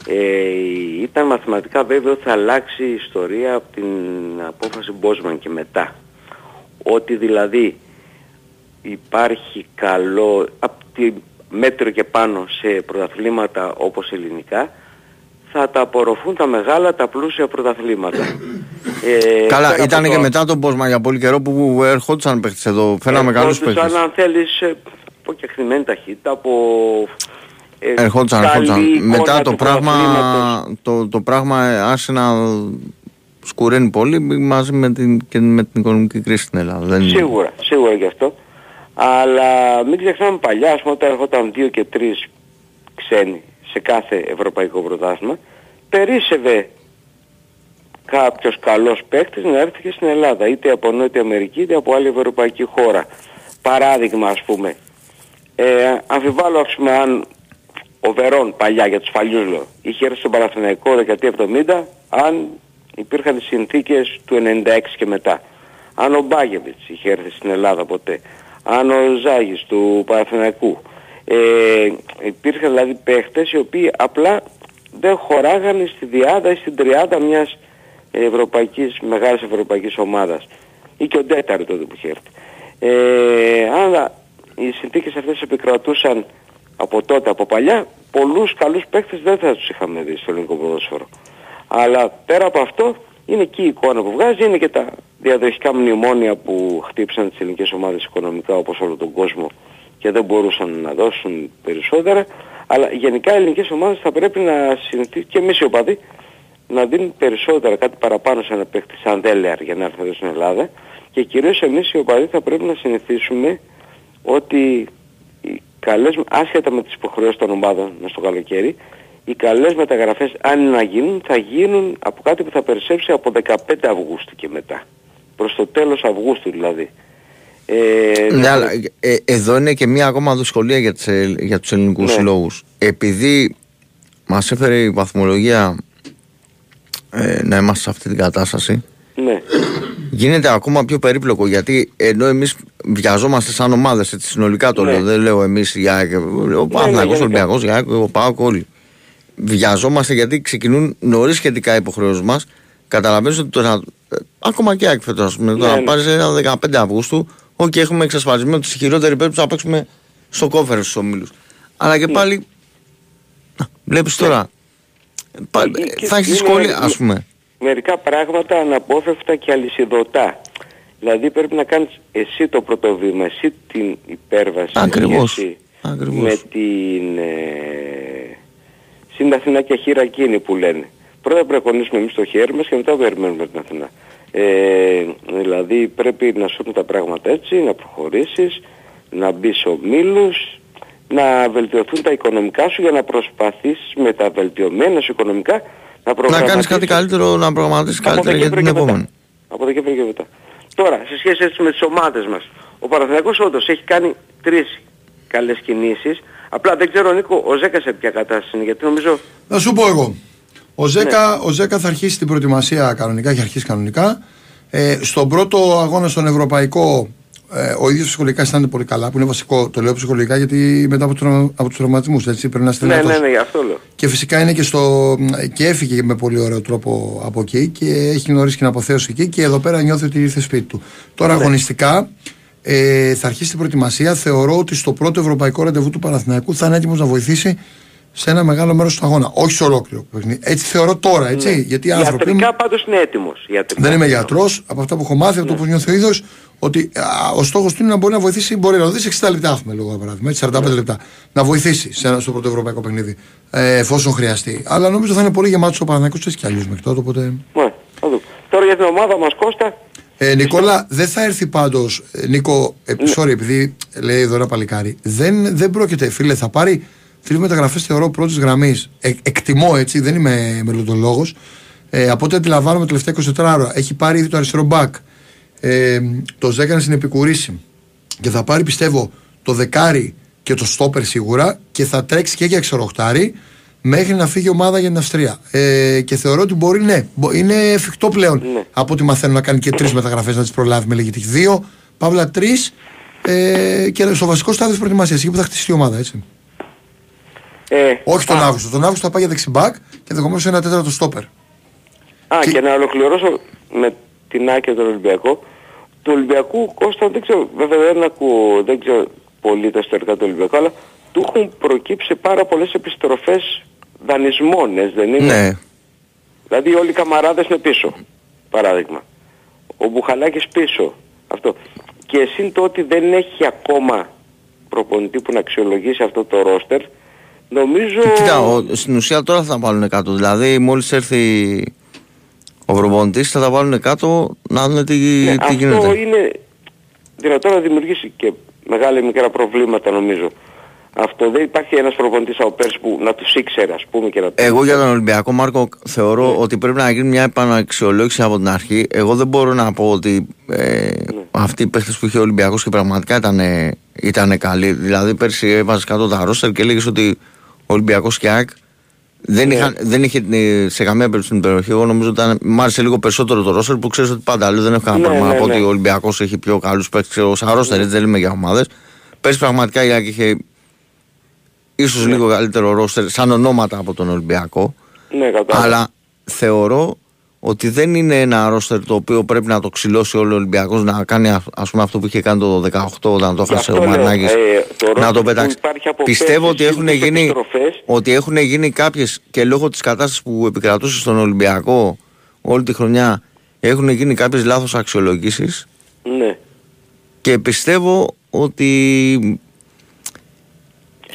ε, ήταν μαθηματικά βέβαιο ότι θα αλλάξει η ιστορία από την απόφαση Μπόσμαν και μετά. Ότι δηλαδή υπάρχει καλό, από τη μέτρο και πάνω σε πρωταθλήματα όπως ελληνικά, θα τα απορροφούν τα μεγάλα, τα πλούσια πρωταθλήματα. Ε, Καλά, πέρα ήταν από και το- μετά τον Πόσμα για πολύ καιρό που ερχόντουσαν παίχτε εδώ. Φέραμε καλού Ερχόντουσαν, παίχτε. αν θέλεις, ε, από κεκριμένη ταχύτητα, από... ε, Ερχόντουσαν, καλή ερχόντουσαν. εικόνα Μετά το του πράγμα, πρωταθλήματος. το, το πράγμα ε, άρχισε να σκουραίνει πολύ μαζί με την, και με την οικονομική κρίση στην Ελλάδα. Δεν... Σίγουρα, σίγουρα γι' αυτό. Αλλά μην ξεχνάμε παλιά, ας πούμε, όταν έρχονταν δύο και τρεις ξένοι σε κάθε ευρωπαϊκό πρωτάθλημα, περίσσευε κάποιος καλός παίκτης να έρθει και στην Ελλάδα, είτε από Νότια Αμερική είτε από άλλη ευρωπαϊκή χώρα. Παράδειγμα, ας πούμε, ε, αμφιβάλλω ας πούμε, αν ο Βερόν παλιά για τους παλιούς λέω, είχε έρθει στον Παναθηναϊκό δεκαετία 70, αν υπήρχαν οι συνθήκες του 96 και μετά. Αν ο Μπάγεβιτς είχε έρθει στην Ελλάδα ποτέ, αν ο Ζάγης του Παναθηναϊκού, Ε, υπήρχαν δηλαδή παίχτες οι οποίοι απλά δεν χωράγανε στη διάδα ή στην τριάδα μιας ευρωπαϊκής, μεγάλης ευρωπαϊκής ομάδας. Ή και ο Ντέταρη τότε που είχε έρθει. Ε, αλλά οι συνθήκες αυτές επικρατούσαν από τότε, από παλιά, πολλούς καλούς παίκτες δεν θα τους είχαμε δει στο ελληνικό ποδόσφαιρο. Αλλά πέρα από αυτό είναι εκεί η εικόνα που βγάζει, είναι και τα διαδοχικά μνημόνια που χτύπησαν τις ελληνικές ομάδες οικονομικά όπως όλο τον κόσμο και δεν μπορούσαν να δώσουν περισσότερα. Αλλά γενικά οι ελληνικές ομάδες θα πρέπει να συνηθίσουν και εμείς οι οπαδοί να δίνουν περισσότερα, κάτι παραπάνω σε ένα παίχτη σαν Δέλεαρ για να έρθει εδώ στην Ελλάδα και κυρίως εμείς οι οπαδοί θα πρέπει να συνηθίσουμε ότι οι καλές, άσχετα με τις υποχρεώσεις των ομάδων μες στο καλοκαίρι, οι καλές μεταγραφές αν είναι να γίνουν θα γίνουν από κάτι που θα περισσέψει από 15 Αυγούστου και μετά. Προς το τέλος Αυγούστου δηλαδή. Ε, Ναι, αλλά ε, εδώ είναι και μία ακόμα δυσκολία για, τις, ε, για τους ελληνικούς Ναι. συλλόγους. Επειδή μας έφερε η βαθμολογία ε, να είμαστε σε αυτή την κατάσταση, ναι. Γίνεται ακόμα πιο περίπλοκο γιατί ενώ εμείς βιαζόμαστε σαν ομάδες, έτσι συνολικά το Ναι. λέω, δεν λέω εμείς για ο Παναθηναϊκός, ο γενικά. Ολυμπιακός, για ο ΠΑΟΚ όλοι. Βιαζόμαστε γιατί ξεκινούν νωρίς σχετικά οι υποχρεώσεις μας. Καταλαβαίνεις ότι το να, ε, ακόμα και άκρη φέτος, ας πούμε, το Ναι, να ναι. πάρεις ένα 15 Αυγούστου, όχι έχουμε εξασφαλισμένο ότι στη χειρότερη περίπτωση να παίξουμε στο κόφερ στους ομίλους. Αλλά και Ναι. πάλι, να, βλέπεις τώρα, πάλι, Και- και θα έχεις είναι- δυσκολία, ας πούμε. Μερικά πράγματα αναπόφευκτα και αλυσιδωτά. Δηλαδή πρέπει να κάνεις εσύ το πρώτο βήμα, εσύ την υπέρβαση. Ακριβώς. εσύ Ακριβώς. Με την ε, στην Αθηνά και χείρα εκείνη που λένε. Πρώτα πρέπει να κονίσουμε εμείς το χέρι μας και μετά περιμένουμε την Αθηνά. Ε, δηλαδή πρέπει να σου τα πράγματα έτσι, να προχωρήσεις, να μπεις σε ομίλους, να βελτιωθούν τα οικονομικά σου για να προσπαθήσεις με τα βελτιωμένα σου οικονομικά να Να προγραμματίσεις κάνεις κάτι καλύτερο, να προγραμματίσεις από καλύτερα για την Δεκέμβριο και επόμενη. μετά. Από Δεκέμβριο και μετά. Τώρα, σε σχέση έτσι με τις ομάδες μας, ο Παναθηναϊκός όντως έχει κάνει τρεις καλές κινήσεις. Απλά δεν ξέρω Νίκο, ο Ζέκα σε ποια κατάσταση είναι, γιατί νομίζω... Να σου πω εγώ. Ο Ζέκα, Ναι. ο Ζέκα θα αρχίσει την προετοιμασία κανονικά, έχει αρχίσει κανονικά. Ε, στον πρώτο αγώνα στον Ευρωπαϊκό, ε, ο ίδιος ψυχολογικά αισθάνεται πολύ καλά, που είναι βασικό. Το λέω ψυχολογικά γιατί μετά από, τους από τους τραυματισμούς, έτσι πρέπει να είστε Ναι, δυνατός. ναι, ναι, γι' αυτό λέω. Και φυσικά είναι και στο. και έφυγε με πολύ ωραίο τρόπο από εκεί και έχει γνωρίσει και την αποθέωση εκεί και εδώ πέρα νιώθει ότι ήρθε σπίτι του. Τώρα Ναι. αγωνιστικά ε, θα αρχίσει την προετοιμασία. Θεωρώ ότι στο πρώτο ευρωπαϊκό ραντεβού του Παναθηναϊκού θα είναι έτοιμος να βοηθήσει σε ένα μεγάλο μέρος του αγώνα. Όχι σε ολόκληρο παιχνίδι. Έτσι θεωρώ τώρα, έτσι. Ναι. Γιατί οι άνθρωποι. Ιατρικά πάντως είναι έτοιμος. Ιατρικά. Δεν είμαι γιατρός, από αυτά που έχω μάθει, Ναι. από το που νιώθει ο ίδιο, ότι α, ο στόχος του είναι να μπορεί να βοηθήσει. Μπορεί να δεις 60 λεπτά, έχουμε λόγω παράδειγμα, έτσι, 45 Ναι. λεπτά. Να βοηθήσει σε ένα, στο πρώτο ευρωπαϊκό παιχνίδι, ε, εφόσον χρειαστεί. Αλλά νομίζω θα είναι πολύ γεμάτος ο Παναγιώτο έτσι κι αλλιώς μέχρι τότε. Οπότε... Ναι, θα δούμε. Τώρα για την ομάδα μας Κώστα, Ε, Νικόλα, δεν θα έρθει πάντως. Νίκο, ε, Ναι. sorry, επειδή λέει εδώ ένα παλικάρι, δεν, δεν πρόκειται, φίλε, θα πάρει τρεις μεταγραφές θεωρώ πρώτης γραμμής. Ε, εκτιμώ έτσι, δεν είμαι μελλοντολόγος. Ε, από ό,τι αντιλαμβάνομαι τελευταία 24 ώρα, έχει πάρει ήδη το αριστερό μπακ. Ε, το Ζέκανε στην επικουρήση. Και θα πάρει, πιστεύω, το δεκάρι και το στόπερ σίγουρα και θα τρέξει και για εξοροχτάρι μέχρι να φύγει η ομάδα για την Αυστρία. Ε, και θεωρώ ότι μπορεί, ναι, μπο- είναι εφικτό πλέον από ό,τι μαθαίνω να κάνει και τρεις μεταγραφές να τις προλάβει με λίγη τύχη. Δύο, παύλα τρεις ε, και στο βασικό στάδιο της προετοιμασίας εκεί που θα χτιστεί η ομάδα, έτσι. Ε, Όχι τον α, Αύγουστο. Τον Αύγουστο θα πάει για δεξιμπάκ και ενδεχομένως ένα τέταρτο στόπερ. Α, και... να ολοκληρώσω με την Άκη και τον Ολυμπιακό. Του Ολυμπιακού, Κώστα, δεν ξέρω, βέβαια δεν ακούω, δεν ξέρω πολύ τα ιστορικά του Ολυμπιακού, αλλά του έχουν προκύψει πάρα πολλές επιστροφές δανεισμών, έτσι δεν είναι; Ναι. Δηλαδή όλοι οι καμαράδες είναι πίσω, παράδειγμα. Ο Μπουχαλάκης πίσω, αυτό. Και εσύ το ότι δεν έχει ακόμα προπονητή που να αξιολογήσει αυτό το ρόστερ, νομίζω... Κοίτα, ο, στην ουσία τώρα θα τα βάλουν κάτω. Δηλαδή, μόλις έρθει ο προπονητής, θα τα βάλουν κάτω να δουν τι, Ναι, τι αυτό γίνεται. είναι δυνατό να δημιουργήσει και μεγάλα ή μικρά προβλήματα νομίζω. Αυτό δεν υπάρχει ένας προπονητής από πέρσι που να τους ήξερε ας πούμε και να τους... Εγώ για τον Ολυμπιακό Μάρκο θεωρώ Ναι. ότι πρέπει να γίνει μια επαναξιολόγηση από την αρχή. Εγώ δεν μπορώ να πω ότι ε, Ναι. αυτοί οι παίχτες που είχε ο Ολυμπιακός και πραγματικά ήταν, ήταν καλοί. Δηλαδή πέρσι έβαζες κάτω τα ρόστερ και έλεγες ότι ο Ολυμπιακός και ΑΕΚ δεν, Ναι. είχαν, δεν είχε την- σε καμία περίπτωση την περιοχή. Εγώ νομίζω ότι ήταν, μ' άρεσε λίγο περισσότερο το ρόστερ που ξέρεις ότι πάντα λέω δεν έχω κανένα Ναι, πρόβλημα ναι, να πω ναι. ότι ο Ολυμπιακός έχει πιο καλούς παίχτες. Ο Σαρόστερ έτσι δεν λέμε για ομάδες. Πέρσι πραγματικά η ΑΕΚ είχε ίσως λίγο καλύτερο ρόστερ σαν ονόματα από τον Ολυμπιακό. Ναι, κατάλαβα. Αλλά θεωρώ ότι δεν είναι ένα ρόστερ το οποίο πρέπει να το ξυλώσει όλο ο Ολυμπιακός να κάνει α- ας πούμε αυτό που είχε κάνει το 18 όταν το Γι' έχασε αυτό ο λέω, Μαρνάκης ε, το να ρόστερ το που πετάξει. υπάρχει από Πιστεύω πέρσι, ότι έχουν στις γίνει, επιστροφές, ότι έχουν γίνει κάποιες και λόγω της κατάστασης που επικρατούσε στον Ολυμπιακό όλη τη χρονιά έχουν γίνει κάποιες λάθος αξιολογήσεις Ναι. και πιστεύω ότι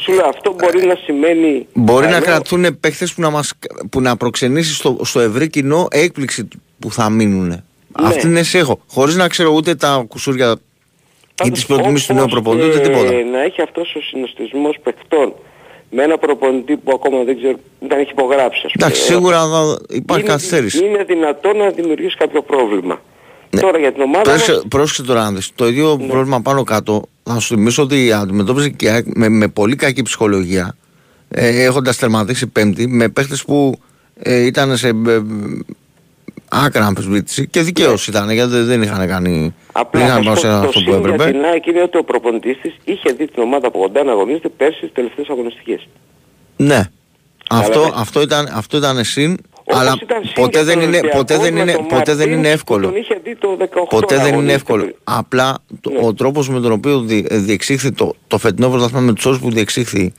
Σου λέω αυτό μπορεί να σημαίνει... Μπορεί να καλό. κρατούν παίχτες που να, μας, που να προξενήσει στο, στο ευρύ κοινό έκπληξη που θα μείνουν. Ναι. Αυτή είναι σε έχω. Χωρίς να ξέρω ούτε τα κουσούρια ή τις προτιμήσεις του νέου Όπως προπονητή ούτε και τίποτα. να έχει αυτός ο συνοστισμός παιχτών με ένα προπονητή που ακόμα δεν ξέρω, δεν έχει υπογράψει. ας πούμε. Εντάξει, σίγουρα θα υπάρχει είναι, καθυστέρηση. είναι δυνατό να δημιουργήσει κάποιο πρόβλημα. Τώρα για την ομάδα Πρόσεξε, μας, πρόσεξε τώρα να δεις. Το ίδιο Ναι. πρόβλημα πάνω κάτω θα σου θυμίσω ότι αντιμετώπιζε και η ΑΕΚ με, με πολύ κακή ψυχολογία ε, έχοντας τερματίσει πέμπτη με παίχτες που ε, ήταν σε ε, άκρα αμφισβήτηση και δικαίως ήταν γιατί δεν- δεν είχαν κάνει δεν απλά είχαν θα σου πω, παρουσιάσει το αυτό που σύν για έπρεπε. την ΑΕΚ είναι ότι ο προπονητής της είχε δει την ομάδα από κοντά να αγωνίζεται πέρσι στις τελευταίες αγωνιστικές. Ναι. Αυτό, Κατάλαβες. αυτό, ήταν, αυτό ήταν συν, Όπως αλλά ήταν συν ποτέ και δεν, τον είναι, Ολυμπιακός ποτέ δεν με είναι, τον ποτέ δεν είναι Μαρτίνς εύκολο. που Τον είχε δει το 18 Ποτέ να δεν είναι αγωνίζεται εύκολο. πριν. Απλά το, ο τρόπος με τον οποίο δι, διεξήχθη το, το φετινό πρωτάθλημα με τους όρους που διεξήχθη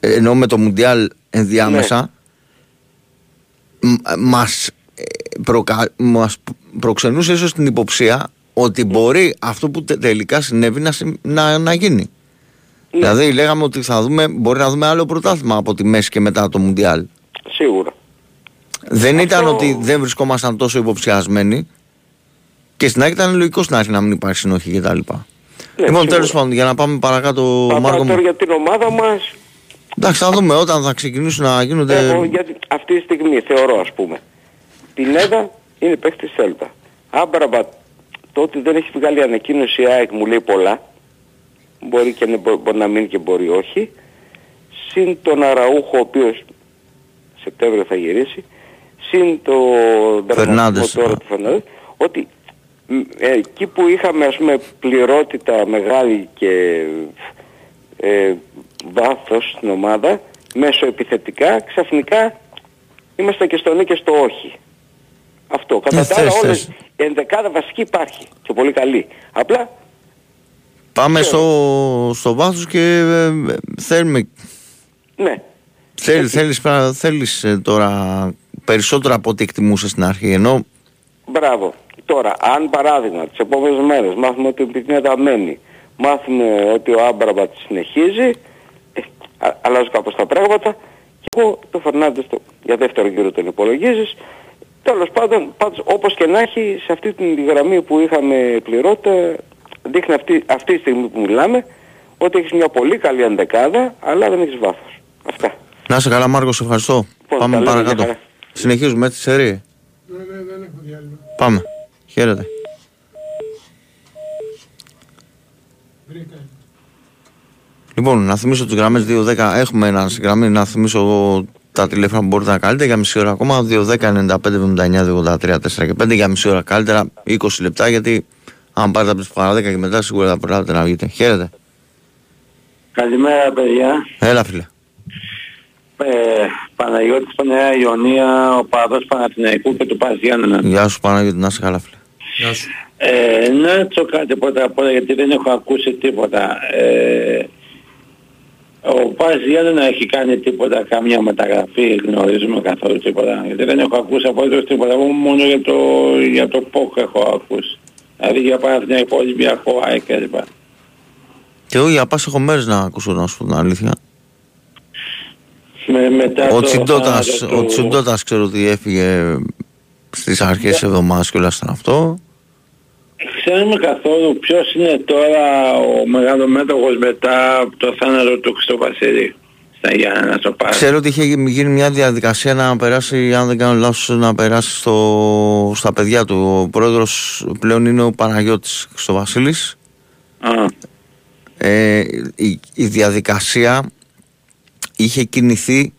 ε, ενώ με το Μουντιάλ ενδιάμεσα μ- μας, ε, προκα, μας προξενούσε ίσως την υποψία ότι μπορεί αυτό που τε- τελικά συνέβη να, συμ- να, να γίνει. Δηλαδή λέγαμε ότι θα δούμε, μπορεί να δούμε άλλο πρωτάθλημα από τη μέση και μετά το Μουντιάλ. Σίγουρα. Δεν ήταν ότι δεν βρισκόμασταν τόσο υποψιασμένοι και στην άκρη ήταν λογικό στην αρχή να μην υπάρχει συνοχή κτλ. Ναι, λοιπόν, σίγουρα. τέλος πάντων, για να πάμε παρακάτω, Θα Μάρκο πάω μου. τώρα για την ομάδα μας Εντάξει, θα δούμε όταν θα ξεκινήσουν να γίνονται. Εγώ γιατί αυτή τη στιγμή θεωρώ ας πούμε Πινέδα είναι παίχτης Σέλτα. Άμπραμπα το ότι δεν έχει βγάλει ανακοίνωση η ΑΕΚ μου λέει πολλά. Μπορεί, και να, μπο- μπορεί να μείνει και μπορεί όχι. Συν τον Αραούχο ο οποίος Σεπτέμβριο θα γυρίσει. Συν το Φερνάντες, τώρα α. του Φερνάντες. Ότι μ, ε, εκεί που είχαμε ας πούμε πληρότητα μεγάλη και ε, βάθος στην ομάδα μέσω επιθετικά ξαφνικά είμαστε και στο ναι και στο όχι. Αυτό. Κατά Ε, τα άλλα θες, όλες θες. η ενδεκάδα βασική υπάρχει και πολύ καλή. Απλά Πάμε στο, στο βάθος και ε, ε, θέλουμε. ναι. Θέλ, θέλεις, πρα- θέλεις ε, τώρα περισσότερα από ό,τι εκτιμούσε στην αρχή. Ενώ Μπράβο. Τώρα, αν παράδειγμα τις επόμενες μέρες μάθουμε ότι η Πινέδα μένει, μάθουμε ότι ο Άμπραμπατ συνεχίζει, ε, α- αλλάζουν κάπως τα πράγματα και εγώ το Φερνάντες το, για δεύτερο γύρο τον υπολογίζεις. Τέλος πάντων, πάντως, όπως και να έχει, σε αυτή την γραμμή που είχαμε πληρότητα, δείχνει αυτή, αυτή τη στιγμή που μιλάμε, ότι έχεις μια πολύ καλή αντεκάδα, αλλά δεν έχεις βάθος. Αυτά. να είσαι καλά, Μάρκο, σε ευχαριστώ. Λοιπόν, Πάμε τα λέμε, παρακάτω. μια χαρά. Συνεχίζουμε έτσι, σερή. Πάμε. Χαίρετε. Λοιπόν, να θυμίσω τις γραμμές 2-10. Έχουμε ένα στη γραμμή να θυμίσω εγώ τα τηλέφωνα που μπορείτε να καλείτε για μισή ώρα ακόμα. 2-10-95-79-283-4 και 5 για μισή ώρα καλύτερα. 20 λεπτά γιατί αν πάρετε από τις παρά 10 και μετά σίγουρα θα προλάβετε να βγείτε. Χαίρετε. Καλημέρα παιδιά. Έλα, φίλε. Ε, Παναγιώτης Παναγιά Ιωνία, ο παραδός Παναθηναϊκού και του Πας Γιάννενα. Γεια σου, Παναγιώτη, να είσαι καλά, φίλε. Γεια σου. Ε, να ρωτήσω κάτι πρώτα απ' όλα γιατί δεν έχω ακούσει τίποτα. Ε, ο Πας Γιάννενα έχει κάνει τίποτα, καμία μεταγραφή, γνωρίζουμε καθόλου τίποτα. Γιατί δεν έχω ακούσει απολύτως τίποτα. Εγώ μόνο για το, για το ΠΟΚ έχω ακούσει. Δηλαδή για Παναθηναϊκό, Ολυμπιακό, ΑΕΚ κλπ. Και εγώ για πας έχω μέρες να ακούσω να σου πω την αλήθεια. Με, μετά Ο το Τσιντότας, θάνατο ο του- Τσιντότας ξέρω ότι έφυγε στις αρχές της εβδομάδας και όλα ήταν αυτό. Ξέρουμε καθόλου ποιος είναι τώρα ο μεγαλομέτωχος μετά από το θάνατο του Χριστοβασίλη στα Γιάννενα στο Πάρκο. Ξέρω ότι είχε γίνει μια διαδικασία να περάσει, αν δεν κάνω λάθος, να περάσει στο, στα παιδιά του. Ο πρόεδρος πλέον είναι ο Παναγιώτης Χριστοβασίλης. Ε, η, η διαδικασία είχε κινηθεί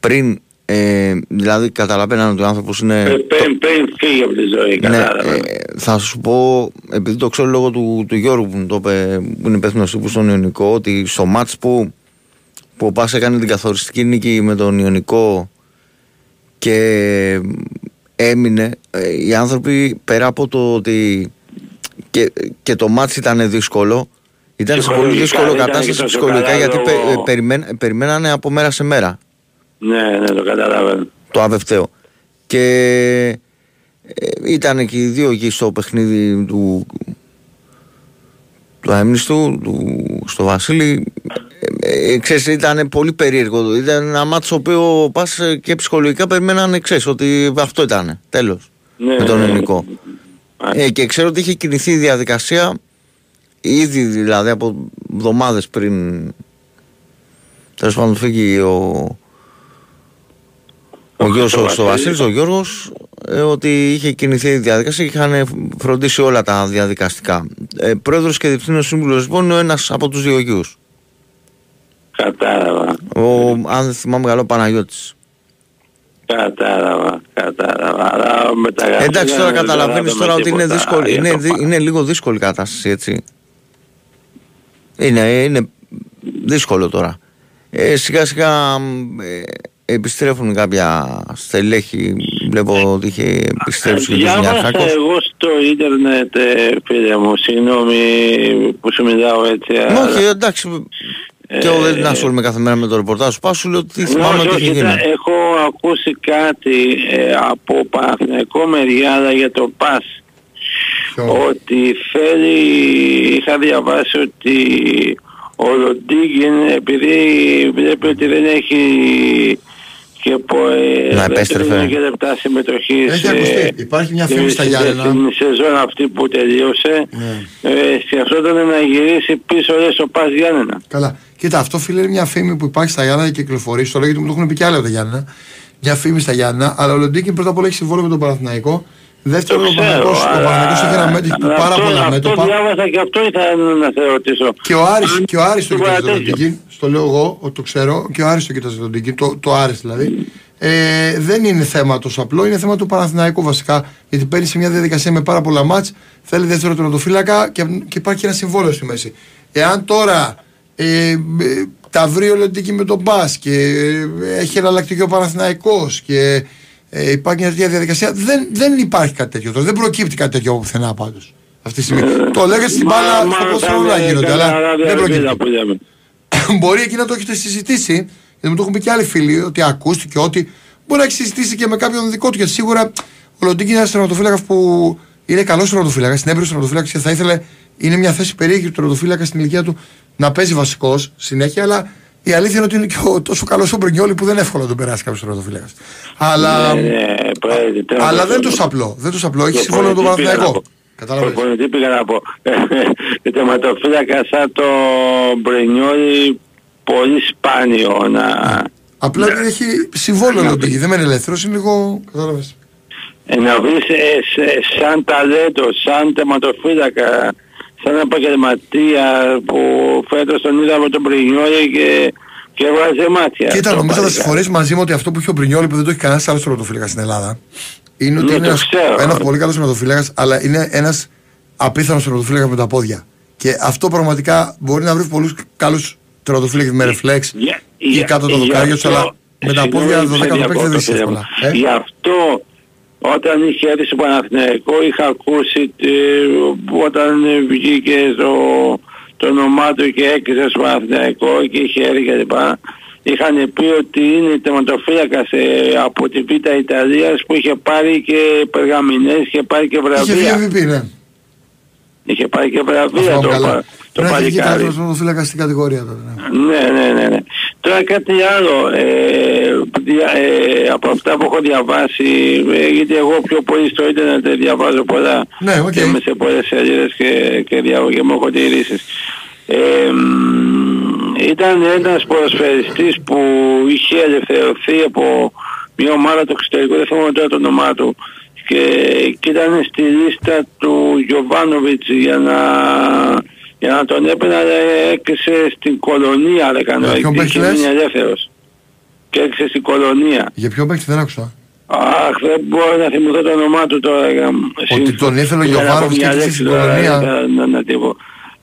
πριν Ε, δηλαδή καταλαβαίναν ότι ο άνθρωπος είναι... Ε, Πριν, πριν φύγει από τη ζωή, Ναι, κατάλαβα. ε, θα σου πω, επειδή το ξέρω λόγω του, του Γιώργου που μου το είπε, που είναι υπεύθυνος τύπου στον Ιωνικό, ότι στο μάτς που, που ο Πας έκανε την καθοριστική νίκη με τον Ιωνικό και έμεινε, ε, οι άνθρωποι πέρα από το ότι και, και το μάτς ήταν δύσκολο, ήταν σε πολύ Ψυχολογικά, δύσκολο δεν ήταν και κατάσταση τόσο ψυχολογικά καλά γιατί λόγω- πε- ε, περιμέν- περιμένανε από μέρα σε μέρα Ναι, ναι, το καταλαβαίνω. το αβευταίο. Και ε, ήταν και οι δύο εκεί στο παιχνίδι του, του αέμνηστου, του, στο Βασίλη. Ε, ε, ξέρεις, ήταν πολύ περίεργο. Ήταν ένα μάτσο το οποίο πας ε, και ψυχολογικά περιμένανε, ξέρεις, ότι αυτό ήταν. Τέλος. Ναι, με τον ναι. ελληνικό. Ε, και ξέρω ότι είχε κινηθεί η διαδικασία ήδη δηλαδή από εβδομάδες πριν τέλος πάντων φύγει ο, ο Γιώργος ο, στο Βασίλης, ο Γιώργος ε, ότι είχε κινηθεί η διαδικασία και είχαν φροντίσει όλα τα διαδικαστικά. Ε, πρόεδρος και διευθύνος σύμβουλος λοιπόν είναι ο ένας από τους δύο γιους. Κατάλαβα. Ο, αν δεν θυμάμαι καλό, Παναγιώτης. Κατάλαβα, κατάλαβα. Αλλά μεταγραφή Εντάξει τώρα δεν καταλαβαίνεις καταλάβαμε τώρα ότι είναι, τίποτα δύσκολη, για είναι, το δι- είναι λίγο δύσκολη η κατάσταση έτσι. Είναι, είναι δύσκολο τώρα. Ε, σιγά σιγά μ, ε, επιστρέφουν κάποια στελέχη. Βλέπω ότι είχε επιστρέψει και ο Διάβασα Γιαννιάρχος. εγώ στο ίντερνετ, ε, φίλε μου, συγγνώμη που σου μιλάω έτσι. αλλά- Όχι, εντάξει. Και εγώ δεν ασχολούμαι κάθε μέρα με το ρεπορτάζ σου. Πάω σου λέω ότι Ναι, θυμάμαι όχι, ότι είχε όχι, γίνει. τα- έχω ακούσει κάτι ε, από Παναθηναϊκό μεριά αλλά για το ΠΑΣ. Ότι θέλει, είχα διαβάσει ότι ο Ροντίγκιν επειδή βλέπει ότι δεν έχει και πω, ε, Να δεν επέστρεφε. έχει και λεπτά συμμετοχής Έχει ε, ακουστεί. Υπάρχει μια φήμη στα στην- Γιάννενα. Στην σεζόν αυτή που τελείωσε Ναι. ε, σκεφτόταν να γυρίσει πίσω λέει, στο ΠΑΣ Γιάννενα. Καλά. Κοίτα, αυτό φίλε είναι μια φήμη που υπάρχει στα Γιάννα και κυκλοφορεί. Στο λέω γιατί μου το έχουν πει και άλλοι από τα Γιάννα. Μια φήμη στα Γιάννα. Αλλά ο Λοντίκιν πρώτα απ' όλα έχει συμβόλαιο με τον Παναθηναϊκό. Δεύτερον, ο ξέρω, Παναθηναϊκός ο αλλά- Παναθηναϊκός έχει ένα μέτωπο αλλά πάρα αυτό- πολλά Αυτό μέτωπα. διάβασα και αυτό ήθελα να σε ρωτήσω. Και ο Άρης, και ο Άρης το Τίποτα κοιτάζει τον τέτοιο. Λοντίκιν. Στο λέω εγώ, ότι το ξέρω. Και ο Άρης το κοιτάζει τον Λοντίκιν. Το, το Άρης δηλαδή. Ε, δεν είναι θέμα τόσο απλό, είναι θέμα του Παναθηναϊκού βασικά. Γιατί παίρνει σε μια διαδικασία με πάρα πολλά μάτς, θέλει δεύτερο τερματοφύλακα και, και υπάρχει και ένα συμβόλαιο στη μέση. Εάν τώρα ε, ε, τα βρει ο Λοντίκι με τον Μπας και ε, έχει εναλλακτική ο Παναθηναϊκός και ε, υπάρχει μια τέτοια διαδικασία, δεν, δεν υπάρχει κάτι τέτοιο. τώρα. Δεν προκύπτει κάτι τέτοιο από πουθενά πάντως. Αυτή τη στιγμή. το λέγατε στην μπάλα, στο ποδόσφαιρο όλα γίνονται, αλλά δεν προκύπτει. που λέμε. μπορεί εκεί να το έχετε συζητήσει, γιατί μου το έχουν πει και άλλοι φίλοι, ότι ακούστηκε ότι μπορεί να έχει συζητήσει και με κάποιον δικό του. Γιατί σίγουρα ο Λοντίνγκη είναι ένας τερματοφύλακα που είναι καλός τερματοφύλακα, είναι έμπειρος τερματοφύλακα και θα ήθελε, είναι μια θέση περίεργη του τερματοφύλακα στην ηλικία του να παίζει βασικός συνέχεια, αλλά η αλήθεια είναι ότι είναι και ο, τόσο καλός ο Μπρινιόλη που δεν είναι εύκολο να τον περάσει κάποιος τερματοφύλακας. Αλλά, Ναι, ναι, πρέπει, πρέπει. αλλά δεν είναι τόσο απλό. Δεν είναι τόσο απλό. Έχεις συμφωνώ με τον Προπονητή πήγα να Παναθηναϊκό; πω. Προπονητή πήγα να πω. Ε, Τερματοφύλακα σαν το Μπρενιόλι πολύ σπάνιο να... Απλά δεν έχει συμβόλαιο ο Λοντίνγκη, δεν είναι ελεύθερος, είναι λίγο. Κατάλαβες. Ε, να βρεις ε, σε- σαν ταλέντο, σαν τερματοφύλακα, σαν επαγγελματία που φέτος τον είδαμε τον Μπρινιόλι και, και έβαζε μάτια. Κοίτα, Το νομίζω θα παλικάρι. συμφωνήσει μαζί μου ότι αυτό που έχει ο Μπρινιόλη που δεν το έχει κανένας άλλο τερματοφύλακα στην Ελλάδα είναι ότι Ναι, είναι το ένας, ξέρω. ένας πολύ καλός τερματοφύλακα, αλλά είναι ένας απίθανος τερματοφύλακα με τα πόδια. Και αυτό πραγματικά μπορεί να βρει πολλούς καλούς τερματοφύλακε με ρεφλέξ ή κάτω το γι' δοκάρια του, αυτό- αλλά με τα συγγνώμη πόδια που σε 12 το παίκτη διακόπτω, δεν φίλε έχει μου. εύκολα. Ε; Γι' αυτό όταν είχε έρθει στο Παναθηναϊκό είχα ακούσει ε, όταν βγήκε το, το όνομά του και έκλεισε στο Παναθηναϊκό και είχε έρθει και λοιπά είχαν πει ότι είναι τερματοφύλακας ε, από τη Β' Ιταλίας που είχε πάρει και περγαμηνές, είχε πάρει και Είχε βγει βραβεία. MVP, ναι. Είχε πάρει και βραβεία Αυτό το, καλά. πα- το Πρέπει να έχει βγει παλικάρι. καλύτερος τερματοφύλακας στην κατηγορία τότε. ναι. Ναι, ναι, ναι, ναι. Τώρα κάτι άλλο, ε, δια- ε, από αυτά που έχω διαβάσει, ε, γιατί εγώ πιο πολύ στο ίντερνετ διαβάζω πολλά Ναι, οκ. και είμαι σε πολλές σελίδες και, και, δια, και μου έχω τηρήσεις. Ε, μ, ήταν ένας ποδοσφαιριστής που είχε ελευθερωθεί από μια ομάδα του εξωτερικού, δεν θυμάμαι τώρα το όνομά του, και, και ήταν στη λίστα του Γιωβάνοβιτς για να, για να τον έπαιρνε αλλά έκλεισε στην κολονία, αλλά έκανε Ε, ποιον και παίχτη είχε λες; μείνει ελεύθερος. και έριξε στην κολονία. Για ποιο παίκτη δεν άκουσα. Αχ, δεν μπορώ να θυμηθώ το όνομά του τώρα. για- Ότι τον ήθελε ο για να πω Γιωβάνοβιτς μια και έκλεισε λέξη στην τώρα, κολονία. ε, Να, να τι πω.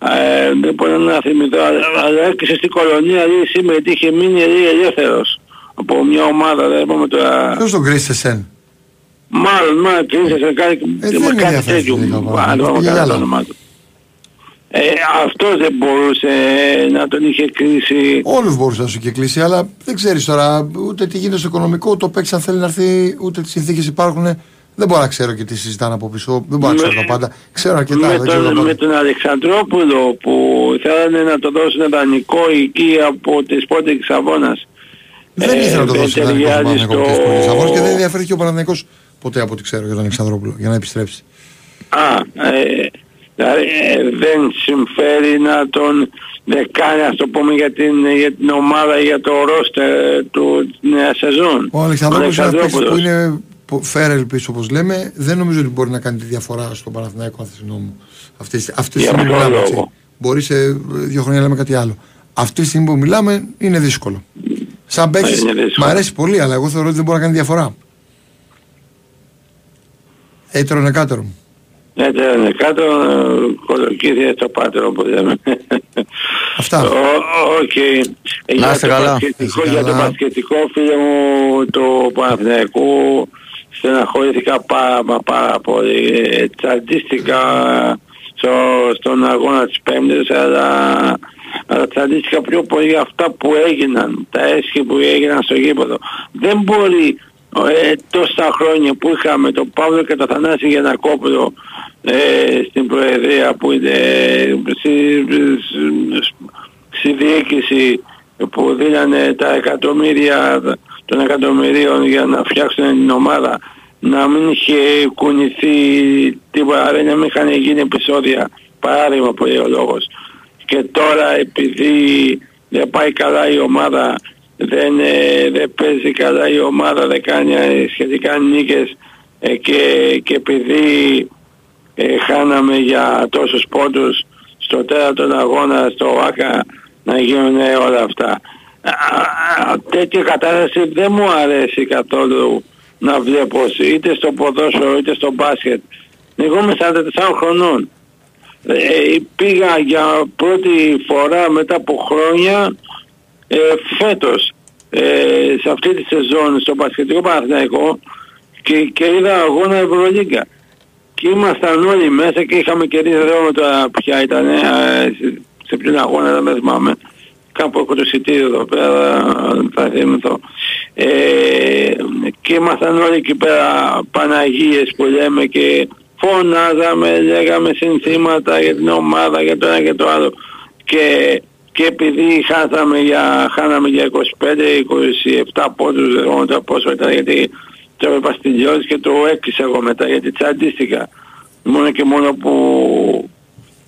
Ε, δεν μπορώ να θυμηθώ, αλλά, αλλά έκλεισε στην κολονία λέει σήμερα γιατί είχε μείνει λέει, ελεύθερος από μια ομάδα, δεν πούμε τώρα. Ποιος τον κρίσσε σεν. Μάλλον, μάλλον, κρίνησε σε κάτι, Ε, δεν με είναι κάτι διαθέσιμο, τέτοιο. λίγα πράγματα. Αν δεν Πήγε κάνω το άλλα. όνομά του. Ε, αυτός δεν μπορούσε να τον είχε κρίσει. Όλους μπορούσε να σου κυκλίσει, αλλά δεν ξέρεις τώρα ούτε τι γίνεται στο οικονομικό, το παίξει αν θέλει να έρθει, ούτε τις συνθήκες υπάρχουν. Δεν μπορώ να ξέρω και τι συζητάνε από πίσω, δεν μπορώ να ξέρω τα πάντα. Ξέρω αρκετά, με, δεν ξέρω τα τον, πάντα. με τον Αλεξανδρόπουλο που θέλανε να το δώσουν δανεικό εκεί από τις πότε της Αβώνας. Δεν ήθελε να το δώσει δεν ιδανικό στον ταιριάζει Παναθηναϊκό στο- και στις Αγώνες και δεν ενδιαφέρθηκε ο Παναθηναϊκός ποτέ από ό,τι ξέρω για τον Αλεξανδρόπουλο για να επιστρέψει. Α, ε, δηλαδή ε, δεν συμφέρει να τον δεκάνει, ας το πούμε, για την, για την ομάδα, για το ρόστερ του της νέας σεζόν. Ο Αλεξανδρόπουλος είναι ένας παίκτης που Αλεξανδρόπουλος. είναι πο- φέρελπις όπως λέμε. Δεν νομίζω ότι μπορεί να κάνει τη διαφορά στον Παναθηναϊκό αν θες μου. Αυτή, τη- αυτή τη Για στιγμή που ποιο μιλάμε έτσι. λόγο; Μπορεί σε ε, δύο χρόνια να λέμε κάτι άλλο. Αυτή τη στιγμή που μιλάμε είναι δύσκολο. Σαν παίκτης είναι δύσκολο. μ' αρέσει πολύ αλλά εγώ θεωρώ ότι δεν μπορεί να κάνει διαφορά. Έτερον εκάτερον. Έτσι είναι κάτω, ε, κολοκύθια στο πάτερο που λέμε. Αυτά. O- OK. Ε, Για είστε το καλά. μπασκετικό- Είστε Για το καλά. μπασκετικό φίλε μου το Παναθηναϊκού στεναχωρήθηκα πάρα μα πάρα πολύ. Ε, Τσαντίστηκα στο, στον αγώνα της Πέμπτης αλλά, αλλά τσαντίστηκα πιο πολύ για αυτά που έγιναν, τα έσχη που έγιναν στο γήπεδο. Δεν μπορεί ε, τόσα χρόνια που είχαμε τον Παύλο και τον Θανάση Γιανακόπουλο ε, στην Προεδρία που είναι στη, στη διοίκηση που δίνανε τα εκατομμύρια των εκατομμυρίων για να φτιάξουν την ομάδα να μην είχε κουνηθεί τίποτα, ρε, να μην είχαν γίνει επεισόδια παράδειγμα που λέει ο λόγος. Και τώρα επειδή δεν πάει καλά η ομάδα δεν, ε, δεν παίζει καλά η ομάδα δεν κάνει ε, σχετικά νίκες ε, και, και επειδή ε, χάναμε για τόσους πόντους στο τέταρτο αγώνα στο ΆΚΑ να γίνουν όλα αυτά. Α, α, τέτοια κατάσταση δεν μου αρέσει καθόλου να βλέπω είτε στο ποδόσφαιρο είτε στο μπάσκετ. Εγώ είμαι 44 χρονών. Ε, πήγα για πρώτη φορά μετά από χρόνια ε, φέτος ε, σε αυτή τη σεζόν στο Πασχετικό Παναθηναϊκό και, και είδα αγώνα Ευρωλίγκα. Και ήμασταν όλοι μέσα και είχαμε κερδίσει εδώ με τώρα ποια ήταν, ε, σε, σε ποιον αγώνα δεν με θυμάμαι. Κάπου έχω το εισιτήριο εδώ πέρα, θα θυμηθώ. Ε, και ήμασταν όλοι εκεί πέρα Παναγίες που λέμε και φωνάζαμε, λέγαμε συνθήματα για την ομάδα, για το ένα και το άλλο. Και, και επειδή χάσαμε για, χάναμε για 25-27 πόντους, δεν ξέρω πόσο ήταν, γιατί το έπρεπα στην Λιώδης και το έκλεισα εγώ μετά, γιατί τσαντίστηκα. Μόνο και μόνο που,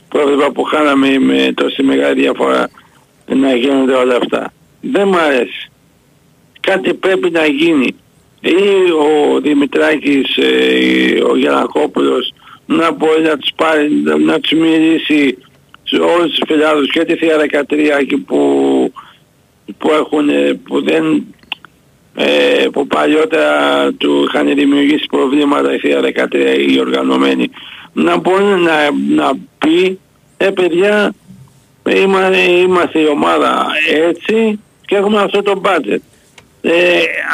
που έβλεπα που χάναμε με τόση μεγάλη διαφορά να γίνονται όλα αυτά. Δεν μ' αρέσει. Κάτι πρέπει να γίνει. Ή ο Δημητράκης, ε, ο Γιανακόπουλος να μπορεί να τους πάρει, να τους μιλήσει σε όλους τους φιλάδους και τη Θεία 13 εκεί που, που έχουν, ε, που δεν ε, που παλιότερα του είχαν δημιουργήσει προβλήματα η Θεία 13 οι οργανωμένοι να μπορεί να, να πει ε παιδιά είμαστε, είμαστε η ομάδα έτσι και έχουμε αυτό το budget ε,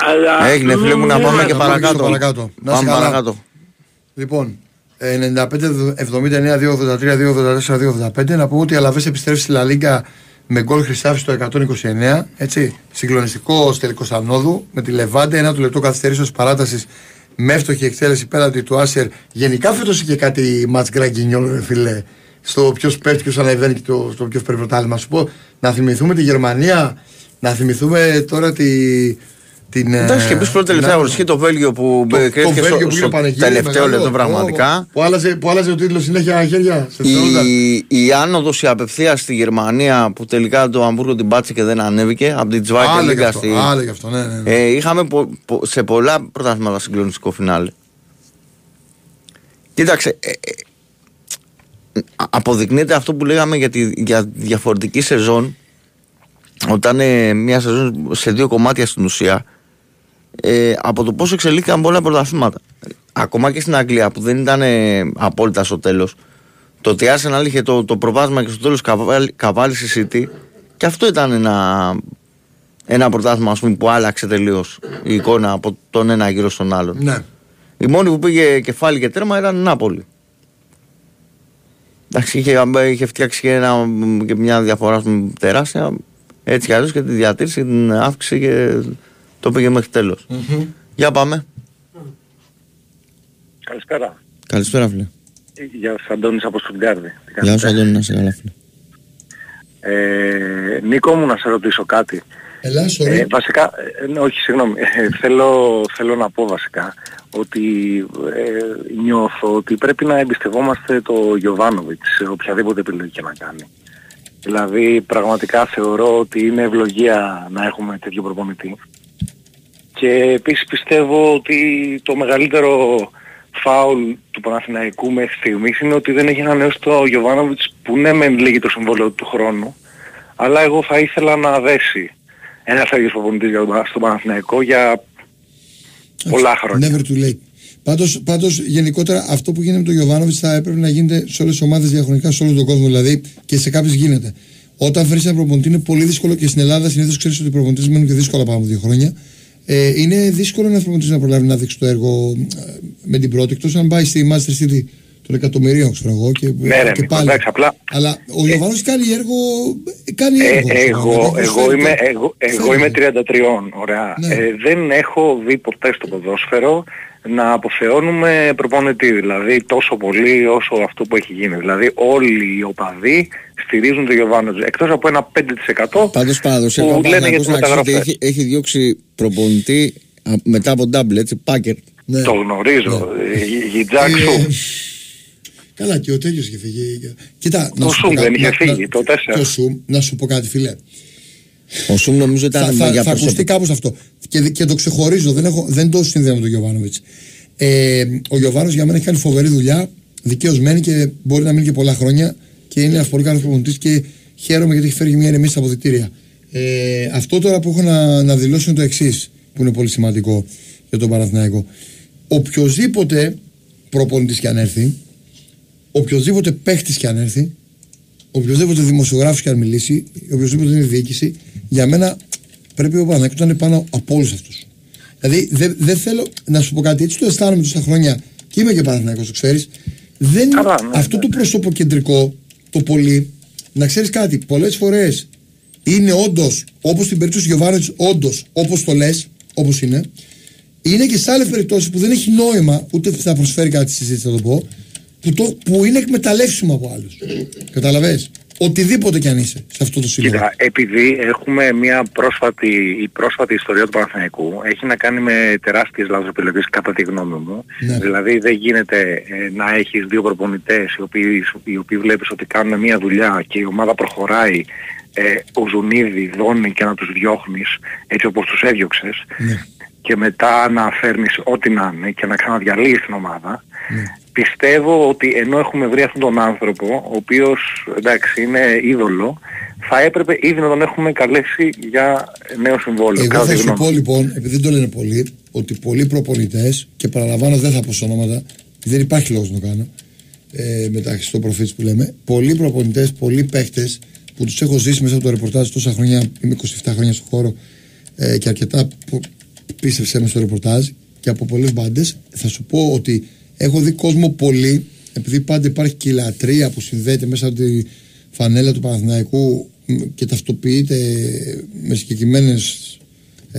αλλά Έγινε φίλε μου να μην- πάμε και Να πάμε και στο παρακάτω. παρακάτω. Να είσαι Πάμε καλά. παρακάτω. Λοιπόν, ε, 95-79, 283, 284, 285. Να πούμε ότι η Αλαβές επιστρέφει στη Λα Λίγκα με γκολ Χρυσάφη στο 129. Έτσι. Συγκλονιστικό τελικό ανόδου με τη Λεβάντε. Ένα του λεπτό καθυστερήσεως παράτασης με εύστοχη εκτέλεση πέραντι του Άσερ. Γενικά φέτος είχε κάτι ματ γκραγκινιόλ, ρε φίλε. Στο ποιος πέφτει, ποιος ανεβαίνει και το, στο ποιος παίρνει πρωτάθλημα. Σου πω να θυμηθούμε τη Γερμανία, να θυμηθούμε τώρα τη. Την, Εντάξει και ε, επίση πρώτη τελευταία την- αγωνιστική το Βέλγιο που το, το κρίθηκε Βέλγιο στο, που στο είχε πανηγύρι, τελευταίο μεγάλο, λεπτό πραγματικά. Που άλλαζε, που άλλαζε ο τίτλος συνέχεια χέρια. Σε δευτερόλεπτα. Η, η άνοδος η απευθεία στη Γερμανία που τελικά το Αμβούργο την πάτησε και δεν ανέβηκε από την Τσβάικερ Άλλο γι' Λίγκα αυτό, στη. άλλο γι' αυτό, ναι, ναι, ναι. Ε, είχαμε πο- πο- σε πολλά πρωταθλήματα συγκλονιστικό φινάλε. Κοίταξε, ε, ε, α- αποδεικνύεται αυτό που λέγαμε για τη για διαφορετική σεζόν όταν ε, μια σεζόν σε δύο κομμάτια στην ουσία ε, από το πόσο εξελίχθηκαν πολλά πρωταθλήματα. Ακόμα και στην Αγγλία που δεν ήταν ε, απόλυτα στο τέλος. Το ότι η Arsenal είχε το, το προβάσμα και στο τέλος καβάλει, καβάλει στη City και αυτό ήταν ένα, ένα πρωτάθλημα ας πούμε, που άλλαξε τελείως η εικόνα από τον ένα γύρο στον άλλον. Ναι. Η μόνη που πήγε κεφάλι και τέρμα ήταν η Νάπολη. Εντάξει, είχε, είχε φτιάξει και, ένα, και μια διαφορά ας πούμε, τεράστια. Έτσι κι αλλιώς και τη διατήρηση, την αύξηση και το πήγε μέχρι τέλος. Για πάμε. Καλησπέρα. Καλησπέρα, φίλε. Γεια σας Αντώνης από Στουτγκάρδη. Τι Γεια σου, κάνετε; Αντώνη, να είσαι καλά, φίλε. Ε, Νίκο μου να σε ρωτήσω κάτι. Ελά, sorry. Ε, βασικά, ε, ναι, όχι συγγνώμη, Ε, θέλω, θέλω να πω βασικά ότι ε, νιώθω ότι πρέπει να εμπιστευόμαστε το Γιωβάνοβιτς σε οποιαδήποτε επιλογή και να κάνει. Δηλαδή πραγματικά θεωρώ ότι είναι ευλογία να έχουμε τέτοιο προπονητή. Και επίσης πιστεύω ότι το μεγαλύτερο φάουλ του Παναθηναϊκού μέχρι στιγμής είναι ότι δεν έχει ανανεώσει το Γιωβάνοβιτς που ναι μεν λέγει το συμβόλαιο του χρόνου αλλά εγώ θα ήθελα να δέσει ένας τέτοιος προπονητής για τον, στον Παναθηναϊκό για πολλά χρόνια. Never too late. Πάντως, πάντως γενικότερα αυτό που γίνεται με τον Γιωβάνοβιτς θα έπρεπε να γίνεται σε όλες τις ομάδες διαχρονικά, σε όλο τον κόσμο δηλαδή και σε κάποιε γίνεται. Όταν φέρει ένα προπονητή είναι πολύ δύσκολο και στην Ελλάδα συνήθως ξέρεις ότι οι προπονητές μένουν και δύσκολα πάνω από δύο χρόνια. Ε, είναι δύσκολο ένας προπονητής να προλάβει να δείξει το έργο ε, με την πρώτη, εκτός αν πάει στη Master City των εκατομμυρίων, ξέρω εγώ. Και, Ναι, ρε, και Νίκο, εντάξει, απλά Αλλά ο Γιωβάνοβιτ κάνει έργο. Κάνει Ε, έργο. εγώ, φέρει εγώ, το- είμαι, εγώ, εγώ φέρει είμαι το. 33, ωραία. Ναι. Ε, δεν έχω δει ποτέ στο ποδόσφαιρο να αποθεώνουμε προπονητή, δηλαδή τόσο πολύ όσο αυτό που έχει γίνει. Δηλαδή όλοι οι οπαδοί στηρίζουν τον Γιωβάνοβιτς, εκτός από ένα 5% Πάντως παραδοσιακά που ο λένε για Παναθηναϊκός τις να ξέρει ότι μεταγραφές. έχει, έχει διώξει προπονητή α, μετά από double, έτσι, Πάκερ. Ναι. Το γνωρίζω. Ε, Γι- Γιτζάκσου. Ε, Καλά, και ο τέτοιος είχε φύγει. Κοίτα, Το σου πω Σουμ κάτι, δεν είχε να- φύγει, να- το 4. Το Σουμ, να σου πω κάτι, φίλε. Ο Σουμ νομίζω ήταν θα, θα, για θα ακουστεί προσωπικό. κάπως αυτό. Και, και το ξεχωρίζω, δεν, έχω, δεν το συνδέω με τον Γιωβάνοβιτς. Ε, ο Γιωβάνος για μένα έχει κάνει φοβερή δουλειά, δικαιωσμένη και μπορεί να μείνει και πολλά χρόνια και είναι ένας πολύ καλός προπονητής και χαίρομαι γιατί έχει φέρει μια ηρεμία στα αποδητήρια. Ε, αυτό τώρα που έχω να, να δηλώσω είναι το εξής, που είναι πολύ σημαντικό για τον Παναθηναϊκό. Οποιοδήποτε προπονητής και αν έρθει, οποιοδήποτε παίχτης και αν έρθει, οποιοδήποτε δημοσιογράφος και αν μιλήσει, οποιοδήποτε είναι διοίκηση, για μένα πρέπει ο Παναγιώτο να είναι πάνω από όλους αυτούς. Δηλαδή δεν δεν θέλω να σου πω κάτι, έτσι το αισθάνομαι τόσα χρόνια και είμαι και Παναθηναϊκός, το ξέρεις. Δεν αυτό το προσωποκεντρικό, το πολύ, να ξέρεις κάτι, πολλές φορές είναι όντως, όπως στην περίπτωση του Γιωβάνοβιτς, όντως όπως το λες, όπως είναι. Είναι και σε άλλες περιπτώσεις που δεν έχει νόημα, ούτε θα προσφέρει κάτι στη συζήτηση, θα το πω, που, το, που είναι εκμεταλλεύσιμο από άλλους. Καταλαβες; Οτιδήποτε κι αν είσαι σε αυτό το σύλλογο. Κοίτα, επειδή έχουμε μια πρόσφατη, η πρόσφατη ιστορία του Παναθηναϊκού έχει να κάνει με τεράστιες λάθος επιλογές κατά τη γνώμη μου. Ναι. Δηλαδή δεν γίνεται ε, να έχεις δύο προπονητές οι οποίοι, οι οποίοι βλέπεις ότι κάνουν μια δουλειά και η ομάδα προχωράει ε, ο Ζουνίδη, Δόνη και να τους διώχνεις έτσι όπως τους έδιωξες και μετά να φέρνεις ό,τι να είναι και να ξαναδιαλύεις την ομάδα. Πιστεύω ότι ενώ έχουμε βρει αυτόν τον άνθρωπο, ο οποίος εντάξει είναι είδωλο, θα έπρεπε ήδη να τον έχουμε καλέσει για νέο συμβόλαιο. Εγώ κατά θα τη σου γνώμη πω μου. λοιπόν, επειδή δεν το λένε πολλοί, ότι πολλοί προπονητές, και παραλαμβάνω δεν θα πω σε ονόματα, δεν υπάρχει λόγος να το κάνω, ε, μεταξύ στο προφήτ που λέμε, πολλοί προπονητές, πολλοί παίχτε που τους έχω ζήσει μέσα από το ρεπορτάζ τόσα χρόνια, είμαι 27 χρόνια στο χώρο ε, και αρκετά που πίστεψε με στο ρεπορτάζ και από πολλέ μπάντες, θα σου πω ότι έχω δει κόσμο πολύ, επειδή πάντα υπάρχει και η λατρεία που συνδέεται μέσα από τη φανέλα του Παναθηναϊκού μ, και ταυτοποιείται με συγκεκριμένες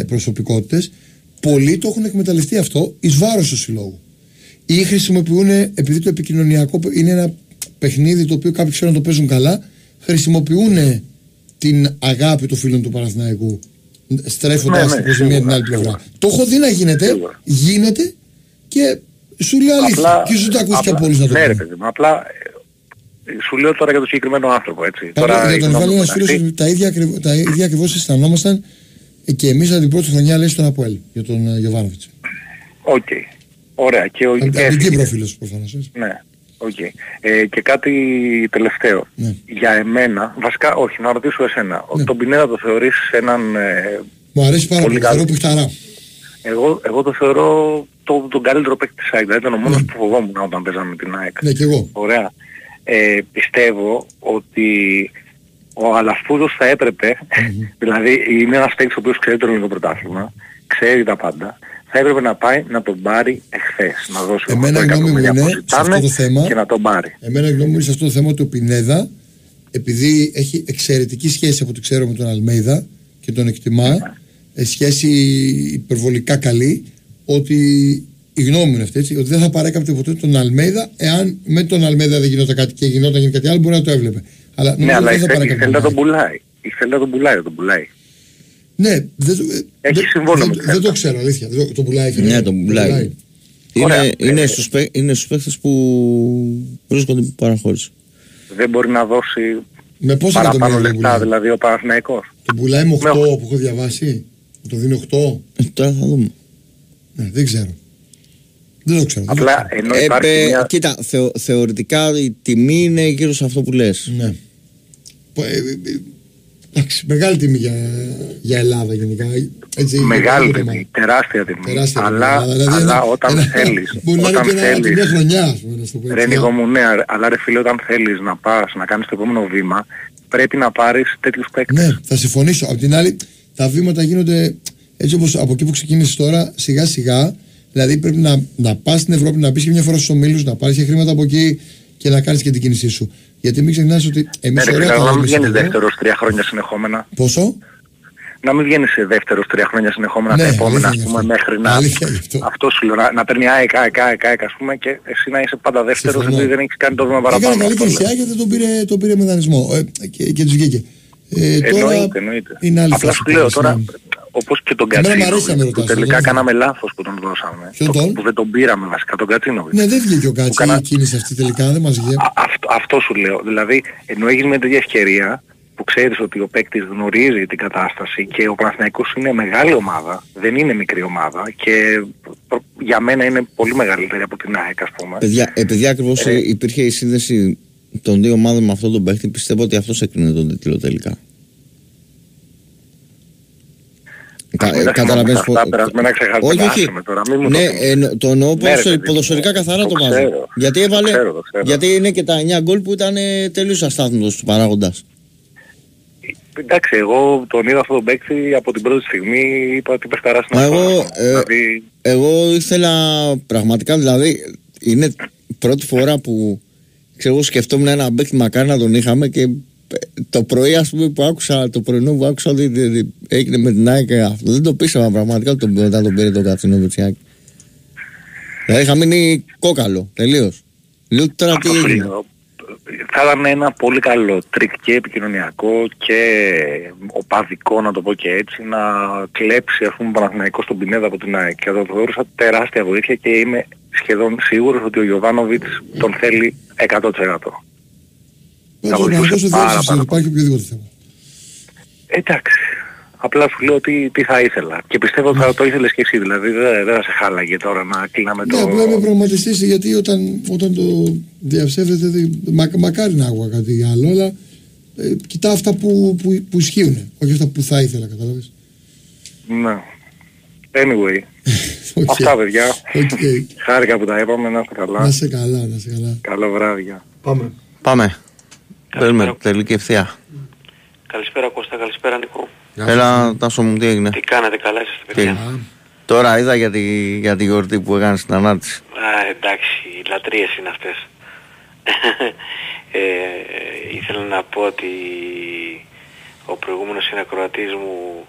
προσωπικότητες, πολλοί το έχουν εκμεταλλευτεί αυτό εις βάρος του συλλόγου. Ή χρησιμοποιούν, επειδή το επικοινωνιακό είναι ένα παιχνίδι το οποίο κάποιοι ξέρουν να το παίζουν καλά, χρησιμοποιούν την αγάπη των φίλων του Παναθηναϊκού στρέφοντας Ναι, ναι, την προς τη μία την άλλη πλευρά. Το έχω δει να γίνεται, γίνεται και σου λέω αλήθεια. Απλά- Και σου το ακούσει και απλά- από πολλού να το Ναι ρε πούνε. παιδί μου, απλά ε, σου λέω τώρα για τον συγκεκριμένο άνθρωπο έτσι. Τώρα, για η τον γνώμη Ιβάλλη μου ένας είναι φίλος αυτή. ότι τα ίδια, ακριβ- τα ίδια ακριβώς αισθανόμασταν και εμείς από την πρώτη χρονιά λέει στον Αποέλ για τον Γιωβάνοβιτς. Οκ. Ωραία. Και ο Από την έφυγε. Κύπρο φίλος προφανώς. Ναι. Οκ. Ε, και κάτι τελευταίο. Ναι. Για εμένα, βασικά όχι, να ρωτήσω εσένα. Ναι. Τον Πινέδα το θεωρείς έναν... Ε, Μου αρέσει πάρα πολύ. Πολύ Θεωρώ καλό. παιχταρά. εγώ, εγώ το θεωρώ το, τον καλύτερο παίκτη της ΑΕΚ. Δηλαδή ήταν ο μόνος που φοβόμουν όταν παίζαμε με την ΑΕΚ. Ναι, και εγώ. Ωραία. Ε, πιστεύω ότι ο Αλαφούζος θα έπρεπε, δηλαδή είναι ένας παίκτης ο οποίος ξέρει το ελληνικό πρωτάθλημα, ξέρει τα πάντα, θα έπρεπε να πάει να τον πάρει εχθές, να δώσει Εμένα η 8 γνώμη μου εκατομμύρια είναι που σε ζητάνε αυτό το θέμα. και να τον πάρει. Εμένα η γνώμη μου είναι σε αυτό το θέμα του Πινέδα, επειδή έχει εξαιρετική σχέση από ό,τι ξέρω με τον Αλμέιδα και τον εκτιμά, ε, σχέση υπερβολικά καλή, ότι η γνώμη μου είναι αυτή, έτσι, ότι δεν θα παρέκαπτε ποτέ τον Αλμέιδα, εάν με τον Αλμέιδα δεν γινόταν κάτι και γινόταν γίνει κάτι άλλο, μπορεί να το έβλεπε. Αλλά νομίζω Ναι, αλλά ότι η δεν θα Θέλ- η παρέκαπτε. Θέλτα τον τον πουλάει. Η Θέλτα τον πουλάει, δεν τον πουλάει. Ναι, δεν, το- ε, Έχει δεν- συμβόλαιο δεν, με τη δεν το ξέρω, αλήθεια. Δεν το, το πουλάει. η Φενέρ. Ναι, τον πουλάει. Ωραία. Είναι, είναι, στους, παί- είναι στους παίχτες που βρίσκονται που παραχώρησε. Δεν μπορεί να δώσει Με πόσα παραπάνω εκατομμύρια τον λεφτά πουλάει; δηλαδή ο Παναθηναϊκός. Τον πουλάει με 8 που έχω διαβάσει; Τον δίνει 8. Ε, τώρα θα δούμε. Ναι, δεν ξέρω. Δεν το ξέρω. δεν το Απλά ξέρω. ενώ Ε, υπάρχει ε, μια... Κοίτα, θεω- θεωρητικά η τιμή είναι γύρω σε αυτό που λες. Ναι. Πο- ε, ε, ε, Εντάξει, μεγάλη τιμή για, για Ελλάδα γενικά. Έτσι, Μεγάλη για το τιμή, τεράστια τιμή. Τεράστια τιμή, αλλά, αλλά δηλαδή αλλά ένα- όταν ένα- θέλεις, Μπορεί να είναι όταν και ένα, και μια θέλεις, χρονιά, ας πούμε, να σου το πω έτσι. ρε Νίκο μου, ναι, αλλά ρε φίλε όταν θέλεις να πας να κάνεις το επόμενο βήμα, πρέπει να πάρεις τέτοιους παίκτες. Ναι, θα συμφωνήσω. Απ' την άλλη, τα βήματα γίνονται έτσι όπως από εκεί που ξεκίνησε τώρα, σιγά σιγά. Δηλαδή πρέπει να, να πας στην Ευρώπη, να μπεις και μια φορά στους ομίλους, να πάρεις και χρήματα από εκεί και να κάνεις και την κίνησή σου. Γιατί μην ξεχνάς ότι Ναι, εμείς ρε ωραία φίλε, τα να μην λέμε βγαίνεις εδώ. δεύτερος τρία χρόνια συνεχόμενα. Πόσο; Να μην βγαίνεις δεύτερος τρία χρόνια συνεχόμενα Ναι, τα επόμενα, αλήθεια ας γι' πούμε, αυτό. μέχρι να... Αλήθεια γι' αυτό. Αυτό σου λέω, να, να παίρνει ΑΕΚ, ΑΕΚ, ΑΕΚ, ΑΕΚ, ας πούμε, και εσύ να είσαι πάντα δεύτερος, Συμφωνώ. επειδή δεν έχεις κάνει το βήμα Έκανε παραπάνω. καλύτερη Αυτό λέω. σιά γιατί τον πήρε, τον πήρε με δανεισμό ε, και, και τους βγήκε. Ε, τώρα Εννοείται, εννοείται. είναι άλλη Απλά φάση σου λέω πάλι, τώρα, ναι. όπως και τον Εμένα μ' Κατσίνο, αρέσει να με που ρωτάς, τελικά εγώ. κάναμε λάθος που τον δώσαμε. Ποιον Το- τον; Που δεν τον πήραμε βασικά, τον Κατσίνο. Ναι, δεν βγήκε ο Κάτσι κάνα- η κίνηση αυτή τελικά, δεν μας βγήκε. Αυτό, αυτό σου λέω. Δηλαδή, ενώ έχεις μια τέτοια ευκαιρία που ξέρεις ότι ο παίκτης γνωρίζει την κατάσταση και ο Παναθηναϊκός είναι μεγάλη ομάδα, δεν είναι μικρή ομάδα και προ- για μένα είναι πολύ μεγαλύτερη από την ΑΕΚ ας πούμε. Παιδιά, επειδή ακριβώς Ε. υπήρχε η σύνδεση των δύο ομάδων με αυτόν τον παίχτη, πιστεύω ότι αυτός έκρινε τον τίτλο τελικά. Κα, Μην τα ε, καταλαβαίνεις θυμάμαι αυτά, περασμένα ξεχάσουμε, Όχι, όχι. άσε με τώρα, μην μου το Ναι, θυμίσεις. εννο- το εννοώ Ναι, ρε, ποδοσο- παιδί μου. ποδοσφαιρικά καθαρά Το το βάζω. ξέρω. Γιατί Το έβαλε. ξέρω, το ξέρω. Γιατί είναι και τα 9 γκολ που ήταν τελείω αστάθμητος του παράγοντας. Εντάξει, εγώ τον είδα αυτόν τον παίκτη από την πρώτη στιγμή, είπα ότι παιχταράς Μα είναι εγώ, αυτός. ε, Δηλαδή, εγώ ήθελα πραγματικά, δηλαδή, είναι πρώτη φορά που ξέρω, εγώ σκεφτόμουν ένα παίκτη μακάρι να τον είχαμε και ε, το πρωί ας πούμε που άκουσα, το πρωινό που άκουσα ότι ότι- ότι έγινε με την ΑΕΚ αυτό δεν το πίστευα πραγματικά τον, όταν τον πήρε τον Κατσίνο Βουτσιάκη. Δηλαδή είχα μείνει κόκαλο, τελείως. Λέω τώρα τι αυτό σου έγινε. Λέω. θα ήταν ένα πολύ καλό τρίκ και επικοινωνιακό και οπαδικό να το πω και έτσι να κλέψει ας πούμε Παναθηναϊκός στον Πινέδα από την ΑΕΚ και θα το θεωρούσα τεράστια βοήθεια και είμαι σχεδόν σίγουρος ότι ο Γιωβάνοβιτς τον θέλει 100%. Πάντως, βοηθούσε να δώσω πάρα, διεύθυνση, πάρα υπάρχει οποιοδήποτε θέμα. Εντάξει. Απλά σου λέω τι, τι θα ήθελα. Και πιστεύω ότι θα το ήθελες και εσύ. Δηλαδή δεν, δεν θα σε χάλαγε τώρα να κλείναμε Ναι, το... απλά είμαι πραγματιστής γιατί όταν, όταν το διαψεύδεται, δεν- μα, μακάρι να άκουγα κάτι άλλο, αλλά ε, κοιτάω αυτά που, που, που ισχύουν, όχι αυτά που θα ήθελα, κατάλαβες. Ναι. Anyway. Οκ. Αυτά παιδιά. Οκ. Χάρηκα που τα είπαμε. Να είστε καλά. Να σε καλά, να σε καλά. Καλό βράδυ. γεια. Πάμε. Πάμε. Παίρνουμε τελική ευθεία. Καλησπέρα Κώστα, καλησπέρα Νικό. Έλα, Τάσο μου, τι έγινε; Τι κάνετε, καλά είσαστε Τι παιδιά; έγινε. Τώρα είδα για τη, για τη γιορτή που έκανε στην ανάρτηση. Α, εντάξει, οι λατρείες είναι αυτές. ε, ήθελα να πω ότι ο προηγούμενος συνακροατής μου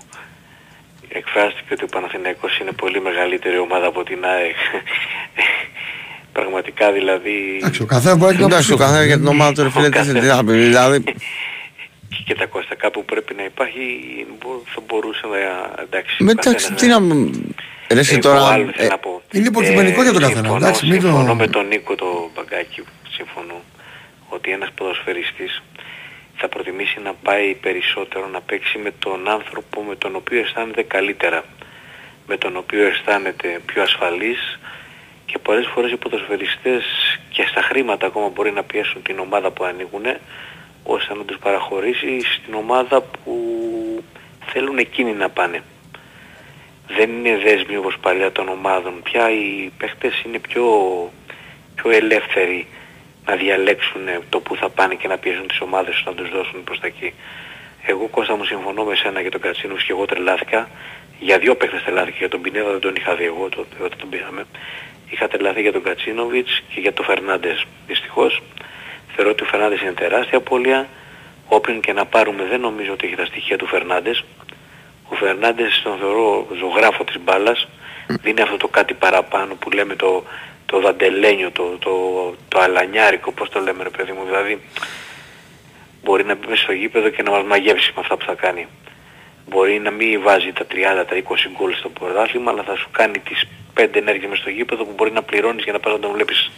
εκφράστηκε ότι ο Παναθηναϊκός είναι πολύ μεγαλύτερη ομάδα από την ΑΕΚ. Πραγματικά δηλαδή... Εντάξει, ο καθένας μπορεί να Εντάξει, ο καθένας για την ομάδα του ρε φίλε, τι θε- τι θα πει. Δηλαδή, και τα κοστακά που πρέπει να υπάρχει μπο- θα μπορούσε να... Εντάξει, με ο εντάξει, καθένας τι να. μου- Ρε, εσύ Εγώ τώρα. άλλο θέλω ε, να πω. Είναι υποκειμενικό για τον καθένα, συμφωνώ, εντάξει, μην το- συμφωνώ με τον Νίκο το μπαγκάκι, συμφωνώ ότι ένας ποδοσφαιριστής θα προτιμήσει να πάει περισσότερο να παίξει με τον άνθρωπο με τον οποίο αισθάνεται καλύτερα, με τον οποίο αισθάνεται πιο ασφαλής και πολλές φορές οι ποδοσφαιριστές και στα χρήματα ακόμα μπορεί να πιέσουν την ομάδα που ανοίγουν ώστε να τους παραχωρήσει στην ομάδα που θέλουν εκείνοι να πάνε. Δεν είναι δέσμοι όπως παλιά των ομάδων. Πια οι παίχτες είναι πιο, πιο ελεύθεροι να διαλέξουν το που θα πάνε και να πιέσουν τις ομάδες τους να τους δώσουν προς τα εκεί. Εγώ Κώστα μου συμφωνώ με σένα για τον Κατσίνους και εγώ τρελάθηκα. Για δύο παίχτες τρελάθηκα. Για τον Πινέδα δεν τον είχα δει εγώ τότε όταν τον πήραμε. Είχα τρελαθεί για τον Κατσίνοβιτς και για τον Φερνάντες. Δυστυχώς θεωρώ ότι ο Φερνάντες είναι τεράστια απώλεια. Όποιον και να πάρουμε δεν νομίζω ότι έχει τα στοιχεία του Φερνάντες. Ο Φερνάντες τον θεωρώ ζωγράφο της μπάλας. Δίνει αυτό το κάτι παραπάνω που λέμε το, το δαντελένιο, το, το, το αλανιάρικο, πώς το λέμε ρε παιδί μου. Δηλαδή μπορεί να μπει μες στο γήπεδο και να μας μαγεύσει με αυτά που θα κάνει. Μπορεί να μην βάζει τα 30, τα 20 γκολ στο πρωτάθλημα, αλλά θα σου κάνει τις 5 ενέργειες μες στο γήπεδο που μπορεί να πληρώνεις για να πας να τον βλέπεις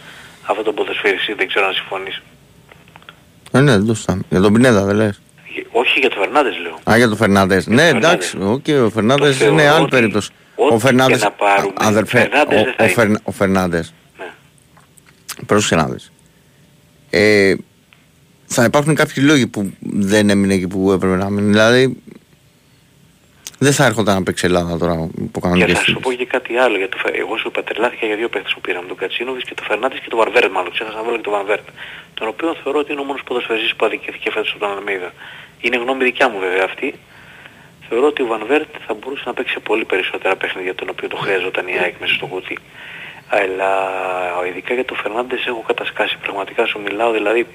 αυτό το ποδοσφαιριστή, δεν ξέρω αν συμφωνείς. Ε, ναι, δεν το συζητάμε. Για τον Πινέδα δεν λες. Όχι για τον Φερνάντες λέω. Α, για τον Φερνάντες. Ναι, εντάξει, οκ, ο Φερνάντες Το είναι θεωρώ άλλη ότι περίπτωση. ό,τι Ο Φερνάντες, και να πάρουμε, αδερφέ, Φερνάντες ο, δεν θα ο, είναι. Φερν- ο Φερνάντες. Ναι. Πρόσεχε να δεις. Ε, θα υπάρχουν κάποιοι λόγοι που δεν έμεινε εκεί που έπρεπε να μείνει. Δηλαδή, δεν θα έρχονταν να παίξει Ελλάδα τώρα που Και κανονικές θα σου συνθήκες. πω και κάτι άλλο. Για το, Φε- εγώ σου είπα τρελάθηκα για δύο παίχτες που πήραμε. Τον Κατσίνοβιτς και τον Φερνάντες και τον Βαρβέρτ μάλλον. Ξέχασα να βάλω και τον Βαρβέρτ. Τον οποίο θεωρώ ότι είναι ο μόνος ποδοσφαιριστής που αδικήθηκε φέτος από τον Αλμίδα. Είναι γνώμη δικιά μου βέβαια αυτή. Θεωρώ ότι ο Βανβέρτ θα μπορούσε να παίξει σε πολύ περισσότερα παιχνίδια τον οποίο το χρειαζόταν η ΑΕΚ μέσα στο κουτί. Αλλά ειδικά για τον Φερνάντες έχω κατασκάσει. Πραγματικά σου μιλάω δηλαδή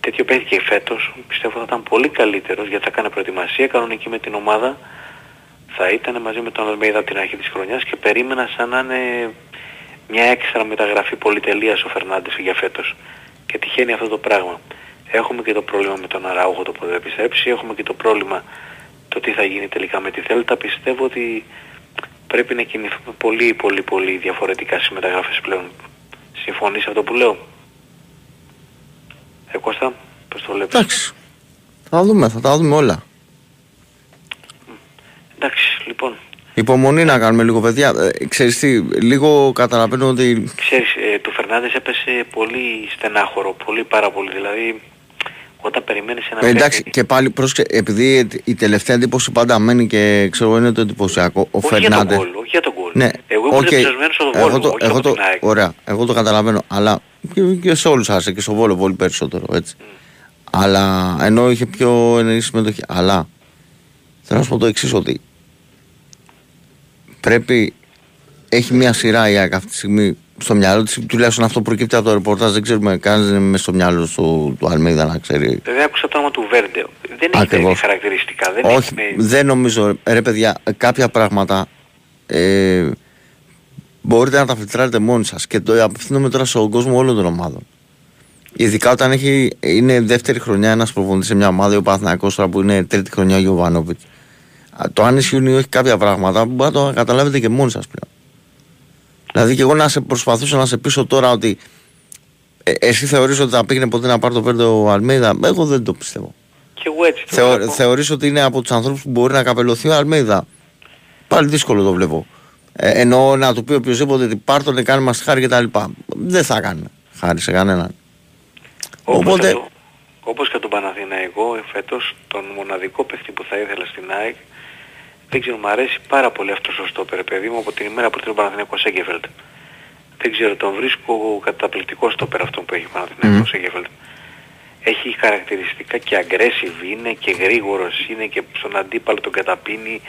τέτοιο παίχτη και φέτος πιστεύω θα ήταν πολύ καλύτερος γιατί θα έκανε προετοιμασία κανονική με την ομάδα θα ήταν μαζί με τον Αλμέιδα από την αρχή της χρονιάς και περίμενα σαν να είναι μια έξτρα μεταγραφή πολυτελείας ο Φερνάντες για φέτος. Και τυχαίνει αυτό το πράγμα. Έχουμε και το πρόβλημα με τον Αράουχο το που δεν επιστρέψει, έχουμε και το πρόβλημα το τι θα γίνει τελικά με τη Θέλτα. Πιστεύω ότι πρέπει να κινηθούμε πολύ πολύ πολύ διαφορετικά στις μεταγραφές πλέον. Συμφωνείς αυτό που λέω; Ε, Κώστα, πώς το βλέπεις; Εντάξει. Θα δούμε, θα τα δούμε όλα. Εντάξει, λοιπόν, Υπομονή να κάνουμε λίγο, παιδιά. Ε, ξέρεις τι, λίγο καταλαβαίνω ότι ξέρεις, ε, του Φερνάντες έπεσε πολύ στενάχωρο, πολύ πάρα πολύ. Δηλαδή, όταν περιμένεις ένα Ε, εντάξει, παίκτη- και πάλι πρόσεξε, επειδή η τελευταία εντύπωση πάντα μένει και ξέρω εγώ είναι το εντυπωσιακό. Ο όχι για τον Φερνάντε. γκολ, όχι για τον γκολ. Ναι, Εγώ ήμουν οκ. ενθουσιασμένος στο εγώ Βόλο, το, όχι εγώ από το, την ΑΕΚ. ωραία, εγώ το καταλαβαίνω, αλλά και, και σε όλους άρεσε και στο Βόλο πολύ περισσότερο, έτσι. Αλλά ενώ είχε πιο ενεργή συμμετοχή. Αλλά θέλω να σου πω το εξής ότι πρέπει, έχει μια σειρά η ΑΕΚ αυτή τη στιγμή στο μυαλό της, τουλάχιστον αυτό προκύπτει από το ρεπορτάζ, δεν ξέρουμε, κανένας δεν είναι μέσα στο μυαλό του, του Αλμίδα να ξέρει Βέβαια άκουσα το όνομα του Βέρντε. Δεν έχει Ακριβώς. τέτοια χαρακτηριστικά. Δεν όχι, έχει με... δεν νομίζω. Ρε παιδιά, κάποια πράγματα ε, μπορείτε να τα φιλτράρετε μόνοι σας και το απευθύνομαι τώρα στον κόσμο όλων των ομάδων. Ειδικά όταν έχει, είναι δεύτερη χρονιά ένας προπονητής σε μια ομάδα, ο Παναθηναϊκός τώρα που είναι τρίτη χρονιά ο Γιωβάνοβιτς. Το αν ισχύουν ή όχι κάποια πράγματα μπορείτε να το καταλάβετε και μόνοι σας πλέον. Δηλαδή και εγώ να σε προσπαθήσω να σε πείσω τώρα ότι ε, εσύ θεωρείς ότι θα πήγαινε ποτέ να πάρει το πέρδο ο Αλμέιδα; Εγώ δεν το πιστεύω. Και εγώ έτσι το Θεω, βλέπω. θεωρείς ότι είναι από τους ανθρώπους που μπορεί να καπελωθεί ο Αλμέιδα; Πάλι δύσκολο το βλέπω. Ε, ενώ να του πει οποιοδήποτε ότι πάρ' τον, κάνει μας χάρη κτλ. Δεν θα κάνει χάρη σε κανέναν. Όπως, Οπότε- και το, όπως και τον Παναθηναϊκό ε, φέτος τον μοναδικό παίχτη που θα ήθελα στην ΑΕΚ δεν ξέρω, μου αρέσει πάρα πολύ αυτός ο στόπερ παιδί μου από την ημέρα που ήρθε ο Παναθηναϊκός Σέγκεφελτ. Δεν ξέρω, τον βρίσκω καταπληκτικό στόπερ αυτό που έχει ο Παναθηναϊκός Σέγκεφελτ. Έχει χαρακτηριστικά και aggressive είναι και γρήγορος είναι και στον αντίπαλο τον καταπίνει.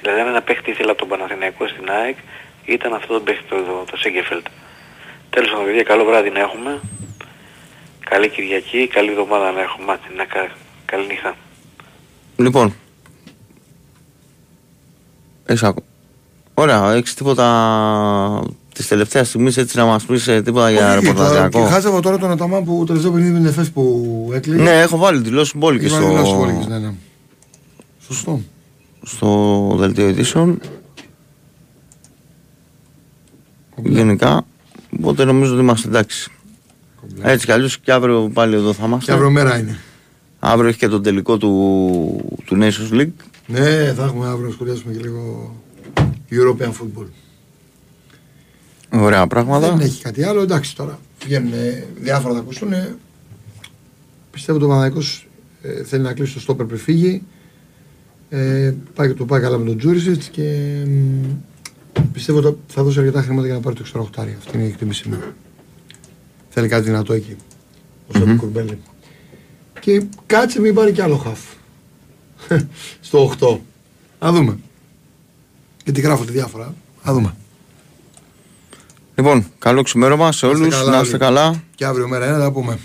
Δηλαδή αν ένα παίχτη ήθελα από τον Παναθηναϊκό στην ΑΕΚ ήταν αυτό το παίχτη το, το, το Σέγκεφελτ. Τέλος πάντων παιδιά, καλό βράδυ να έχουμε. Καλή Κυριακή, καλή εβδομάδα να έχουμε. Άντε, Να, κα- καλή νύχτα. Λοιπόν. Έχεις ακού. Ωραία, έχεις τίποτα της τελευταίας στιγμής έτσι να μας πεις ε, τίποτα για Όχι, τώρα, ρεπορταζιακό; Και χάζευα τώρα τον Αταμά που το τελευταίο παιχνίδι με την ΕΦΕΣ που έκλειγε. Ναι, έχω βάλει δηλώσεις μπόλικες Έχει βάλει δηλώσεις στο, μπόλικες, ναι, ναι. Σωστό. στο δελτίο ειδήσεων. Γενικά, οπότε νομίζω ότι είμαστε εντάξει. Έτσι κι αλλιώς και αύριο πάλι εδώ θα είμαστε. Και αύριο μέρα είναι. Αύριο έχει και τον τελικό του, του Nations League. Ναι, θα έχουμε αύριο να σχολιάσουμε και λίγο European football. Ωραία πράγματα. Δεν έχει κάτι άλλο. Εντάξει τώρα. Βγαίνουν ε, διάφορα θα ακούσουν. Ε, πιστεύω ότι ο Παναγικός ε, θέλει να κλείσει το στόπερ πριν φύγει. Ε, πάει, το πάει καλά με τον Τζούρισιτς και μ, πιστεύω ότι θα δώσει αρκετά χρήματα για να πάρει το εξτροχτάρι. Αυτή είναι η εκτίμησή μου. Θέλει κάτι δυνατό εκεί. Ο mm Κουρμπέλη. Και κάτσε μην πάρει κι άλλο χαφ. Στο 8. Να δούμε. Γιατί γράφονται διάφορα. Να δούμε. Λοιπόν, καλό ξημέρωμα σε όλους. καλά Να είστε όλοι. καλά. Και αύριο μέρα ένα θα τα πούμε.